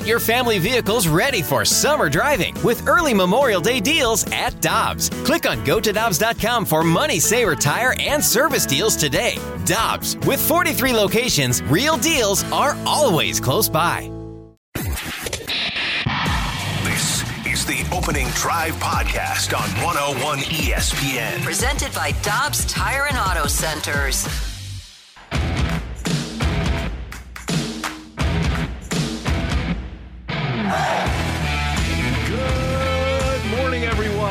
Get your family vehicles ready for summer driving with early Memorial Day deals at Dobbs. Click on gotodobbs.com for money saver tire and service deals today. Dobbs, with 43 locations, real deals are always close by. This is the Opening Drive Podcast on 101 ESPN. Presented by Dobbs Tire and Auto Centers.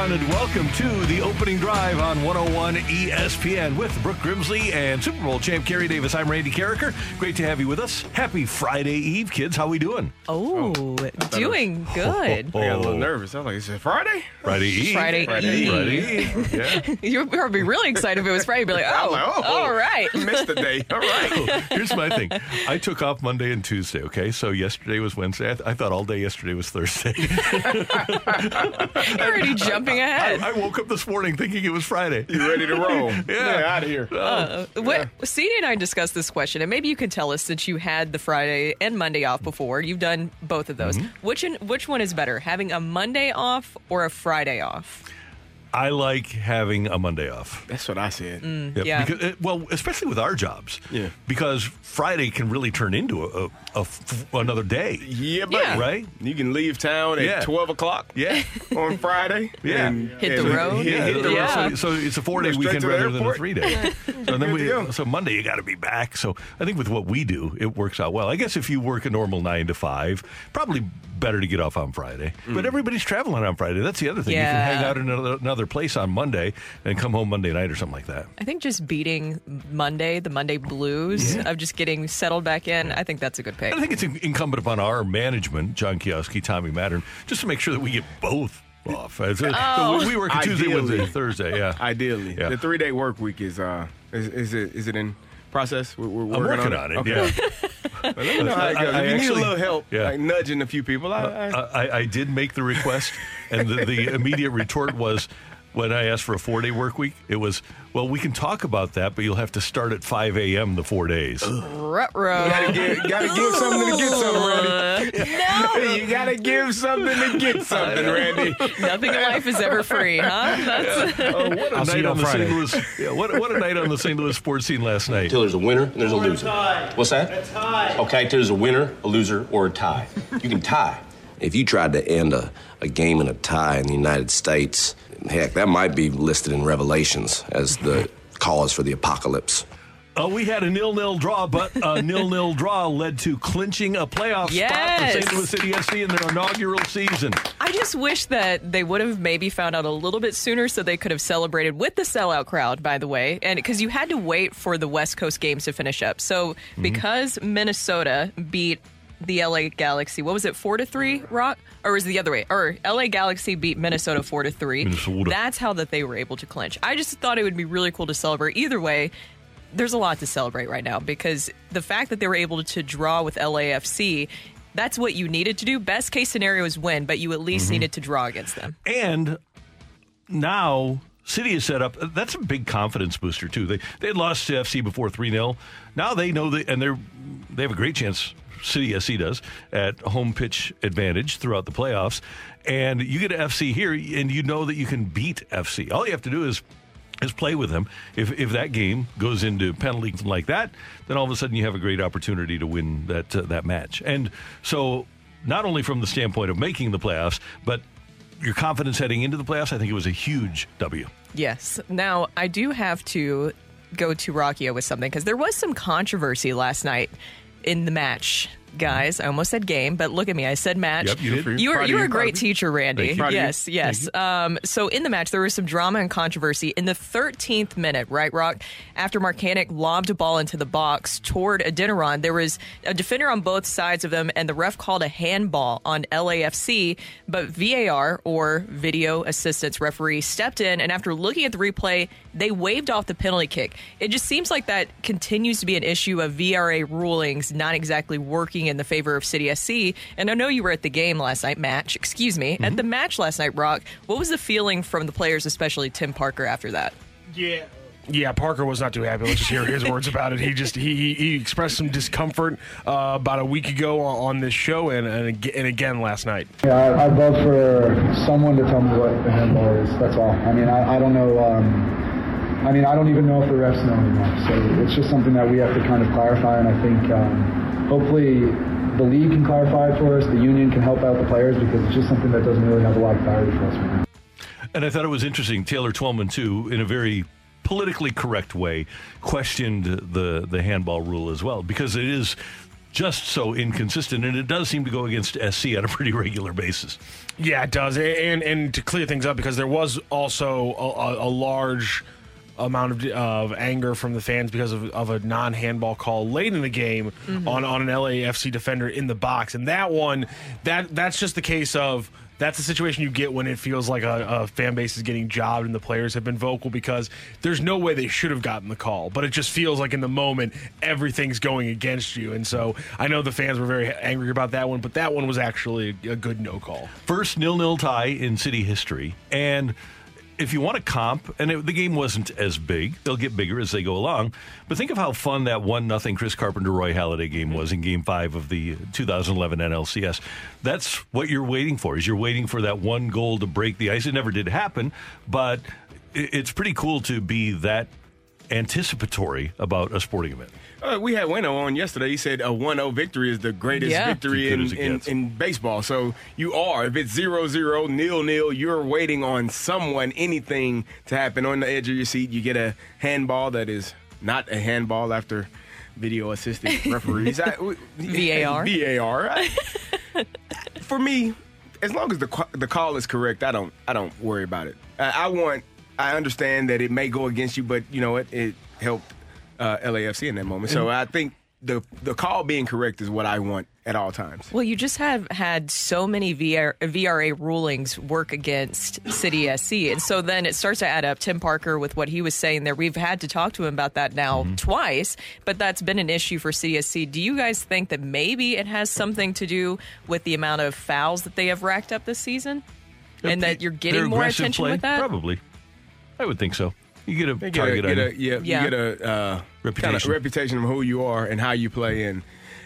Everyone, and welcome to the opening drive on 101 ESPN with Brooke Grimsley and Super Bowl champ Kerry Davis. I'm Randy Karraker. Great to have you with us. Happy Friday Eve, kids. How we doing? Oh, oh doing good. I got a little Oh, nervous. I was like, is it Friday? Friday Eve. Friday Friday Eve. Friday Eve. Yeah. You'd probably be really excited if it was Friday. You'd be like, oh, was like, oh, all right. Missed the day. All right. Here's my thing. I took off Monday and Tuesday, okay? So yesterday was Wednesday. I, th- I thought all day yesterday was Thursday. You're already jumping ahead. I woke up this morning thinking it was Friday. You ready to roll? Yeah. out of here. Uh, what, CD and I discussed this question, and maybe you can tell us since you had the Friday and Monday off before. You've done both of those. Mm-hmm. Which in, which one is better, having a Monday off or a Friday off? I like having a Monday off. That's what I said. Yep, Yeah. Because, uh, well, especially with our jobs. Yeah. Because Friday can really turn into a, a, a f- another day. Yeah, buddy. Yeah. Right? You can leave town at Yeah. 12 o'clock Yeah. on Friday. Yeah. and- Hit the and- road. Yeah, hit the Yeah. road. So, so it's a four day weekend to the rather than a three day. So then we, so Monday you got to be back. So I think with what we do, it works out well. I guess if you work a normal nine to five, probably better to get off on Friday. Mm. But everybody's traveling on Friday. That's the other thing. You can hang out in another, another place on Monday and come home Monday night or something like that. I think just beating Monday, the Monday blues of just getting settled back in, I think that's a good pick. I think it's incumbent upon our management, John Kioski, Tommy Mattern, just to make sure that we get both off. Uh, So, so we work Tuesday, Ideally. Wednesday, Thursday. Yeah, Ideally. Yeah. The three day work week is, uh, is, is, it, is it in process? We're, we're I'm working, working on it. Okay. Yeah, Well, let me know how it goes. I if you need a little help, yeah. like nudging a few people, I, I, I, I did make the request, and the, the immediate retort was. When I asked for a four day work week, it was, well, we can talk about that, but you'll have to start at 5 a.m. the four days. Ruh-roh. gotta give, gotta give something to get something, Randy. No, You gotta give something to get something, Randy. nothing in life is ever free, huh? That's, Oh, what a I'll see night you on on the Friday. St. Louis. Yeah, what, what a night on the St. Louis sports scene last night. Till there's a winner and there's a loser. What's that? A tie. Okay, till there's a winner, a loser, or a tie. You can tie. If you tried to end a, a game in a tie in the United States, heck, that might be listed in Revelations as the cause for the apocalypse. Uh, we had a nil-nil draw, but a nil-nil draw led to clinching a playoff Yes. spot for St. Louis City SC in their inaugural season. I just wish that they would have maybe found out a little bit sooner so they could have celebrated with the sellout crowd, by the way. And because you had to wait for the West Coast games to finish up. So because Minnesota beat the LA Galaxy, what was it, four to three, Rock? Or was it the other way? Or LA Galaxy beat Minnesota four to three. Minnesota. That's how that they were able to clinch. I just thought it would be really cool to celebrate. Either way, there's a lot to celebrate right now because the fact that they were able to draw with LAFC, that's what you needed to do. Best case scenario is win, but you at least mm-hmm. needed to draw against them. And now City is set up. That's a big confidence booster too. They they had lost to FC before three 0 Now they know that, and they're they have a great chance. City SC does at home pitch advantage throughout the playoffs, and you get FC here, and you know that you can beat FC. All you have to do is is play with them. If if that game goes into penalty like that, then all of a sudden you have a great opportunity to win that uh, that match. And so, not only from the standpoint of making the playoffs, but your confidence heading into the playoffs, I think it was a huge W. Yes. Now, I do have to go to Rocchio with something because there was some controversy last night in the match. Guys, I almost said game, but look at me. I said match. Yep, you did. You were you of were a great of teacher, Randy. Thank you. Proud of you. Yes, yes. Um, so in the match, there was some drama and controversy in the 13th minute. Right, Rock. After Markanich lobbed a ball into the box toward Adeniran, there was a defender on both sides of them, and the ref called a handball on LAFC. But VAR or video assistance referee stepped in, and after looking at the replay, they waved off the penalty kick. It just seems like that continues to be an issue of VRA rulings not exactly working in the favor of City SC. And I know you were at the game last night, match, excuse me, at the match last night, Brock. What was the feeling from the players, especially Tim Parker, after that? Yeah. Yeah, Parker was not too happy. Let's just hear his words about it. He just he he, he expressed some discomfort uh, about a week ago on, on this show and and, and again last night. Yeah, I- I'd love for someone to tell me what the handball is. That's all. I mean, I, I don't know. Um, I mean, I don't even know if the refs know anymore. So it's just something that we have to kind of clarify. And I think um, hopefully the league can clarify it for us. The union can help out the players because it's just something that doesn't really have a lot of clarity for us right now. And I thought it was interesting. Taylor Twellman, too, in a very politically correct way, questioned the the handball rule as well because it is just so inconsistent, and it does seem to go against SC on a pretty regular basis. Yeah, it does. And and to clear things up, because there was also a, a, a large amount of, of anger from the fans because of, of a non handball call late in the game mm-hmm. on, on an LAFC defender in the box. And that one, that that's just the case of. That's the situation you get when it feels like a, a fan base is getting jobbed and the players have been vocal because there's no way they should have gotten the call, but it just feels like in the moment everything's going against you. And so I know the fans were very angry about that one, but that one was actually a good no call. First nil nil tie in city history, and if you want to comp, and it, the game wasn't as big, they'll get bigger as they go along. But think of how fun that one nothing Chris Carpenter Roy Halladay game was in Game Five of the 2011 NLCS. That's what you're waiting for. Is you're waiting for that one goal to break the ice. It never did happen, but it's pretty cool to be that anticipatory about a sporting event. Uh, we had Weno on yesterday. He said a 1-0 victory is the greatest Yeah. victory in, in, in baseball. So you are. If it's 0-0, nil-nil, you're waiting on someone, anything to happen on the edge of your seat. You get a handball that is not a handball after video assistant referees. I, VAR. VAR. I- for me, as long as the the call is correct, I don't I don't worry about it. I, I want I understand that it may go against you, but you know what? It helped uh, LAFC in that moment. So I think the the call being correct is what I want at all times. Well, you just have had so many VR, VRA rulings work against City SC. And so then it starts to add up. Tim Parker, with what he was saying there, we've had to talk to him about that now twice, but that's been an issue for City SC. Do you guys think that maybe it has something to do with the amount of fouls that they have racked up this season? And that you're getting more attention play? with that? Probably. I would think so. You get a They get a, target get a, yeah, Yeah. you get a uh, Reputation. kind of reputation of who you are and how you play, and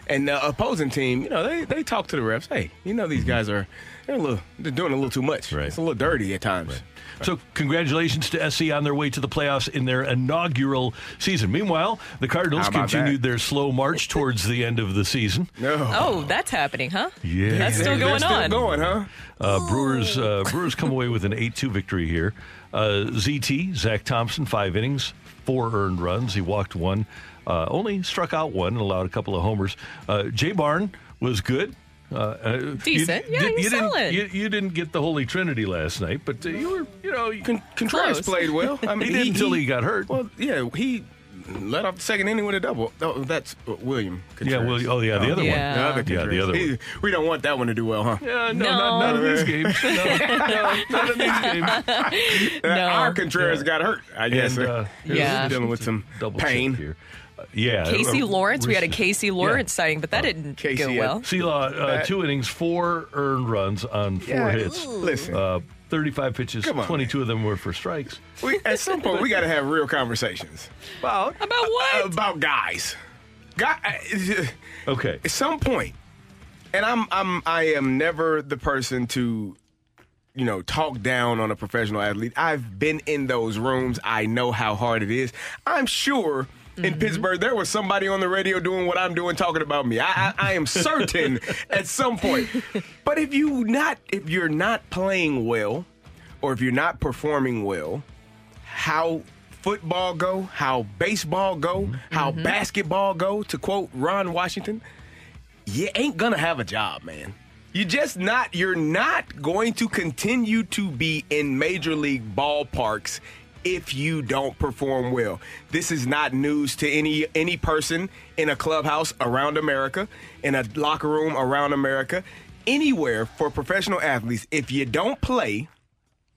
and the opposing team, you know, they, they talk to the refs. Hey, you know, these guys are they're a little they're doing a little too much. Right. It's a little dirty at times. So, congratulations to SC on their way to the playoffs in their inaugural season. Meanwhile, the Cardinals continued that? their slow march towards the end of the season. No. Oh, that's happening, huh? Yeah. That's still They're going still on. going, huh? Uh, Brewers uh, Brewers come away with an 8-2 victory here. Uh, ZT Zach Thompson five innings, four earned runs. He walked one, uh, only struck out one, and allowed a couple of homers. Uh, Jay Barn was good. Uh, uh, Decent. Yeah, he was didn't, solid. You, you didn't get the Holy Trinity last night, but uh, you were, you know, Con- Contreras played well. I mean, He didn't until he got hurt. Well, yeah, he let off the second inning with a double. Oh, that's uh, William. yeah, Contreras. well, oh yeah, the other Yeah. The other one, yeah, the Contreras. other He- one. we don't want that one to do well, huh? Yeah, no, No. Not, not in these games. No, no, not in these games. Uh, No. Our Contreras got hurt, I guess. And, uh, uh, he was Yeah. dealing with some Double pain. here. Uh, yeah, Casey uh, Lawrence. We had a Casey Lawrence sighting, but that didn't Casey go well. Seelaw, uh, That- two innings, four earned runs on four Yeah, hits. listen. Uh, 35 pitches, Come on, 22 of them were for strikes. We, at some point, we got to have real conversations About? About what? about guys. Guy, Okay. at some point, and I'm I'm I am never the person to, you know, talk down on a professional athlete. I've been in those rooms. I know how hard it is. I'm sure. In mm-hmm. Pittsburgh, there was somebody on the radio doing what I'm doing, talking about me. I, I, I am certain at some point. But if you not, if you're not playing well, or if you're not performing well, how football go, how baseball go, mm-hmm. how mm-hmm. basketball go, to quote Ron Washington, you ain't gonna have a job, man. You just not you're not going to continue to be in major league ballparks if you don't perform well. This is not news to any any person in a clubhouse around America, in a locker room around America, anywhere for professional athletes. If you don't play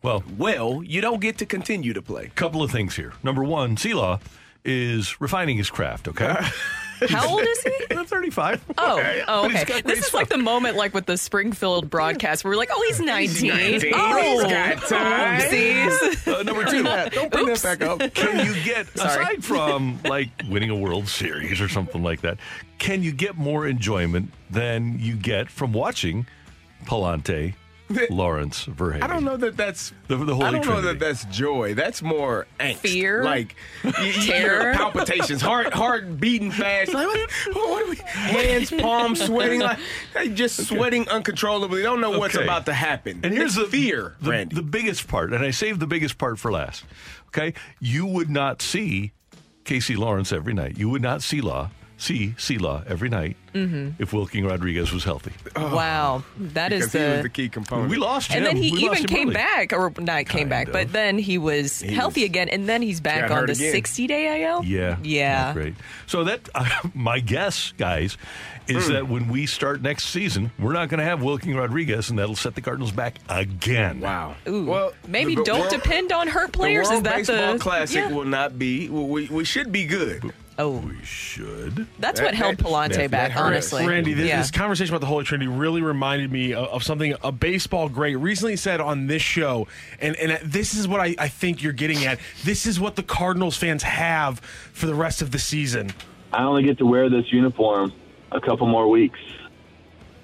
Well, well, you don't get to continue to play. couple of things here. Number one, Seelaw is refining his craft, okay? How old is he? 35. Oh, oh okay. This is like the moment, like with the Springfield broadcast, where we're like, oh, he's 19. 19. Oh, He's got time. Oopsies. Uh, number two, Don't bring Oops. that back up. can you get aside from like winning a World Series or something like that? Can you get more enjoyment than you get from watching Palante, Lawrence, VerHagen? I don't know that that's The- the Holy I don't know that that's joy. That's more angst. Fear? like you, you Terror? palpitations, heart heart beating fast. Like what, what are we? Hands, palms sweating, like they just sweating uncontrollably. Don't know what's Okay. about to happen. And here's It's the fear, the, Randy. the biggest part, and I saved the biggest part for last. Okay, you would not see Casey Lawrence every night. You would not see Law see C Law every night Mm-hmm. if Wilking Rodriguez was healthy. Wow, that is because he was the. the key component. We lost him. and then he We even came early. back, or not came back, of. but then he was healthy was- again, and then he's back on the again. 60 day IL. Yeah, yeah. not great. So that my guess, guys, is that when we start next season, we're not going to have Wilking Rodriguez, and that'll set the Cardinals back again. Wow. Ooh, Well, maybe the- the don't World- depend on hurt The players. World Is that Baseball the Classic Yeah. will not be. well, We we should be good. Oh, We should. that's That- what held that- Pallante back. honestly, Randy, this, yeah. this conversation about the Holy Trinity really reminded me of, of something a baseball great recently said on this show. And, and this is what I, I think you're getting at. This is what the Cardinals fans have for the rest of the season. I only get to wear this uniform a couple more weeks.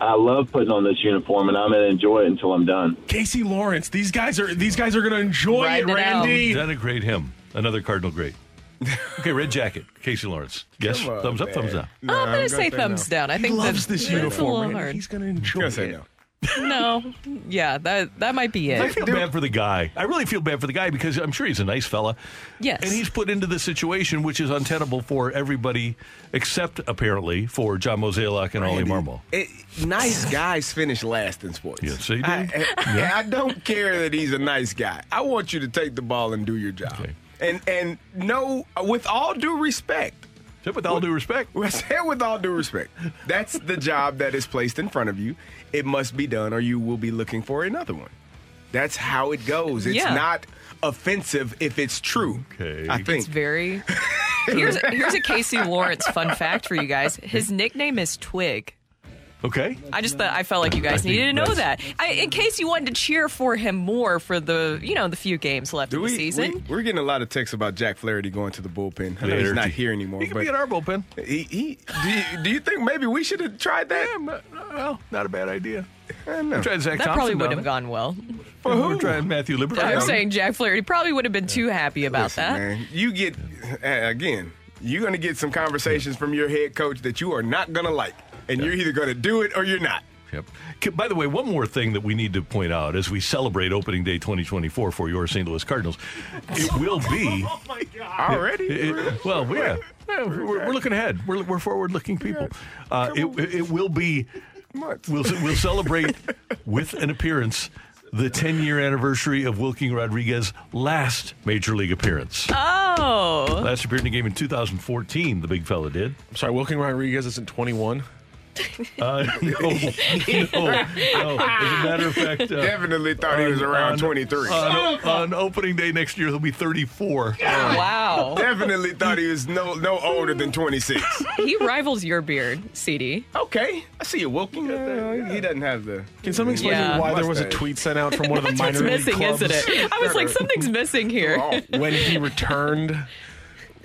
I love putting on this uniform, and I'm going to enjoy it until I'm done. Casey Lawrence, these guys are these guys are going to enjoy Riding it, it out. Randy. Denigrate him. Another Cardinal great. Okay, red jacket, Casey Lawrence. Yes, on, thumbs up, man. thumbs down. No, I'm gonna say thumbs no. down. I He think loves this uniform. little He's going to I'm enjoy gonna say it. no. No, yeah, that that might be it. I feel bad for the guy. I really feel bad for the guy because I'm sure he's a nice fella. Yes. And he's put into this situation which is untenable for everybody except apparently for John Mozeliak and Oli Randy, Marmol. it- nice guys finish last in sports. Yes, they do. I, I- I don't care that he's a nice guy. I want you to take the ball and do your job. Okay. And and no, with all due respect, Except with all due respect. With all due respect, that's the job that is placed in front of you. It must be done, or you will be looking for another one. That's how it goes. It's Yeah. not offensive if it's true. Okay. I think. It's very. Here's here's a Casey Lawrence fun fact for you guys. His nickname is Twig. Okay. I just thought I felt like you guys needed to know that, I, in case you wanted to cheer for him more for the you know the few games left Do of the we, season. we, are getting a lot of texts about Jack Flaherty going to the bullpen. I know he's not here anymore. He could but be in our bullpen. he, he, do, you, do you think maybe we should have tried that? Yeah, not, well, not a bad idea. I don't know. We're trying Zach that Thompson probably wouldn't have gone well. We're trying Matthew Liberatore. I'm saying Jack Flaherty probably would have been too happy about Listen, that. man, you get again. You're going to get some conversations from your head coach that you are not going to like, and you're either going to do it or you're not. Yep. By the way, one more thing that we need to point out as we celebrate opening day 2024 for your St. Louis Cardinals, it will be. oh my God. Already, it- well, yeah, Yeah, we're, we're looking ahead. We're, we're forward-looking people. Uh, it, it will be. Months. We'll we'll celebrate with an appearance the 10-year anniversary of Wilking Rodriguez's last major league appearance. Oh, Last appeared in a game in 2014. The big fella did. I'm sorry, Wilking Rodriguez isn't 21. Uh, no, no, no. As a matter of fact, uh, Definitely thought he was around on- 23. On, on opening day next year, he'll be 34. wow. Definitely thought he was no no older than 26. he rivals your beard, CD. Okay, I see you, Wilking. Uh, he doesn't have the. Can someone explain Yeah. to me why there was a tweet sent out from one of the That's minor what's league missing, clubs isn't it? I was like, something's missing here. When he returned?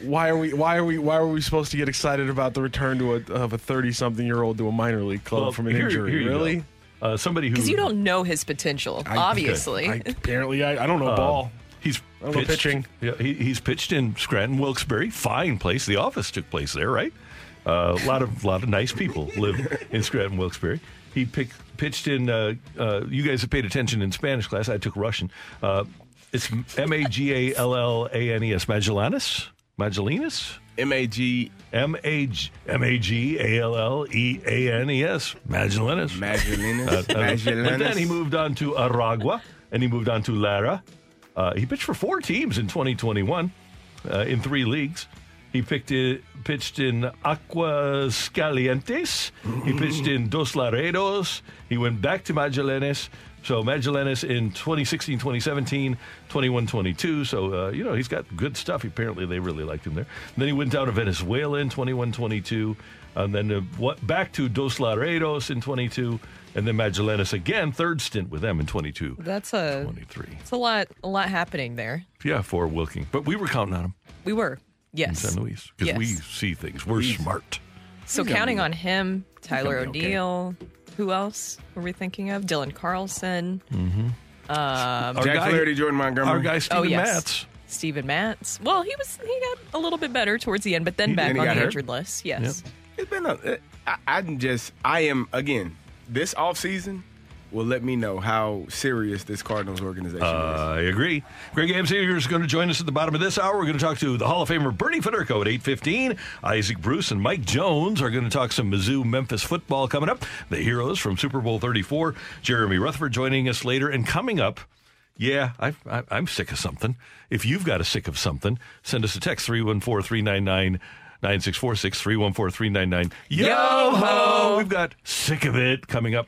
Why are we? Why are we? Why are we supposed to get excited about the return to a, of a thirty-something-year-old to a minor league club Well, from an here- injury? here really? Uh, somebody who Because you don't know his potential, obviously. I, apparently, I, I don't know uh, ball. He's I don't know pitched, pitching. Yeah, he, he's pitched in Scranton, Wilkes-Barre. Fine place. The office took place there, right? Uh, a lot of lot of nice people live in Scranton, Wilkes-Barre. He pick, pitched in. Uh, uh, you guys have paid attention in Spanish class. I took Russian. Uh, it's M A G A L L A N E S. Magellanis. Magellanis. M A G M A G M A G A L L E A N E S. Magellanis. Magellanus. Uh, uh, But then he moved on to Aragua and he moved on to Lara. Uh, he pitched for four teams in 2021 uh, in three leagues. He picked it, pitched in Aguas Calientes. He pitched in Dos Laredos. He went back to Magallanes. So Magallanes in 2016, 2017, 21, 22. So, uh, you know, he's got good stuff. Apparently, they really liked him there. And then he went down to Venezuela in 21, 22. And then uh, what, back to Dos Laredos in 22. And then Magallanes again, third stint with them in 22. That's a 23. it's a lot a lot happening there. Yeah, for Wilking. But we were counting on him We were. Yes. In San Luis because Yes. we see things. We're smart. So counting on him, Tyler gonna okay. O'Neill. Who else were we thinking of? Dylan Carlson, mm-hmm. um, Our Jack guy- Flaherty, Jordan Montgomery. Our guy, Steven Oh, yes. Matz. Steven Matz. Well, he was he got a little bit better towards the end, but then He- back and he on the got hurt? injured list. Yes. It's been a. I, I'm just. I am again. This off season will let me know how serious this Cardinals organization is. Uh, I agree. Greg Amsinger is going to join us at the bottom of this hour. We're going to talk to the Hall of Famer Bernie Federko at 8.15. Isaac Bruce and Mike Jones are going to talk some Mizzou Memphis football coming up. The heroes from Super Bowl 34. Jeremy Rutherford joining us later. And coming up, yeah, I, I'm sick of something. If you've got a sick of something, send us a text 314 399 9646 314 399 Yo ho! We've got sick of it coming up.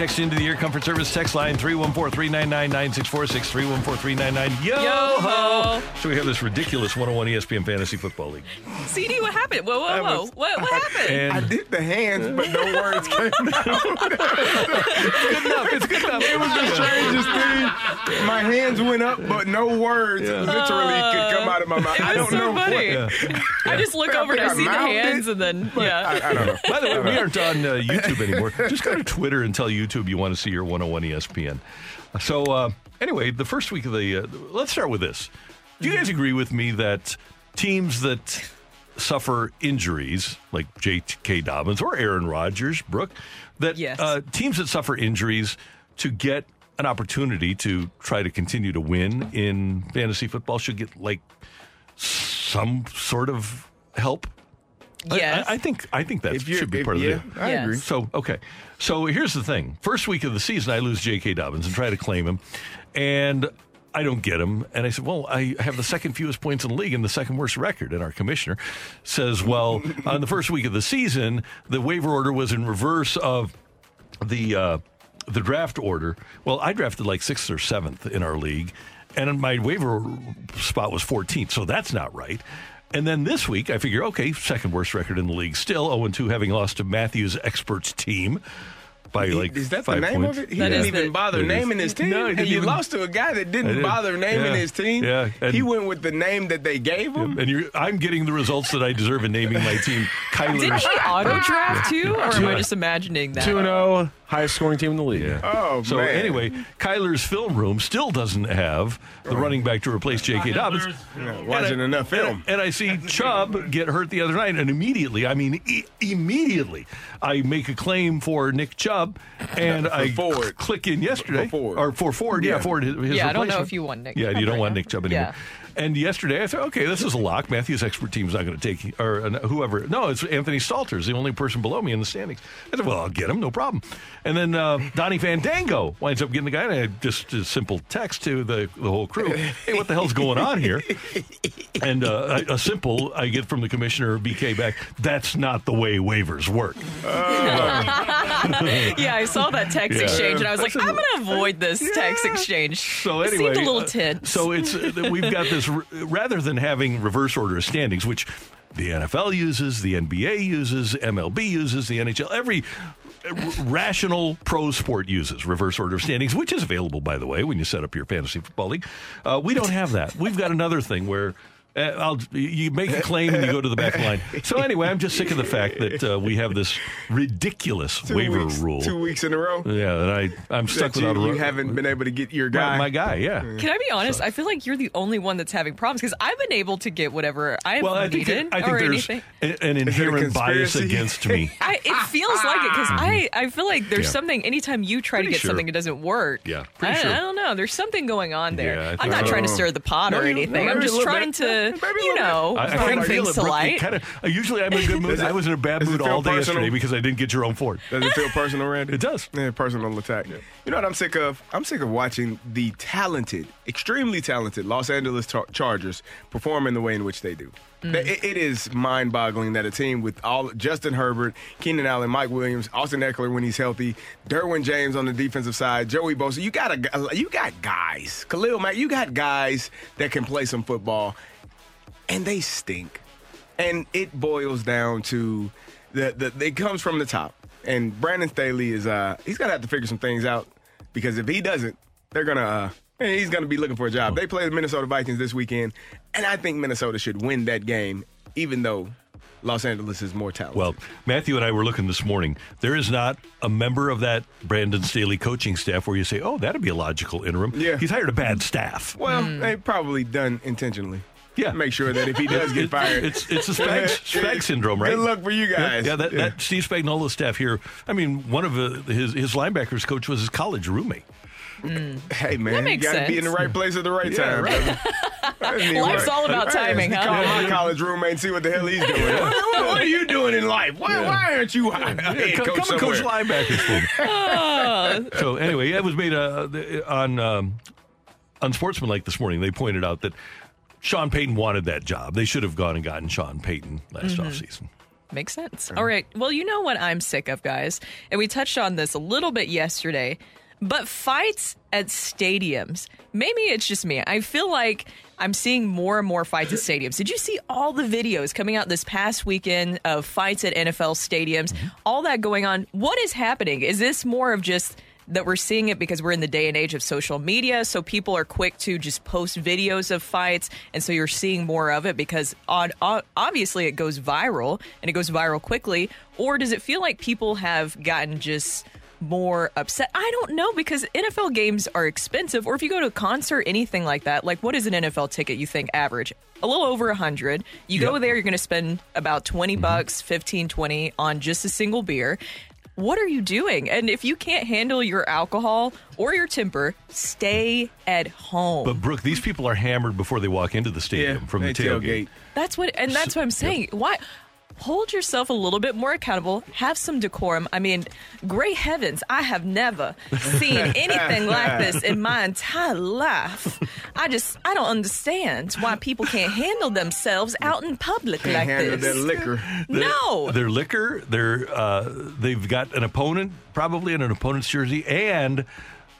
Text into the Air Comfort Service text line 314-399-9646 314-399 yo ho so we have this ridiculous 101 ESPN fantasy football league CD, what happened? Whoa, whoa, whoa! was- what what happened? I and did the hands, but no words came out. good enough it's good enough It was the strangest thing. My hands went up, but no words literally could come out of my mouth. I don't was so know. funny. What, I just look I over and I I see the hands, it, and then yeah. I, I don't know. by the way we aren't on uh, YouTube anymore just go to Twitter and tell YouTube you want to see your 101 ESPN so uh, anyway the first week of the uh, let's start with this do you guys agree with me that teams that suffer injuries like J.K. Dobbins or Aaron Rodgers, Brooke, that Yes. uh, teams that suffer injuries to get an opportunity to try to continue to win in fantasy football should get like some sort of help. I- Yes. I, I think I think that If should be part of the deal. I Yes. agree. so okay. So here's the thing. First week of the season, I lose J.K. Dobbins and try to claim him, and I don't get him. And I said, "Well, I have the second fewest points in the league and the second worst record." And our commissioner says, "Well, on the first week of the season, the waiver order was in reverse of the uh, the draft order. Well, I drafted like sixth or seventh in our league, and my waiver spot was 14th, so that's not right." And then this week, I figure, okay, second worst record in the league, still 0 2, having lost to Matthews' experts team by like is that the five name points. of it? He That didn't even the- bother naming his team. No, he and you even- lost to a guy that didn't did. bother naming Yeah. his team. Yeah, and- he went with the name that they gave him. And you're, I'm getting the results that I deserve in naming my team. Didn't Kyler's. he auto draft too, or am I just imagining that? Two and zero, highest scoring team in the league. Yeah. Oh, so man. anyway, Kyler's film room still doesn't have the running back to replace J.K. Dobbins. Yeah, watching And I- enough film. And, and I see Chubb get hurt the other night, and immediately, I mean, e- immediately, I make a claim for Nick Chubb, and I Ford. click in yesterday, For Ford. or for Ford, yeah, Yeah. Ford. His, his Yeah, I don't know if you want Nick Yeah, Chubb you don't right want now. Nick Chubb anymore. Yeah. And yesterday, I thought, okay, this is a lock. Matthew's expert team's not going to take, or uh, whoever. No, it's Anthony Stalter's the only person below me in the standings. I said, well, I'll get him, no problem. And then uh, Donnie Fandango winds up getting the guy, and I had just a simple text to the, the whole crew hey, what the hell's going on here? And uh, a, a simple, I get from the commissioner BK back, that's not the way waivers work. Yeah, I saw that text Yeah. exchange, and I was like, I'm going to avoid this text exchange. So It anyway, seemed a little uh, tense. so it's uh, we've got this r- rather than having reverse order of standings, which the NFL uses, the NBA uses, MLB uses, the NHL, every rational pro sport uses reverse order of standings, which is available by the way when you set up your fantasy football league. Uh, we don't have that. We've got another thing where. Uh, I'll, you make a claim and you go to the back line. So anyway, I'm just sick of the fact that uh, we have this ridiculous Two waiver weeks, rule. Two weeks in a row. Yeah, and I I'm stuck That you, without a you haven't been able to get your guy. my guy. Yeah. Can I be honest? I feel like you're the only one that's having problems because I've been able to get whatever I've Well, I think needed that, I think or there's anything. an, an inherent bias against me. I, it feels like it because I, I feel like there's Yeah. something anytime you try Pretty to get sure. something it doesn't work. Yeah, I, sure. I don't know. There's something going on there. Yeah, I I'm not so. trying to stir the pot No, or anything. no, I'm just trying bit. To, Maybe you know, I, I bring kind of feel things it. to Brooke, light. Kind of, uh, usually I'm in a good mood. It- I was in a bad mood all day personal? yesterday because I didn't get your own Ford. Does it feel personal, Randy? It does. Yeah, personal attack. Yeah. You know what I'm sick of? I'm sick of watching the talented, extremely talented Los Angeles Char- Chargers perform in the way in which they do. Mm. It- it is mind-boggling that a team with all Justin Herbert, Keenan Allen, Mike Williams, Austin Ekeler when he's healthy, Derwin James on the defensive side, Joey Bosa. You got a, you got guys, Khalil Mack. You got guys that can play some football, and they stink. And it boils down to the, the it comes from the top. And Brandon Staley is uh he's gonna have to figure some things out because if he doesn't, they're gonna uh he's gonna be looking for a job. They play the Minnesota Vikings this weekend, and I think Minnesota should win that game, even though Los Angeles is more talented. Well, Matthew and I were looking this morning. There is not a member of that Brandon Staley coaching staff where you say, "Oh, that'd be a logical interim." Yeah. he's hired a bad staff. well, they probably done intentionally. Yeah. Make sure that if he does get fired, it's it's a Spag, Spag syndrome, right? Good luck for you guys. Yeah, that, that Steve Spagnuolo's staff here. I mean, one of uh, his his linebackers coach was his college roommate. Hey man, you gotta be in the right place at the right Yeah, time. right. brother. I mean, Life's what- all about timing, just huh? Call my college roommate and see what the hell he's doing. what, what- what are you doing in life? Why, why aren't you a head come, coach come and coach linebackers for me. so anyway, it was made uh, on um, Unsportsmanlike this morning. They pointed out that Sean Payton wanted that job. They should have gone and gotten Sean Payton last mm-hmm. offseason. Makes sense. All right. Well, you know what I'm sick of, guys. And we touched on this a little bit yesterday, but fights at stadiums. Maybe it's just me. I feel like I'm seeing more and more fights at stadiums. Did you see all the videos coming out this past weekend of fights at NFL stadiums? Mm-hmm. All that going on. What is happening? Is this more of just that we're seeing it because we're in the day and age of social media. So people are quick to just post videos of fights. And so you're seeing more of it because on, obviously it goes viral and it goes viral quickly. Or does it feel like people have gotten just more upset? I don't know because NFL games are expensive. Or if you go to a concert, anything like that, like what is an NFL ticket you think average? A little over a hundred. You go there, you're going to spend about 20 mm-hmm. bucks, 15, 20 on just a single beer what are you doing? And if you can't handle your alcohol or your temper, stay at home. But Brooke, these people are hammered before they walk into the stadium Yeah, from the they tailgate. that's what, and that's what I'm saying. Why? Hold yourself a little bit more accountable. Have some decorum. I mean, great heavens, I have never seen anything like this in my entire life. I just, I don't understand why people can't handle themselves out in public Can't like handle this. that liquor. no. Their liquor, they're uh, they've got an opponent probably in an opponent's jersey and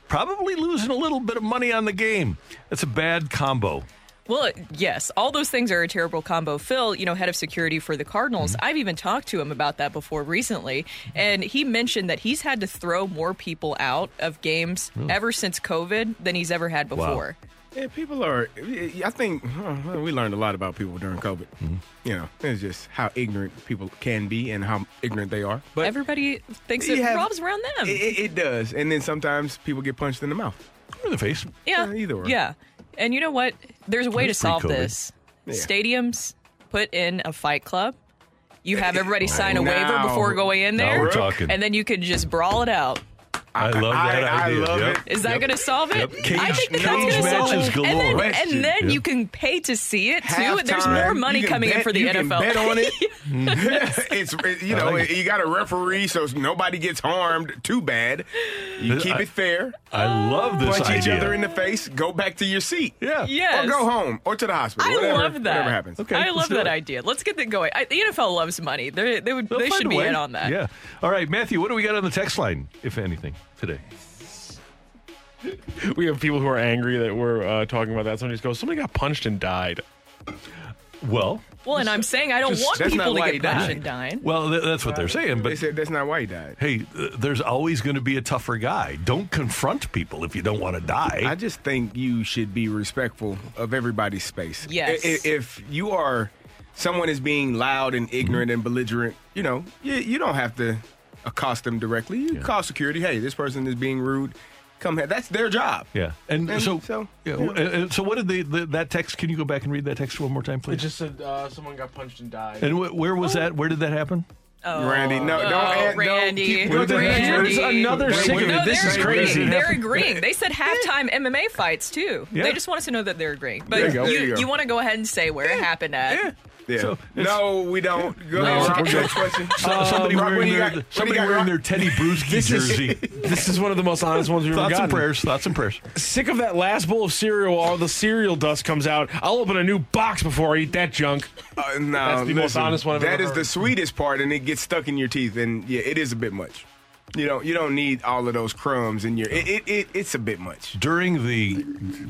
probably losing a little bit of money on the game. That's a bad combo. Well, yes, all those things are a terrible combo. Phil, you know, head of security for the Cardinals, I've even talked to him about that before recently, and he mentioned that he's had to throw more people out of games ever since COVID than he's ever had before. Yeah, people are. I think huh, we learned a lot about people during COVID. Mm-hmm. You know, it's just how ignorant people can be and how ignorant they are. But Everybody thinks it you have- revolves around them. it, it, it does, and then sometimes people get punched in the mouth. Or in the face. yeah, uh, either or. yeah. And you know what? There's a way to solve pre-COVID. this. Yeah. Stadiums put in a fight club. You have everybody sign a waiver Now- before going in Now there, we're talking. and then you can just brawl it out. I love that I- I idea. love Yep. it. Is that Yep. going to solve it? Yep. Cage- I think that's cage going to solve it. galore. And then, Question. and then Yep. you can pay to see it too. There's more money you can coming in for the you NFL. Can bet on it. it's it- you know like it. you got a referee, so nobody gets harmed too bad. You This- keep I- it fair. I love this idea. Punch idea. each other in the face. Go back to your seat. yeah. yes. Or go home or to the hospital. I whatever, love that. Whatever happens. Okay. I love that it. idea. Let's get that going. I, the NFL loves money. They're, they would. They'll they should a be in on that. Yeah. All right, Matthew, what do we got on the text line, if anything, today? We have people who are angry that we're uh, talking about that. Somebody just goes, somebody got punched and died. Well, Well, and I'm saying I don't Just- want that's people not to get punched and dying. well, th- that's what they're saying. They But said that's not why he died. hey, uh, there's always going to be a tougher guy. Don't confront people if you don't want to die. I just think you should be respectful of everybody's space. Yes. I- i- If you are someone is being loud and ignorant and belligerent, you know, you, you don't have to accost them directly. You call security. Hey, this person is being rude. Come here. That's their job. yeah, and, And so, so, yeah, yeah. and- and so what did they the, that text? Can you go back and read that text one more time, please? It please? just said uh, someone got punched and died. and wh- where was that? Where did that happen? Oh, Randy, no, don't, Oh, add, Randy. don't keep Where did that Randy. happen? Here's another Wait, sick wait, of No. This they're is agreeing. crazy. They're agreeing. They said halftime MMA fights too. Yeah. They just want us to know that they're agreeing. But There you go. you, There you want to go ahead and say where it happened at? Yeah. Yeah. So, no, we don't. Go No, ahead. okay. Next question. So- somebody Rock, wearing their got? Somebody wearing their Tedy Bruschi This is- jersey. This is one of the most honest ones we've ever thoughts and prayers. Thoughts and prayers. Sick of that last bowl of cereal. All the cereal dust comes out. I'll open a new box before I eat that junk. Uh, no, That's the most honest one I've That ever is heard. the sweetest part, and it gets stuck in your teeth, and yeah, it is a bit much. You don't you don't need all of those crumbs in your. It, it, it it's a bit much. During the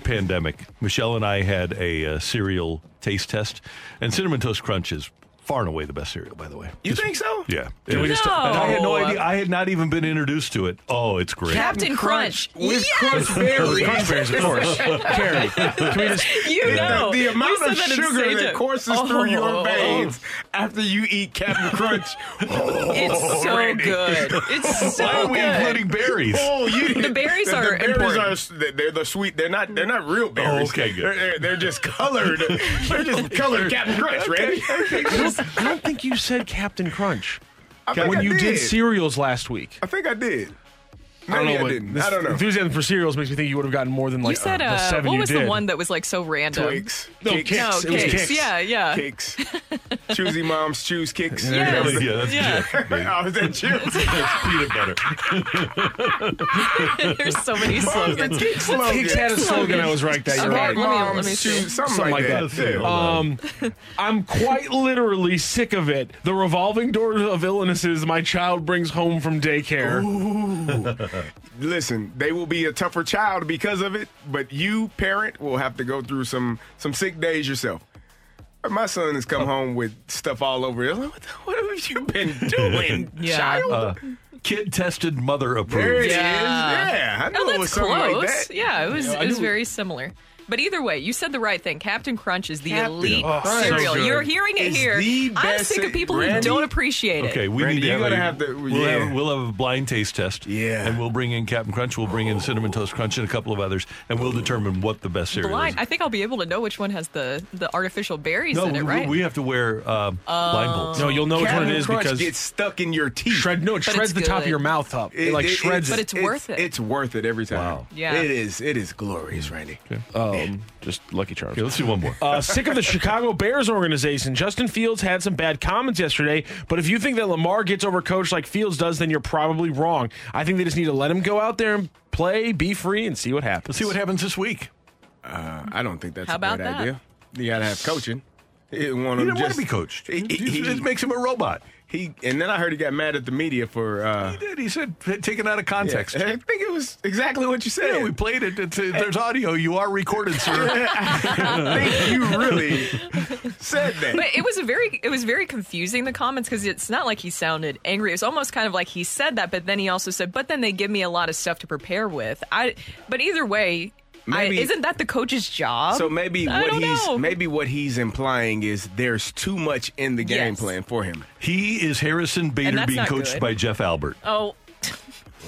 pandemic, Michelle and I had a uh, cereal taste test, and Cinnamon Toast Crunch is far and away the best cereal, by the way. You Just- think so? Yeah. Can we just- No. And I had no idea. I had not even been introduced to it. Oh, it's great. Captain Crunch. with Yes! crunch berries. Crunch berries, of course. Carrie, can we just? You know. The, the amount You of said that in sugar Sage. that courses Oh. through your veins after you eat Captain Crunch. It's so oh, Randy. good. It's so Why are we good. including berries? Oh, you The berries the, are the berries important. are they're the sweet. They're not they're not real berries. Oh, okay, good. They're, they're, they're just colored. they're just colored Captain Crunch, Randy. I don't, think you said Captain Crunch I when you did did cereals last week. I think I did. I don't know. I didn't. I don't know. Enthusiasm for cereals makes me think you would have gotten more than like You said, uh, the seven what you was did. the one that was like so random? Twigs. No, Kix. Kix. No, It was Kix. Kix. Yeah, yeah. Kix. Choosy moms choose Kix. Yes. Yeah, that's Yeah. Jif. baby. oh, is that Jim? That's peanut butter. There's so many slogans. Kick slogan. Kix had a slogan. I was right. That you're Okay, right. let me- let me see. choose something, Something like like that. that. Um, I'm quite literally sick of it. The revolving door of illnesses my child brings home from daycare. Listen, they will be a tougher child because of it, but you, parent, will have to go through some some sick days yourself. My son has come home with stuff all over. Him. What, the, what have you been doing, Yeah. child? uh, kid tested, mother approved. there it approved. is. Yeah. Yeah, I knew Oh, it that's was something close. like that. Yeah, it was. I it was very similar. But either way, you said the right thing. Captain Crunch is the Captain elite Crunch. cereal. So. You're hearing it It's here. the I'm sick of ce- people who don't appreciate it. Okay, we Randy, need to you have gotta have the- we'll, yeah. have, we'll have a blind taste test. Yeah. And we'll bring in Captain Crunch, we'll bring in Cinnamon Toast Crunch and a couple of others, and we'll determine what the best cereal Blind. is. I think I'll be able to know which one has the the artificial berries no, in it, right? we have to wear uh, blindfolds. No, you'll know which one it is Crunch because gets stuck in your teeth. shred. No, it But shreds it's the top of your mouth up. It, like shreds it. But it. it's worth it. It's worth it every time. Wow. Yeah. It is. It is glorious, Randy. Um, just Lucky Charms. Okay, let's do one more. Uh, sick of the Chicago Bears organization. Justin Fields had some bad comments yesterday, but if you think that Lamar gets overcoached like Fields does, then you're probably wrong. I think they just need to let him go out there and play, be free, and see what happens. Let's see what happens this week. Uh, I don't think that's How a about bad that? idea. You gotta have coaching. He, one He of them didn't want to be coached. He, he- it makes him a robot. He- and then I heard he got mad at the media for. Uh, He did. He said, taken out of context. I think it was exactly what you said. Yeah, we played it. It's, uh, there's audio. You are recorded, sir. I think you really said that. But it was a very it was very confusing the comments because it's not like he sounded angry. It was almost kind of like he said that, but then he also said, "But then they give me a lot of stuff to prepare with." I but either way, I, Maybe- isn't that the coach's job? So maybe I what he's know. maybe what he's implying is there's too much in the game Yes. plan for him. he is Harrison Bader being coached good. by Jeff Albert. oh,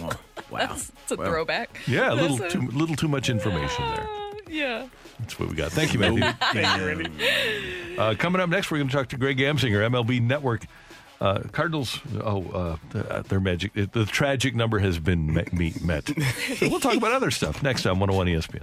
Wow. that's, that's a Well, throwback. Yeah, a little That's a- too little too much information there. Yeah. That's what we got. Thank you, Matthew. Thank Uh, coming up next, we're going to talk to Greg Amsinger, MLB Network. Uh, Cardinals, oh, uh, th- their magic, the tragic number has been met. me- met. We'll talk about other stuff next on 101 ESPN.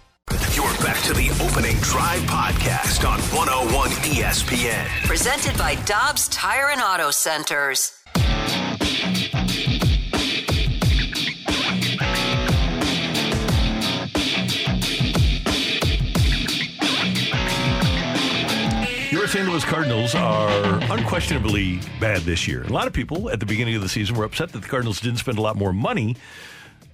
You're back to the opening drive podcast on 101 ESPN. Presented by Dobbs Tire and Auto Centers. Your St. Louis Cardinals are unquestionably bad this year. A lot of people at the beginning of the season were upset that the Cardinals didn't spend a lot more money.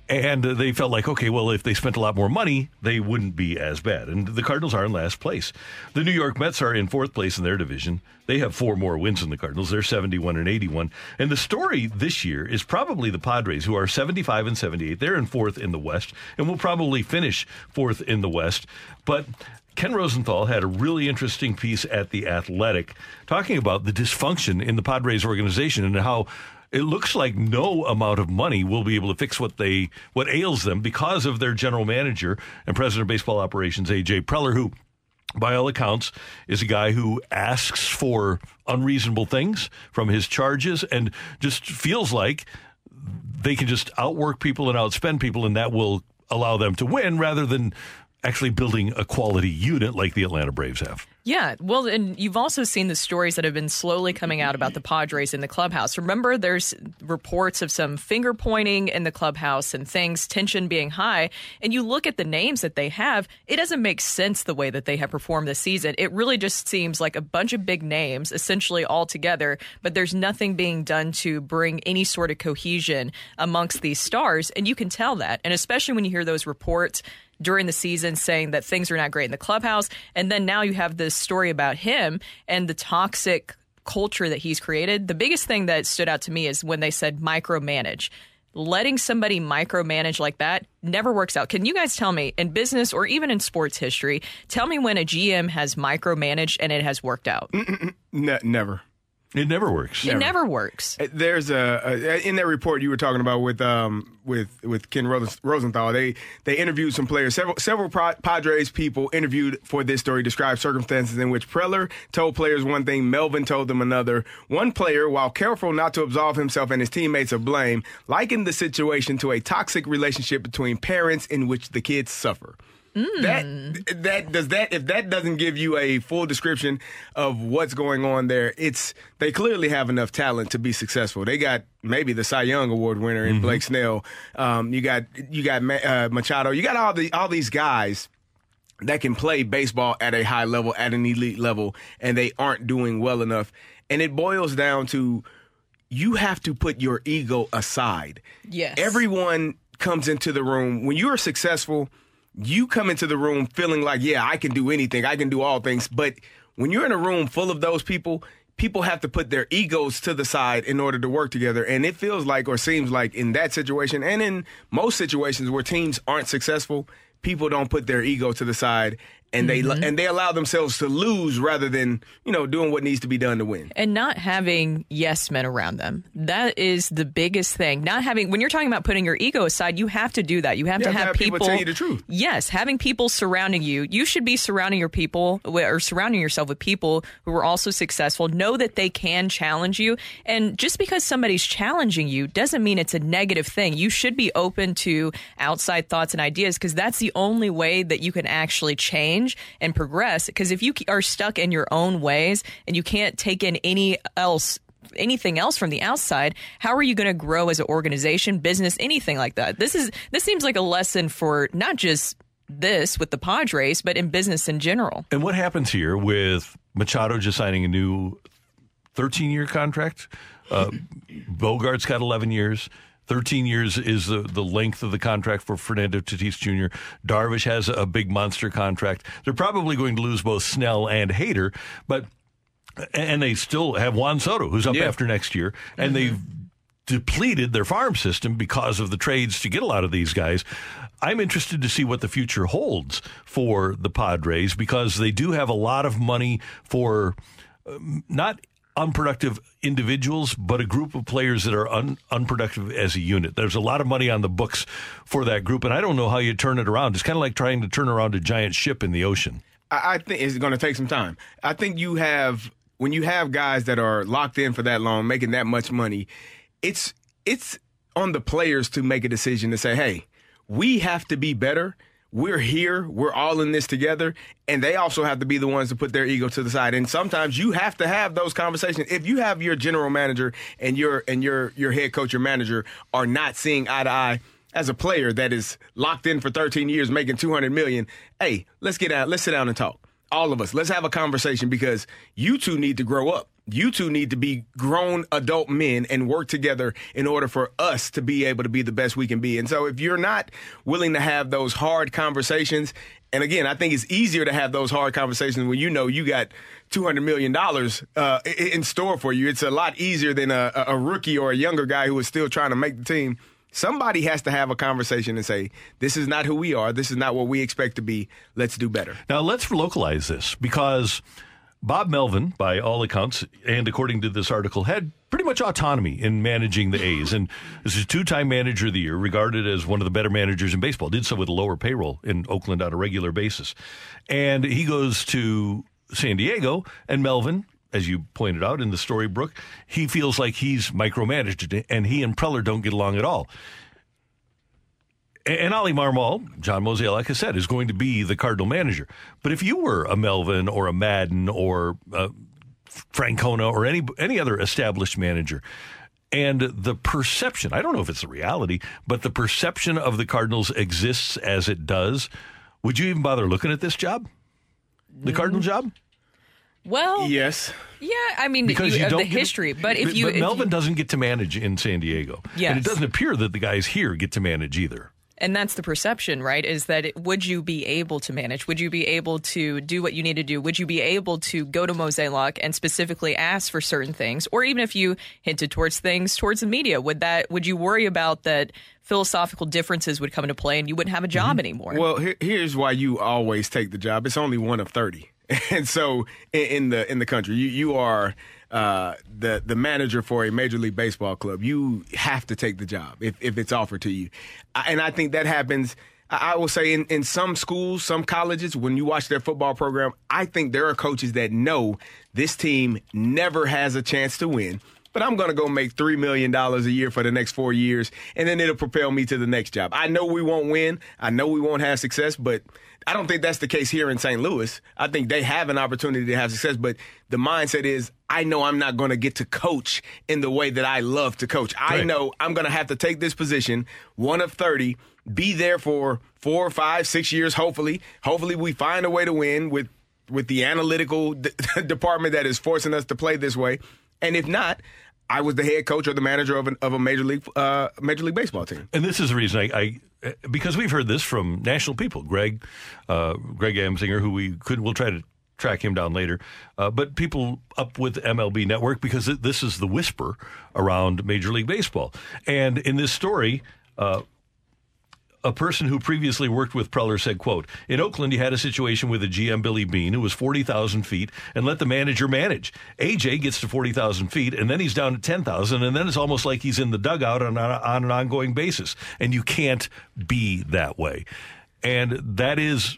And they felt like, okay, well, if they spent a lot more money, they wouldn't be as bad. And the Cardinals are in last place. The New York Mets are in fourth place in their division. They have four more wins than the Cardinals. They're 71 and 81. And the story this year is probably the Padres, who are 75 and 78. They're in fourth in the West and will probably finish fourth in the West. But Ken Rosenthal had a really interesting piece at The Athletic talking about the dysfunction in the Padres organization and how it looks like no amount of money will be able to fix what they what ails them because of their general manager and president of baseball operations AJ Preller who by all accounts is a guy who asks for unreasonable things from his charges and just feels like they can just outwork people and outspend people and that will allow them to win rather than actually building a quality unit like the Atlanta Braves have. Yeah, well, and you've also seen the stories that have been slowly coming out about the Padres in the clubhouse. Remember, there's reports of some finger pointing in the clubhouse and things, tension being high. And you look at the names that they have, it doesn't make sense the way that they have performed this season. It really just seems like a bunch of big names, essentially all together, but there's nothing being done to bring any sort of cohesion amongst these stars. And you can tell that. And especially when you hear those reports during the season saying that things are not great in the clubhouse. And then now you have this story about him and the toxic culture that he's created. The biggest thing that stood out to me is when they said micromanage. Letting somebody micromanage like that never works out. Can you guys tell me in business or even in sports history, tell me when a GM has micromanaged and it has worked out? Ne- never. It never works. It never works. Uh, There's a, a in that report you were talking about with um with with Ken Rosenthal. They they interviewed some players. Several several Padres people interviewed for this story described circumstances in which Preller told players one thing, Melvin told them another. One player, while careful not to absolve himself and his teammates of blame, likened the situation to a toxic relationship between parents in which the kids suffer. That that does that if that doesn't give you a full description of what's going on there, it's they clearly have enough talent to be successful. They got maybe the Cy Young Award winner in Blake Snell. Um, you got you got Ma- uh, Machado. You got all the all these guys that can play baseball at a high level, at an elite level, and they aren't doing well enough. And it boils down to you have to put your ego aside. Yes. Everyone comes into the room when you are successful. You come into the room feeling like, yeah, I can do anything. I can do all things. But when you're in a room full of those people, people have to put their egos to the side in order to work together. And it feels like, or seems like, in that situation, and in most situations where teams aren't successful, people don't put their ego to the side and they mm-hmm. and they allow themselves to lose rather than you know doing what needs to be done to win. and not having yes men around them. That is the biggest thing. Not having when you're talking about putting your ego aside, you have to do that. You have You to have have, have people tell you the truth. Yes, having people surrounding you. You should be surrounding your people or surrounding yourself with people who are also successful. Know that they can challenge you, and just because somebody's challenging you doesn't mean it's a negative thing. You should be open to outside thoughts and ideas because that's the only way that you can actually change and progress. Because if you are stuck in your own ways and you can't take in any else anything else from the outside how are you going to grow as an organization business anything like that this is this seems like a lesson for not just this with the padres but in business in general And what happens here with Machado just signing a new 13 year contract. Uh, Bogaerts got 11 years. 13 years is the, the length of the contract for Fernando Tatis Jr. Darvish has a big monster contract. They're probably going to lose both Snell and Hader, but and they still have Juan Soto, who's up Yeah. after next year, and they've depleted their farm system because of the trades to get a lot of these guys. I'm interested to see what the future holds for the Padres because they do have a lot of money for um, not unproductive individuals, but a group of players that are un- unproductive as a unit. There's a lot of money on the books for that group, and I don't know how you turn it around. It's kind of like trying to turn around a giant ship in the ocean. I, I think it's going to take some time. I think you have when you have guys that are locked in for that long, making that much money. It's it's on the players to make a decision to say, "Hey, we have to be better. We're here. We're all in this together." And they also have to be the ones to put their ego to the side. And sometimes you have to have those conversations. If you have your general manager and your and your your head coach, your manager are not seeing eye to eye as a player that is locked in for 13 years making 200 million hey let's get out let's sit down and talk all of us let's have a conversation because you two need to grow up you two need to be grown adult men and work together in order for us to be able to be the best we can be and so if you're not willing to have those hard conversations and again i think it's easier to have those hard conversations when you know you got $200 million uh, in store for you it's a lot easier than a a rookie or a younger guy who is still trying to make the team Somebody has to have a conversation and say, this is not who we are. This is not what we expect to be. Let's do better. Now, let's localize this because Bob Melvin, by all accounts, and according to this article, had pretty much autonomy in managing the A's. And this is two time manager of the year, regarded as one of the better managers in baseball. Did so with a lower payroll in Oakland on a regular basis. And he goes to San Diego, and Melvin. As you pointed out in the story, Brooke, he feels like he's micromanaged, and he and Preller don't get along at all. And Oli Marmol, John Mosey, like I said, is going to be the Cardinal manager. But if you were a Melvin or a Maddon or uh, Francona or any any other established manager, and the perception, I don't know if it's the reality, but the perception of the Cardinals exists as it does, would you even bother looking at this job? The Cardinal job? Well, Yes. yeah, I mean, Because you, you of don't the get- history, but if you, but if Melvin you- doesn't get to manage in San Diego, and it doesn't appear that the guys here get to manage either. And that's the perception, right? Is that it, would you be able to manage? Would you be able to do what you need to do? Would you be able to go to Mosaic and specifically ask for certain things? Or even if you hinted towards things towards the media, would that would you worry about that philosophical differences would come into play and you wouldn't have a job mm-hmm. anymore? Well, here, here's why you always take the job. It's only one of 30. And so in, in the in the country, you, you are uh, the the manager for a major league baseball club. You have to take the job if, if it's offered to you. And I think that happens I I will say in, in some schools, some colleges, when you watch their football program, I think there are coaches that know this team never has a chance to win. But I'm going to go make $3 million a year for the next four years, and then it'll propel me to the next job. I know we won't win. I know we won't have success, but I don't think that's the case here in St. Louis. I think they have an opportunity to have success, but the mindset is I know I'm not going to get to coach in the way that I love to coach. I Right. know I'm going to have to take this position, one of 30, be there for four, five, six years, hopefully. Hopefully, we find a way to win with, with the analytical d- department that is forcing us to play this way. And if not, I was the head coach or the manager of, an, of a major league uh, major league baseball team. And this is the reason I, I because we've heard this from national people. Greg, uh, Greg Amsinger, who we could, we'll try to track him down later. Uh, but people up with MLB Network because this is the whisper around Major League Baseball. And in this story, uh, a person who previously worked with Preller said, quote, in Oakland, he had a situation with a GM, Billy Beane, who was 40,000 feet and let the manager manage. AJ gets to 40,000 feet and then he's down to 10,000 and then it's almost like he's in the dugout on, on an ongoing basis. And you can't be that way. And that is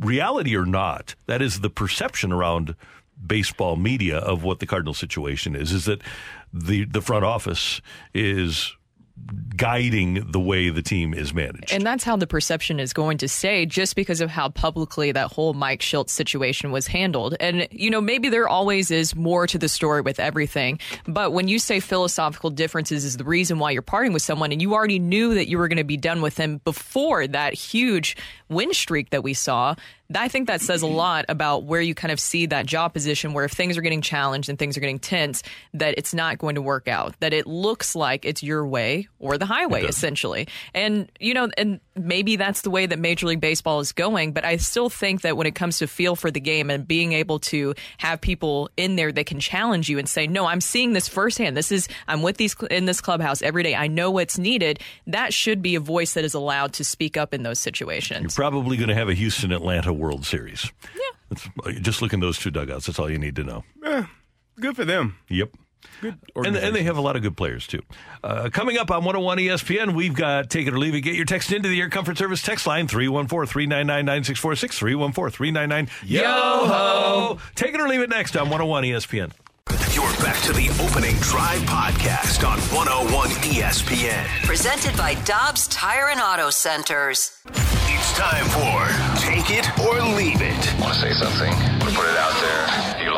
reality or not, that is the perception around baseball media of what the Cardinal situation is, is that the, the front office is guiding the way the team is managed. And that's how the perception is going to stay just because of how publicly that whole Mike Shildt situation was handled. And, you know, maybe there always is more to the story with everything. But when you say philosophical differences is the reason why you're parting with someone and you already knew that you were going to be done with him before that huge win streak that we saw, I think that says a lot about where you kind of see that job position where if things are getting challenged and things are getting tense, that it's not going to work out. That it looks like it's your way or the highway, essentially. And, you know, and maybe that's the way that Major League Baseball is going, but I still think that when it comes to feel for the game and being able to have people in there that can challenge you and say, no, I'm seeing this firsthand. This is, I'm with these in this clubhouse every day. I know what's needed. That should be a voice that is allowed to speak up in those situations. You're probably going to have a Houston Atlanta World Series. Yeah. just look in those two dugouts. That's all you need to know. Eh, good for them. Yep. Good. And, and they have a lot of good players, too. Uh, coming up on 101 ESPN, we've got Take It or Leave It. Get your text into the Air Comfort Service text line 314 399 9646. 314 399 Yo ho! Take It or Leave It next on 101 ESPN. You're back to the opening drive podcast on 101 ESPN. Presented by Dobbs Tire and Auto Centers. It's time for Take It or Leave It. Want to say something? Want to put it out there?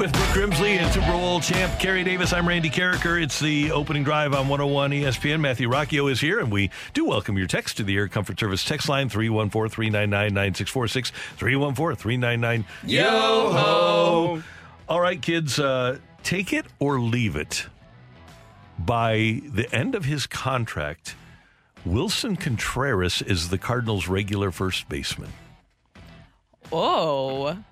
With Brooke Grimsley and Super Bowl champ Kerry Davis, I'm Randy Karraker. It's the opening drive on 101 ESPN. Matthew Rocchio is here, and we do welcome your text to the Air Comfort Service text line 314 399 9646. 314 399 Yo ho! All right, kids, uh, take it or leave it. By the end of his contract, Willson Contreras is the Cardinals' regular first baseman. Oh.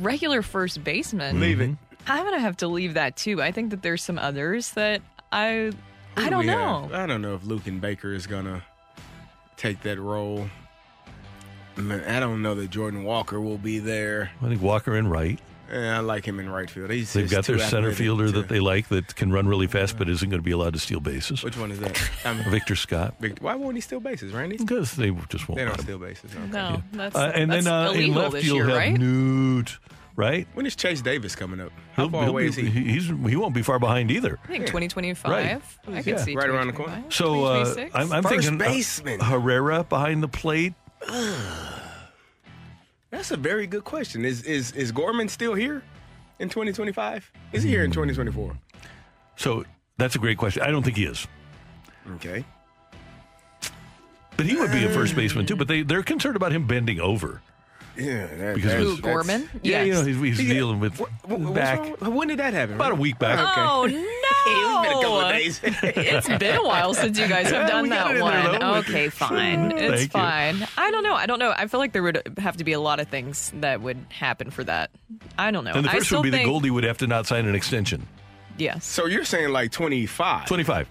Regular first baseman. Leave it. Mm-hmm. I'm gonna have to leave that too. I think that there's some others that I I don't know. have? I don't know if Luken Baker is gonna take that role. Man, I don't know that Jordan Walker will be there. I think Walker in right. Yeah, I like him in right field. He's They've got their center fielder to- that they like that can run really fast but isn't going to be allowed to steal bases. Which one is that? I'm, Victor Scott. Victor, why won't he steal bases, Randy? Because they just won't They don't steal bases. Okay. No, that's Uh, and that's then uh, in left this you'll year, have right? Newt, right? When is Chase Davis coming up? How He'll- far he'll away be- is he? he- He's he won't be far behind either. I think 2025. Right. I can Yeah. see Right around the corner. So uh, I'm, I'm First thinking uh, baseman. Herrera behind the plate. That's a very good question. Is is is Gorman still here in 2025? Is he here in 2024? So that's a great question. I don't think he is, Okay. but he would be a first baseman too. But they they're concerned about him bending over Yeah. That, because that's- of Gorman? yeah, you know he's, he's Yeah. dealing with What- what- back wrong? When did that happen? about a week back. Oh no! It's been a couple of days. it's been a while since you guys have done that it there, one. Okay, fine. Thank It's you. fine. I don't know. I don't know. I feel like there would have to be a lot of things that would happen for that. I don't know. And the first still would be think, that Goldie would have to not sign an extension. Yes. So you're saying like 25? 25.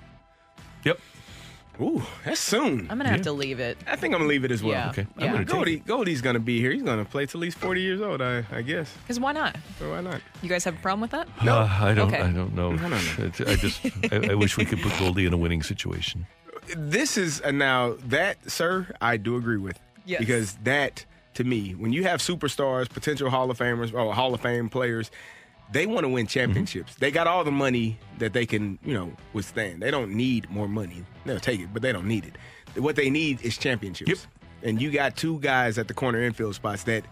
Yep. Ooh, that's soon. I'm gonna have to leave it. I think I'm gonna leave it as well. Yeah. Okay. I'm Yeah. gonna take Goldie, Goldie's gonna be here. He's gonna play till he's 40 years old, I, I guess. Because why not? So why not? You guys have a problem with that? No. Uh, I don't. Okay. I don't know. No, no, no. It- I just. I, I wish we could put Goldie in a winning situation. This is uh, now that, sir, I do agree with. Yes. Because that, to me, when you have superstars, potential Hall of Famers, or Hall of Fame players, they want to win mm-hmm. championships. They got all the money that they can, you know, withstand. They don't need more money. They'll take it, but they don't need it. What they need is championships. Yep. And you got two guys at the corner infield spots that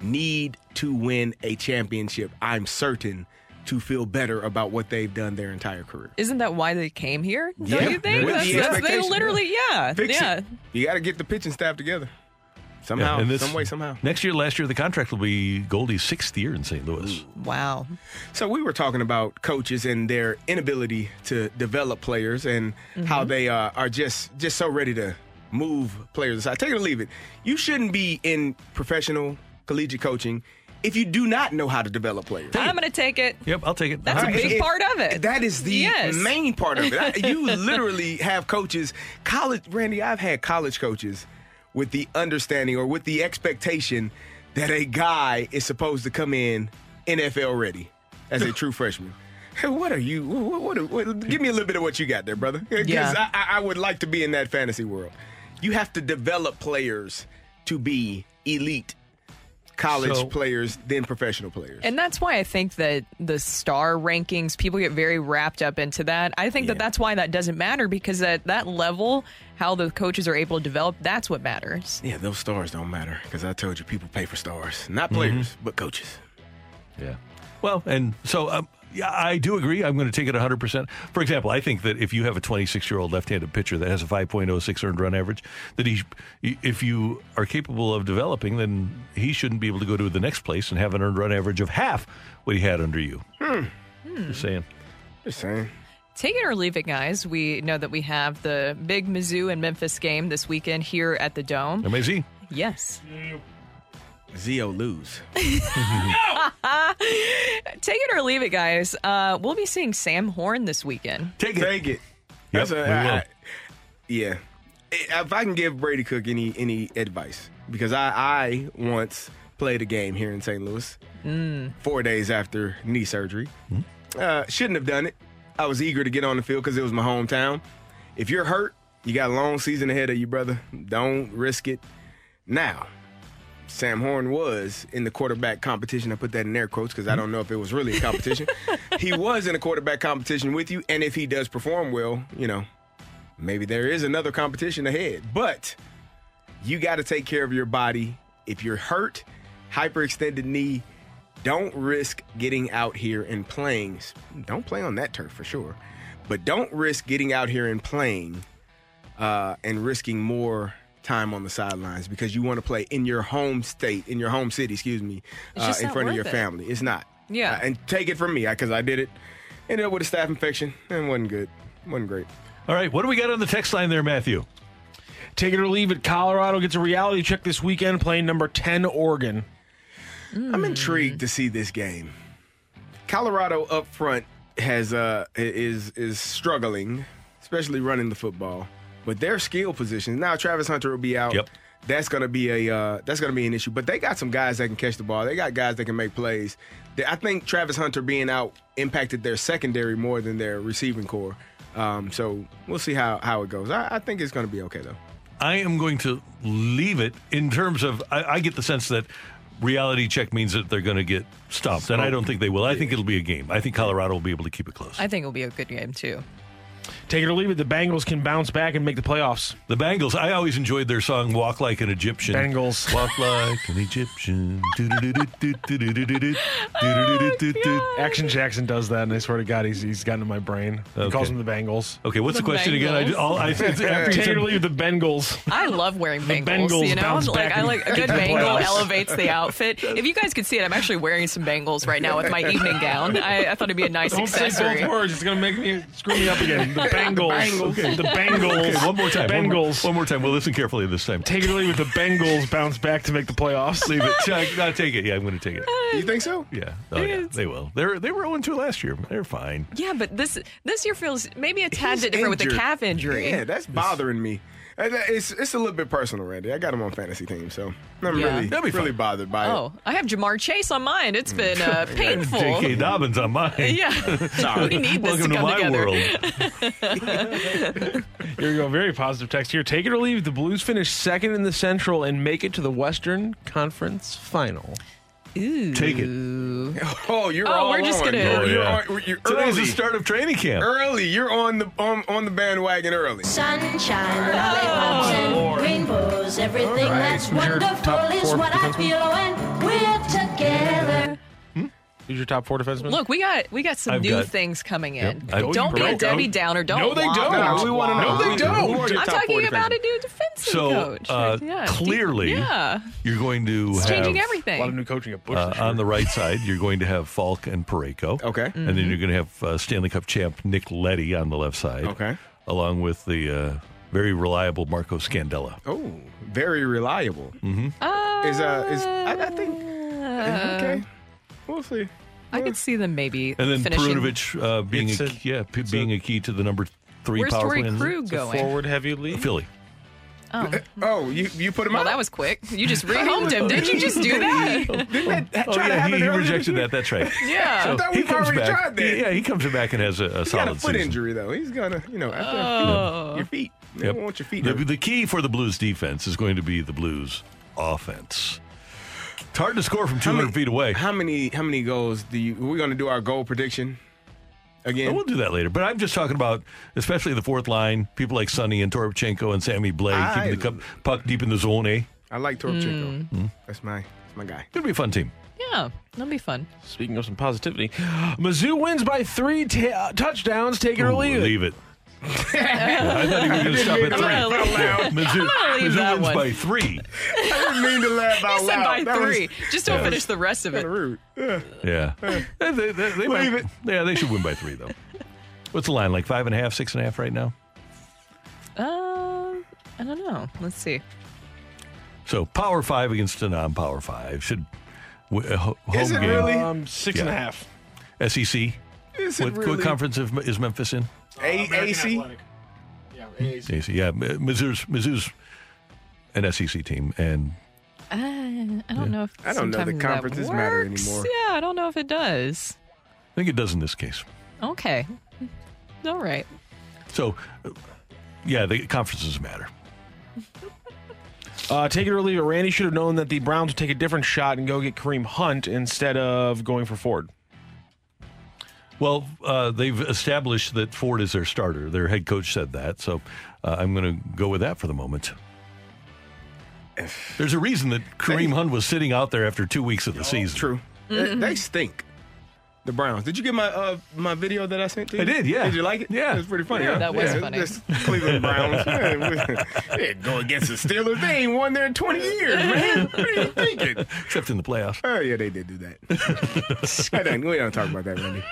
need to win a championship. I'm certain to feel better about what they've done their entire career. Isn't that why they came here? Don't Yeah. you think? That's, the that's, they literally, yeah. Fix yeah. it. You got to get the pitching staff together. Somehow, and this- some way, somehow. Next year, last year, the contract will be Goldie's sixth year in St. Louis. Wow. So we were talking about coaches and their inability to develop players and how they uh, are just just so ready to move players aside. Take it or leave it. You shouldn't be in professional collegiate coaching if you do not know how to develop players. I'm going to take it. Yep, I'll take it. That's a All right, big if- part of it. That is the Yes. main part of it. I- you literally have coaches, college, Randy, I've had college coaches with the understanding or with the expectation that a guy is supposed to come in NFL ready as a true freshman. Hey, What are you? What, what, what- give me a little bit of what you got there, brother. Because Yeah. I, I- would like to be in that fantasy world. You have to develop players to be elite college So- players than professional players. And that's why I think that the star rankings, people get very wrapped up into that. I think that that's why that doesn't matter because at that level, how the coaches are able to develop, that's what matters. Yeah, those stars don't matter because I told you people pay for stars, not Mm-hmm. players, but coaches. Yeah. Well, and so um, yeah, I do agree. I'm going to take it 100%. For example, I think that if you have a 26 year old left handed pitcher that has a 5.06 earned run average, that he, if you are capable of developing, then he shouldn't be able to go to the next place and have an earned run average of half what he had under you. Hmm. Just saying. Just saying. Take it or leave it, guys. We know that we have the big Mizzou and Memphis game this weekend here at the Dome. Amazing. Yes. Zio lose. Take it or leave it, guys. Uh, we'll be seeing Sam Horn this weekend. Take it. Take it. Yep, That's a- we will. I- yeah. If I can give Brady Cook any any advice, because I, I once played a game here in St. Louis Mm. four days after knee surgery. Uh, shouldn't have done it. I was eager to get on the field because it was my hometown. If you're hurt, you got a long season ahead of you, brother. Don't risk it. Now, Sam Horn was in the quarterback competition. I put that in air quotes because I don't know if it was really a competition. he was in a quarterback competition with you, and if he does perform well, you know, maybe there is another competition ahead. But you got to take care of your body. If you're hurt, hyperextended knee, don't risk getting out here and playing. Don't play on that turf for sure, but don't risk getting out here and playing uh, and risking more time on the sidelines because you want to play in your home state, in your home city, excuse me, uh, in front of your it. family. It's not. Yeah. Uh, and take it from me because I did it. Ended up with a staph infection and it wasn't good. wasn't great. All right. What do we got on the text line there, Matthew? Take it or leave it. Colorado gets a reality check this weekend playing number 10 Oregon. I'm intrigued to see this game. Colorado up front has uh is is struggling, especially running the football. But their skill positions now, Travis Hunter will be out. Yep. That's gonna be a uh, that's gonna be an issue. But they got some guys that can catch the ball. They got guys that can make plays. I think Travis Hunter being out impacted their secondary more than their receiving core. Um, so we'll see how how it goes. I, I think it's gonna be okay though. I am going to leave it in terms of. I, I get the sense that reality check means that they're going to get stopped, and I don't think they will. I think it'll be a game. I think Colorado will be able to keep it close. I think it'll be a good game, too. Take it or leave it, the Bengals can bounce back and make the playoffs. The Bengals, I always enjoyed their song "Walk Like an Egyptian." Bengals, walk like an Egyptian. Action Jackson does that, and I swear to God, he's he's gotten in my brain. He Okay. calls them the Bengals. Okay, what's the, The question again? I, Bengals. all, I, it's after Take it or leave the Bengals. I love wearing bangles. Bengals you know, like I like a good bangle elevates the outfit. If you guys could see it, I'm actually wearing some bangles right now with my evening gown. I, I thought it'd be a nice Don't say accessory. both words. It's gonna make me screw me up again. The Bengals. Okay. The Bengals. Okay, one more time. One more, Bengals. one more time. We'll listen carefully this time. Take it or leave it. The Bengals bounce back to make the playoffs. Leave it. Chuck, no, take it. Yeah, I'm going to take it. Uh, you think so? Yeah. Oh, yeah. They will. They're they were 0 2 last year. They're fine. Yeah, but this this year feels maybe a tad bit different with the calf injury. Yeah, that's bothering me. Uh, It's it's a little bit personal, Randy. I got him on fantasy team, so I'm Yeah. really That'd be really fun. bothered by it. Oh, I have Ja'Marr Chase on mine. It's been uh, painful. J.K. Dobbins on mine. Yeah, Sorry. we need this Welcome to to come my together. world. Here we go. Very positive text here. Take it or leave it. The Blues finish second in the Central and make it to the Western Conference Final. Ooh. Take it. it. Oh, you're Oh, all we're just on. gonna- You're, Oh, you're on, you're Today's early. the start of training camp. Early, you're on the on, on the bandwagon early. Sunshine, oh, lollipops, and rainbows. Everything that's wonderful is what I feel when we're together. Who's your top four defensemen? Look, we got we got some I've new got- things coming in. Yep. I- Don't be a Don't- Debbie Downer. Don't. No, they womp don't. womp No, we wanna know. No, they don't. Who are your I'm top four talking about a defensemen? new defensive So coach. uh, yeah, clearly, yeah, you're going to it's have changing a lot of everything. new coaching at Bush. uh, this year. on the right side. You're going to have Faulk and Parayko. Okay. and then you're going to have uh, Stanley Cup champ Nick Leddy on the left side. Okay. along with the uh, very reliable Marco Scandella. Oh, very reliable. Mm-hmm. Uh, Is uh is I, I think okay. We'll see. I could see them maybe And then finishing. Perunovic uh, being a, a- key- yeah p- being a- a, key to the number three Where's power Torey play. in Krug It's going? forward heavy league. Philly. Oh, Oh, you you put him well, out. that was quick. You just rehomed him. Did you just do that? Didn't that Oh try to yeah, happen he, he rejected year? that. That's right. Yeah. So I thought he we've comes already back. tried that. Yeah, he comes back and has a, a He got a foot season. injury though. He's gonna, you know, after Oh. your feet. You Yep. don't want your feet. The, the key for the Blues defense is going to be the Blues offense. It's hard to score from 200 many- feet away. How many how many goals do you? We're going to do our goal prediction again. And we'll do that later. But I'm just talking about, especially the fourth line, people like Sonny and Toropchenko and Sammy Blais I- keeping the cup, puck deep in the zone Eh? I like Toropchenko. Hmm. That's my that's my guy. It'll be a fun team. Yeah, that'll be fun. Speaking of some positivity, Mizzou wins by three ta- touchdowns. Take it or leave it. leave it. I thought you were going to stop at I'm gonna leave it Yeah. Mizzou, gonna leave Mizzou that wins one. by three. I didn't mean to laugh out You said loud. by That was three. Just don't yeah. finish the rest of it. rude. Yeah. Yeah. they, they, they, they might- Leave it. Yeah, they should win by three, though. What's the line? Like five and a half, six and a half right now? Uh, I don't know. Let's see. So power five against a non power five. Should w- a ho- home Is it game. really? Um, six and a Yeah. half. SEC. Is it What, really? what conference is, is Memphis in? A- AC? Yeah, AAC. AC. Yeah, Mizzou's, Mizzou's an SEC team, and Uh, I don't know if I don't know the that conferences matter works. anymore. Yeah, I don't know if it does. I think it does in this case. Okay. All right. So, uh, yeah, the conferences matter. Uh, take it or leave it. Randy should have known that the Browns would take a different shot and go get Kareem Hunt instead of going for Ford. Well, uh, they've established that Ford is their starter. Their head coach said that, so uh, I'm going to go with that for the moment. There's a reason that Kareem Hunt was sitting out there after two weeks of the season. True. They, they stink. The Browns. Did you get my uh, my video that I sent to you? I did, yeah. Did you like it? Yeah. it was pretty funny. Yeah, huh? that was Yeah, funny. it's Cleveland Browns. Yeah, go against the Steelers. They ain't won there in 20 years, man. What are you thinking? Except in the playoffs. Oh yeah, they did do that. I don't, we don't talk about that, Randy.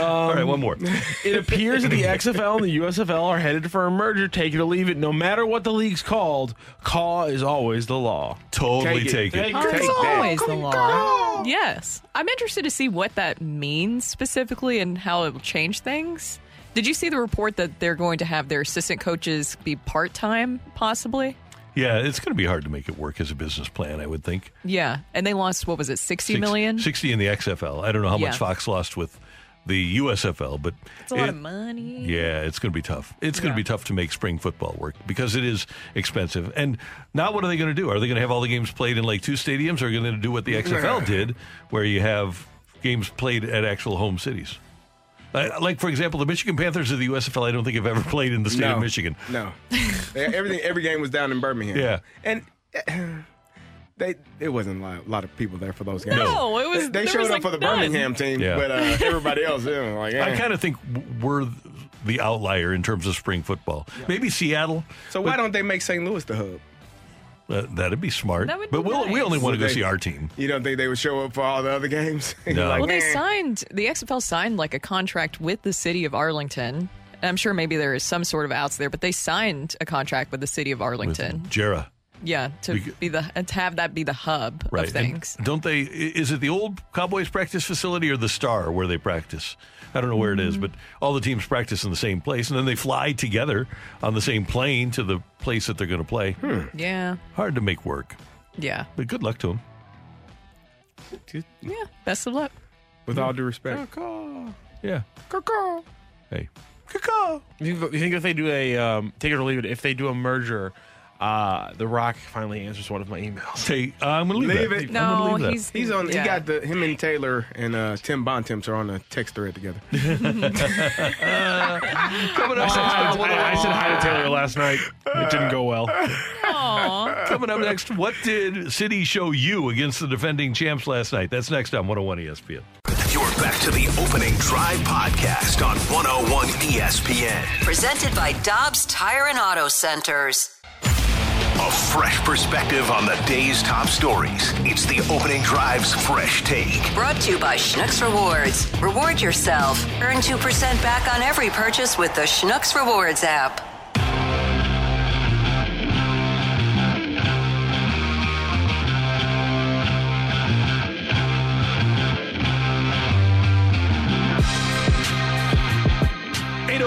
All right, one more. It appears that the XFL and the USFL are headed for a merger. Take it or leave it. No matter what the league's called, call is always the law. Totally Take it. take it. Take Oh, Take it's that. always the Come law. Yes. I'm interested to see what that means specifically and how it will change things. Did you see the report that they're going to have their assistant coaches be part time, possibly? Yeah, it's going to be hard to make it work as a business plan, I would think. Yeah. And they lost, what was it, sixty Six- million? 60 in the XFL. I don't know how Yeah. much Fox lost with the USFL, but It's a lot of money. Yeah, it's going to be tough. It's going to be tough to make spring football work because it is expensive. And now, what are they going to do? Are they going to have all the games played in like two stadiums, or are they going to do what the XFL did, where you have games played at actual home cities? Uh, Like, for example, the Michigan Panthers of the USFL, I don't think have ever played in the state no, of Michigan. No, They- everything. Every game was down in Birmingham. Yeah. and. uh, They, it wasn't a lot, a lot of people there for those games. No, it was- They, they showed was, up like, for the none. Birmingham team, Yeah. but uh, everybody else, you know, like, I eh. kind of think we're the outlier in terms of spring football. Maybe Seattle. So why don't they make St. Louis the hub? Uh, that'd be smart. That would but be we'll, we only want to go they- see our team. You don't think they would show up for all the other games? No. Like, Well, they eh. signed the XFL signed like a contract with the city of Arlington. And I'm sure maybe there is some sort of outs there, but they signed a contract with the city of With Arlington. Jera. yeah, to Beca- be the to have that be the hub Right. of things. And don't they? Is it the old Cowboys practice facility or the Star where they practice? I don't know where it is, but all the teams practice in the same place, and then they fly together on the same plane to the place that they're going to play. Hmm. Yeah, Hard to make work, yeah, but good luck to them. yeah. Best of luck. With all due respect. Yeah. Hey. You think, you think if they do a um, take it or leave it, if they do a merger, uh, The Rock finally answers one of my emails. Hey, I'm gonna leave, Leave that. it. I'm No, gonna leave that. he's He's on. yeah. He got the him and Taylor and uh, Tim Bontemps are on a text thread together. coming up I, next. I- I said hi to Taylor last night. It didn't go well. Aw. Coming up next, what did City show you against the defending champs last night? That's next on 101 ESPN. You're back to the opening drive podcast on 101 ESPN. Presented by Dobbs Tire and Auto Centers. A fresh perspective on the day's top stories. It's the opening drive's fresh take. Brought to you by Schnucks Rewards. Reward yourself. Earn 2% back on every purchase with the Schnucks Rewards app.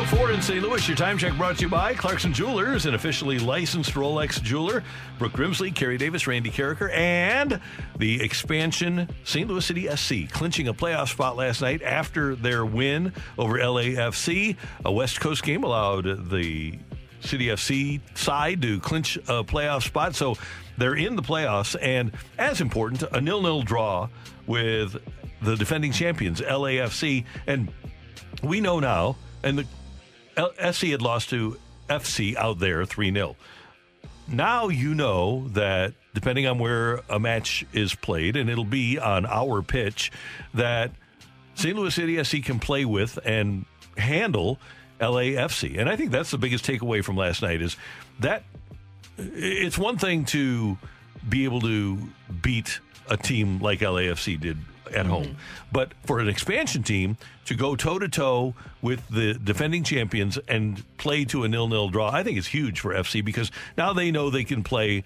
Eight oh four in St. Louis. Your time check brought to you by Clarkson Jewelers, an officially licensed Rolex jeweler. Brooke Grimsley, Kerry Davis, Randy Karraker, and the expansion St. Louis City SC clinching a playoff spot last night after their win over LAFC. A West Coast game allowed the City FC side to clinch a playoff spot. So they're in the playoffs. And as important, a nil nil draw with the defending champions, LAFC. And we know now, and the SC had lost to FC out there 3 0. Now you know that depending on where a match is played, and it'll be on our pitch, that St. Louis City SC can play with and handle LAFC. And I think that's the biggest takeaway from last night is that it's one thing to be able to beat a team like LAFC did at home. Mm-hmm. But for an expansion team to go toe to toe with the defending champions and play to a nil nil draw, I think is huge for FC because now they know they can play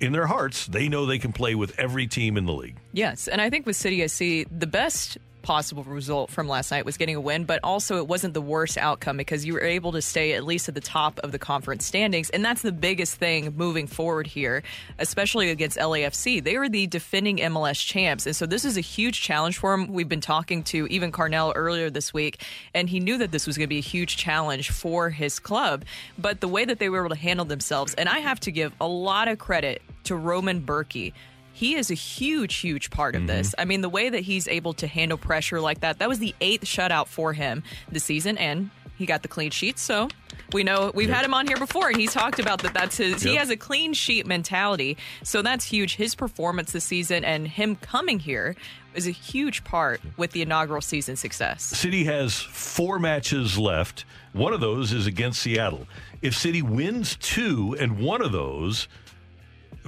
in their hearts, they know they can play with every team in the league. Yes, and I think with City SC, the best possible result from last night was getting a win, but also it wasn't the worst outcome because you were able to stay at least at the top of the conference standings. And that's the biggest thing moving forward here, especially against LAFC. They were the defending MLS champs. And so this is a huge challenge for them. We've been talking to even Carnell earlier this week, and he knew that this was going to be a huge challenge for his club. But the way that they were able to handle themselves, and I have to give a lot of credit to Roman Bürki he is a huge, huge part of this. Mm-hmm. I mean, the way that he's able to handle pressure like that, that was the eighth shutout for him this season, and he got the clean sheet. So we know we've had him on here before, and he's talked about that. That's his. He has a clean sheet mentality, so that's huge. His performance this season and him coming here is a huge part with the inaugural season success. City has four matches left. One of those is against Seattle. If City wins two and one of those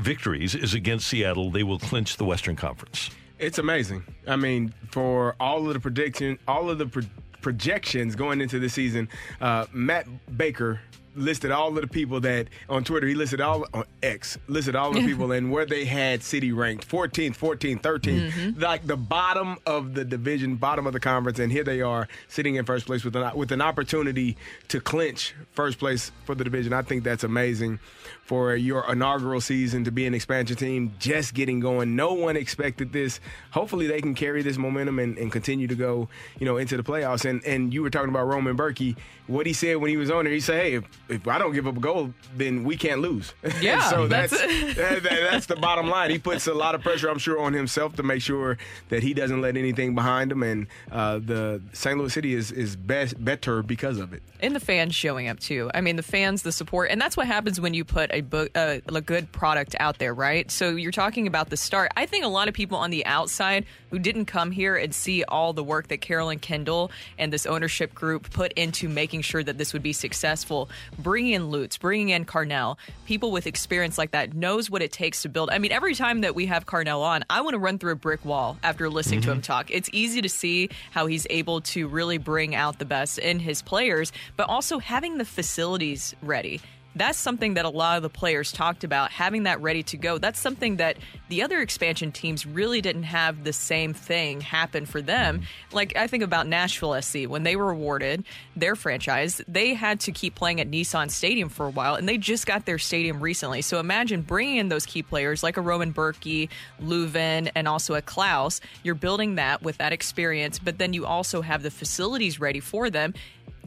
victories is against Seattle, they will clinch the Western Conference. It's amazing. I mean, for all of the prediction, all of the pro- projections going into the season, uh, Matt Baker listed all of the people that on Twitter he listed all on X listed all the people and where they had City ranked 14th, 14th, 13th, Mm-hmm. like the bottom of the division, bottom of the conference, and here they are sitting in first place with an with an opportunity to clinch first place for the division. I think that's amazing for your inaugural season to be an expansion team just getting going. No one expected this. Hopefully they can carry this momentum and, and continue to go, you know, into the playoffs. And and you were talking about Roman Bürki. What he said when he was on there, he said, "Hey, if, if I don't give up a goal, then we can't lose." Yeah, so that's that's that- that- that's the bottom line. He puts a lot of pressure, I'm sure, on himself to make sure that he doesn't let anything behind him. And uh, the St. Louis City is is best better because of it. and the fans showing up too. I mean, the fans, the support, and that's what happens when you put a book, uh, a good product out there, right? So you're talking about the start. I think a lot of people on the outside who didn't come here and see all the work that Carolyn Kindle and this ownership group put into making sure that this would be successful, bringing in Lutz, bringing in Carnell, people with experience like that knows what it takes to build. I mean, every time that we have Carnell on, I want to run through a brick wall after listening to mm-hmm. him talk. It's easy to see how he's able to really bring out the best in his players, but also having the facilities ready. That's something that a lot of the players talked about, having that ready to go. That's something that the other expansion teams really didn't have the same thing happen for them. Like, I think about Nashville SC. When they were awarded their franchise, they had to keep playing at Nissan Stadium for a while, and they just got their stadium recently. So imagine bringing in those key players like a Roman Bürki, Löwen, and also a Klauss. You're building that with that experience, but then you also have the facilities ready for them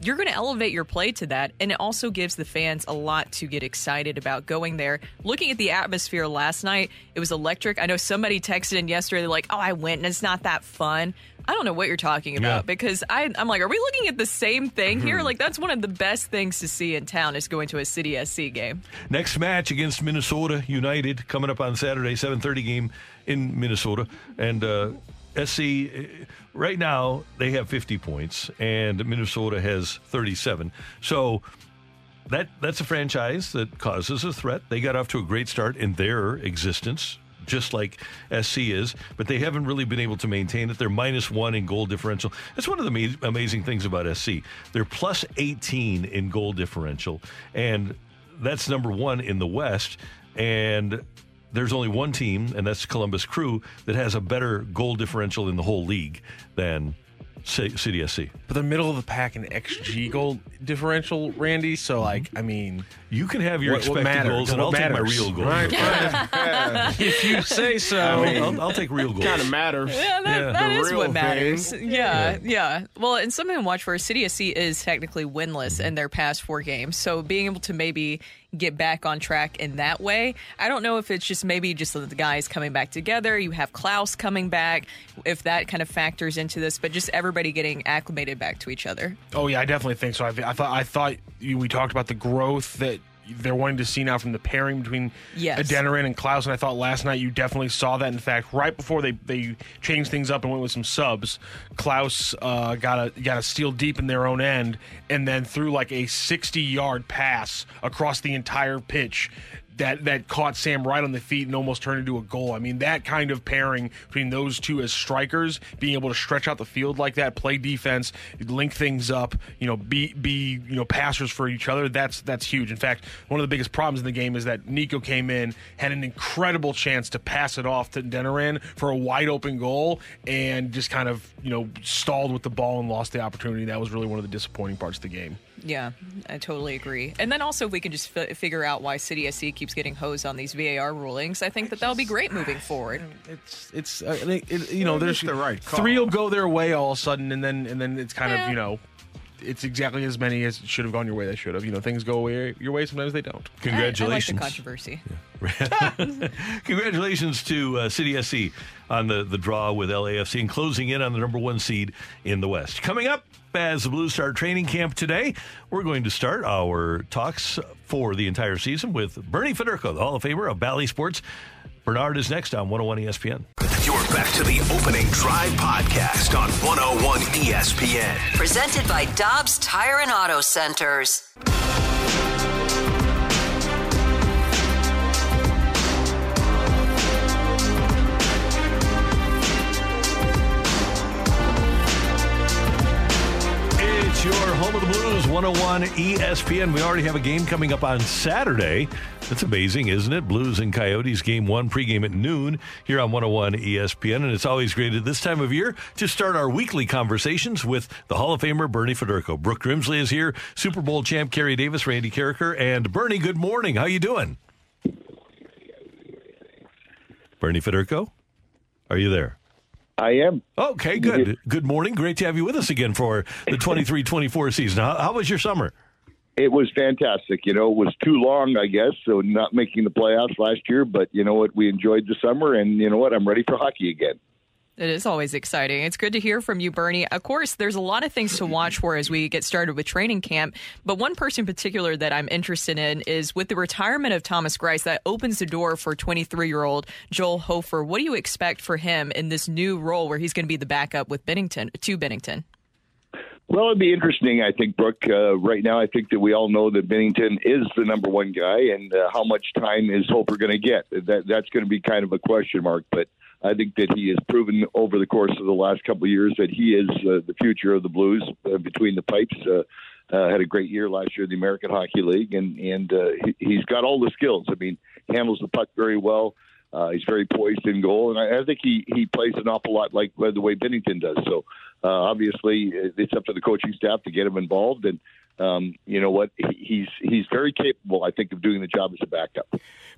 you're going to elevate your play to that and it also gives the fans a lot to get excited about going there. Looking at the atmosphere last night it was electric. I know somebody texted in yesterday they're like oh i went and it's not that fun. I don't know what you're talking about Yeah. because I, i'm like are we looking at the same thing here? Like that's one of the best things to see in town is going to a city sc game. Next match against Minnesota United coming up on Saturday, 7:30 game in Minnesota, and uh, SC uh, right now they have 50 points and Minnesota has 37. So that that's a franchise that causes a threat. They got off to a great start in their existence. Just like SC is, but they haven't really been able to maintain it. They're minus one in goal differential. That's one of the ma- amazing things about SC. They're plus 18 in goal differential, and that's number one in the West. And there's only one team, and that's Columbus Crew, that has a better goal differential in the whole league than C- CDSC. But they're middle of the pack in XG goal differential, Randy. So, like, I mean, You can have your what, what expected matters? goals, and I'll take my real goals. Right, fine. if you say so. I mean, I'll, I'll take real goals. Kind of matters. Yeah, that, Yeah. that The is real what matters. thing. Yeah, yeah, Well, and something to watch for City SC is technically winless mm-hmm. in their past four games. So being able to maybe get back on track in that way, I don't know if it's just maybe just the guys coming back together. You have Klauss coming back, if that kind of factors into this, but just everybody getting acclimated back to each other. Oh yeah, I definitely think so. I, I thought I thought you, we talked about the growth that they're wanting to see now from the pairing between Yes. Adeniran and Klauss, and I thought last night you definitely saw that. In fact, right before they, they changed things up and went with some subs, Klauss uh, got a got a steal deep in their own end, and then threw like a sixty yard pass across the entire pitch. That, that caught Sam right on the feet and almost turned into a goal. I mean, that kind of pairing between those two as strikers, being able to stretch out the field like that, play defense, link things up, you know, be be you know passers for each other. That's that's huge. In fact, one of the biggest problems in the game is that Nico came in, had an incredible chance to pass it off to Denoran for a wide open goal, and just kind of you know stalled with the ball and lost the opportunity. That was really one of the disappointing parts of the game. Yeah, I totally agree. And then also, if we can just f- figure out why City SC keeps getting hosed on these VAR rulings, I think that that'll be great moving forward. It's it's uh, it, it- you know there's It's the right call. three will go their way all of a sudden, and then and then it's kind Yeah. of you know. It's exactly as many as should have gone your way. They should have. You know, things go way, your way. Sometimes they don't. Congratulations. I, I like the controversy. Congratulations to uh, City SC on the, the draw with LAFC and closing in on the number one seed in the West. Coming up as the Blues start training camp today, we're going to start our talks for the entire season with Bernie Federko, the Hall of Famer of Bally Sports. Bernard is next on 101 ESPN. You're back to the opening drive podcast on 101 ESPN. Presented by Dobbs Tire and Auto Centers. Home of the Blues, 101 ESPN. We already have a game coming up on Saturday. That's amazing, isn't it? Blues and Coyotes, game one, pregame at noon here on 101 ESPN. And it's always great at this time of year to start our weekly conversations with the Hall of Famer, Bernie Federko. Brooke Grimsley is here, Super Bowl champ Kerry Davis, Randy Karraker, and Bernie, good morning. How you doing? Bernie Federko, are you there? I am. Okay, good. Good morning. Great to have you with us again for the 23 24 season. How, how was your summer? It was fantastic. You know, it was too long, I guess, so not making the playoffs last year. But you know what? We enjoyed the summer, and you know what? I'm ready for hockey again. It is always exciting. It's good to hear from you, Bernie. Of course, there's a lot of things to watch for as we get started with training camp. But one person in particular that I'm interested in is with the retirement of Thomas Greiss, that opens the door for 23 year old Joel Hofer. What do you expect for him in this new role where he's going to be the backup with Binnington to Binnington? Well, it'd be interesting, I think, Brooke. Uh, right now, I think that we all know that Binnington is the number one guy, and uh, how much time is Hofer going to get? That that's going to be kind of a question mark. But I think that he has proven over the course of the last couple of years that he is uh, the future of the Blues uh, between the pipes. Uh, uh, had a great year last year in the American Hockey League, and and uh, he, he's got all the skills. I mean, handles the puck very well. Uh, he's very poised in goal, and I, I think he he plays an awful lot like uh, the way Binnington does. So uh, obviously, it's up to the coaching staff to get him involved, and um, you know what? He's he's very capable, I think, of doing the job as a backup.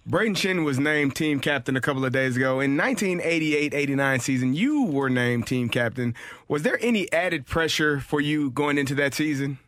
Brayden Schenn was named team captain a couple of days ago. In 1988-89 season, you were named team captain. Was there any added pressure for you going into that season?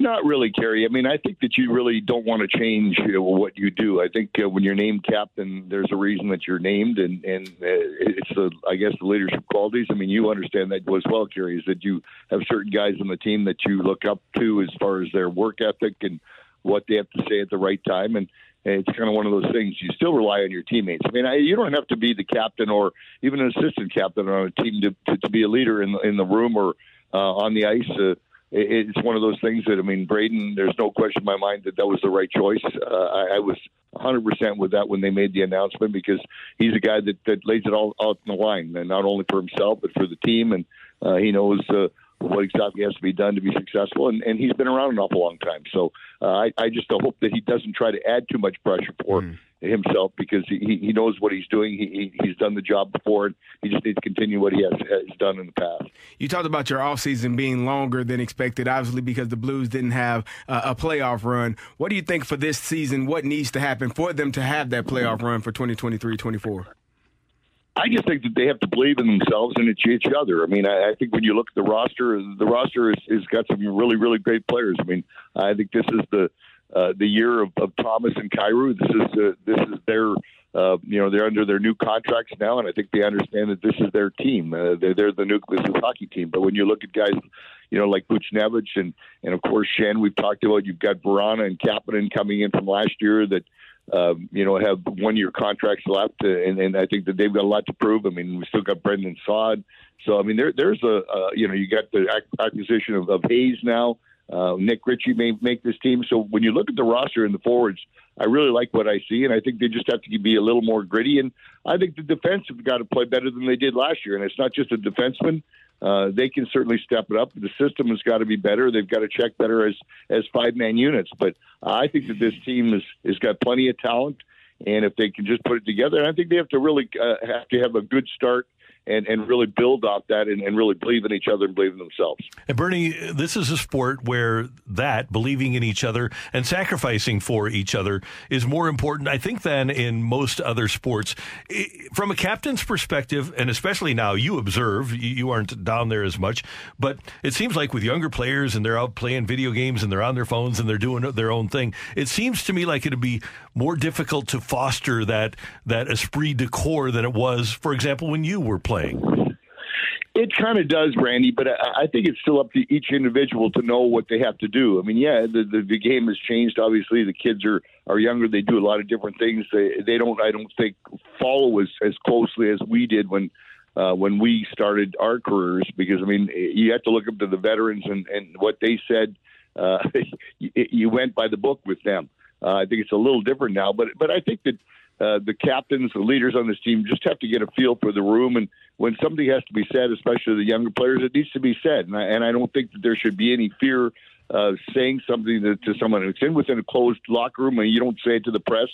Not really, Kerry. I mean, I think that you really don't want to change you know, what you do. I think uh, when you're named captain, there's a reason that you're named, and and uh, it's the I guess the leadership qualities. I mean, you understand that as well, Kerry, is that you have certain guys on the team that you look up to as far as their work ethic and what they have to say at the right time, and. It's kind of one of those things. You still rely on your teammates. I mean, I, you don't have to be the captain or even an assistant captain on a team to, to, to be a leader in in the room or uh, on the ice. Uh, it's one of those things that I mean, Brayden. There's no question in my mind that that was the right choice. Uh, I, I was 100 percent with that when they made the announcement because he's a guy that, that lays it all out in the line, and not only for himself but for the team, and uh, he knows uh, what exactly has to be done to be successful, and, and he's been around an awful long time. So uh, I, I just hope that he doesn't try to add too much pressure for himself because he, he knows what he's doing. He, he he's done the job before, and he just needs to continue what he has, has done in the past. You talked about your offseason being longer than expected, obviously because the Blues didn't have uh, a playoff run. What do you think for this season? What needs to happen for them to have that playoff run for 2023-24? I just think that they have to believe in themselves and each other. I mean, I, I think when you look at the roster, the roster has, has got some really, really great players. I mean, I think this is the uh, the year of, of Thomas and Kyrou. This is uh, this is their uh, you know they're under their new contracts now, and I think they understand that this is their team. Uh, they're, they're the nucleus of the hockey team. But when you look at guys, you know like Buchnevich and and of course Schenn, we've talked about. You've got Vrana and Kapanen coming in from last year that. Um, you know, have one year contracts left, uh, and, and I think that they've got a lot to prove. I mean, we still got Brandon Saad, so I mean, there, there's a, uh, you know, you got the acquisition of, of Hayes now. Uh, Nick Ritchie may make this team. So when you look at the roster and the forwards, I really like what I see, and I think they just have to be a little more gritty. And I think the defense have got to play better than they did last year. And it's not just a defenseman; uh, they can certainly step it up. The system has got to be better. They've got to check better as as five man units. But I think that this team has has got plenty of talent, and if they can just put it together, I think they have to really uh, have to have a good start and, and really build off that and, and really believe in each other and believe in themselves. And Bernie, this is a sport where that believing in each other and sacrificing for each other is more important, I think, than in most other sports. From a captain's perspective, and especially now, you observe, you aren't down there as much, but it seems like with younger players and they're out playing video games and they're on their phones and they're doing their own thing, it seems to me like it'd be more difficult to foster that that esprit de corps than it was, for example, when you were playing. It kind of does, Randy, but I, I think it's still up to each individual to know what they have to do. I mean, yeah, the, the the game has changed. Obviously, the kids are are younger. They do a lot of different things. They they don't. I don't think follow as as closely as we did when uh, when we started our careers. Because I mean, you have to look up to the veterans and and what they said. Uh, you, you went by the book with them. Uh, I think it's a little different now, but but I think that uh, the captains, the leaders on this team, just have to get a feel for the room. And when something has to be said, especially the younger players, it needs to be said. And I, and I don't think that there should be any fear of saying something to, to someone. It's in within a closed locker room, and you don't say it to the press.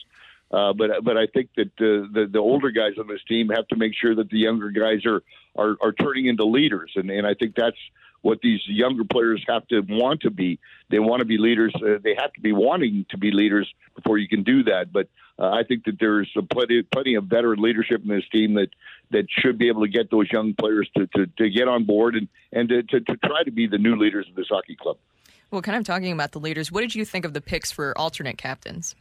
Uh, but but I think that uh, the the older guys on this team have to make sure that the younger guys are are, are turning into leaders, and and I think that's what these younger players have to want to be. They want to be leaders. Uh, they have to be wanting to be leaders before you can do that. But uh, I think that there's plenty, plenty of veteran leadership in this team that, that should be able to get those young players to, to, to get on board and, and to, to, to try to be the new leaders of this hockey club. Well, kind of talking about the leaders, what did you think of the picks for alternate captains?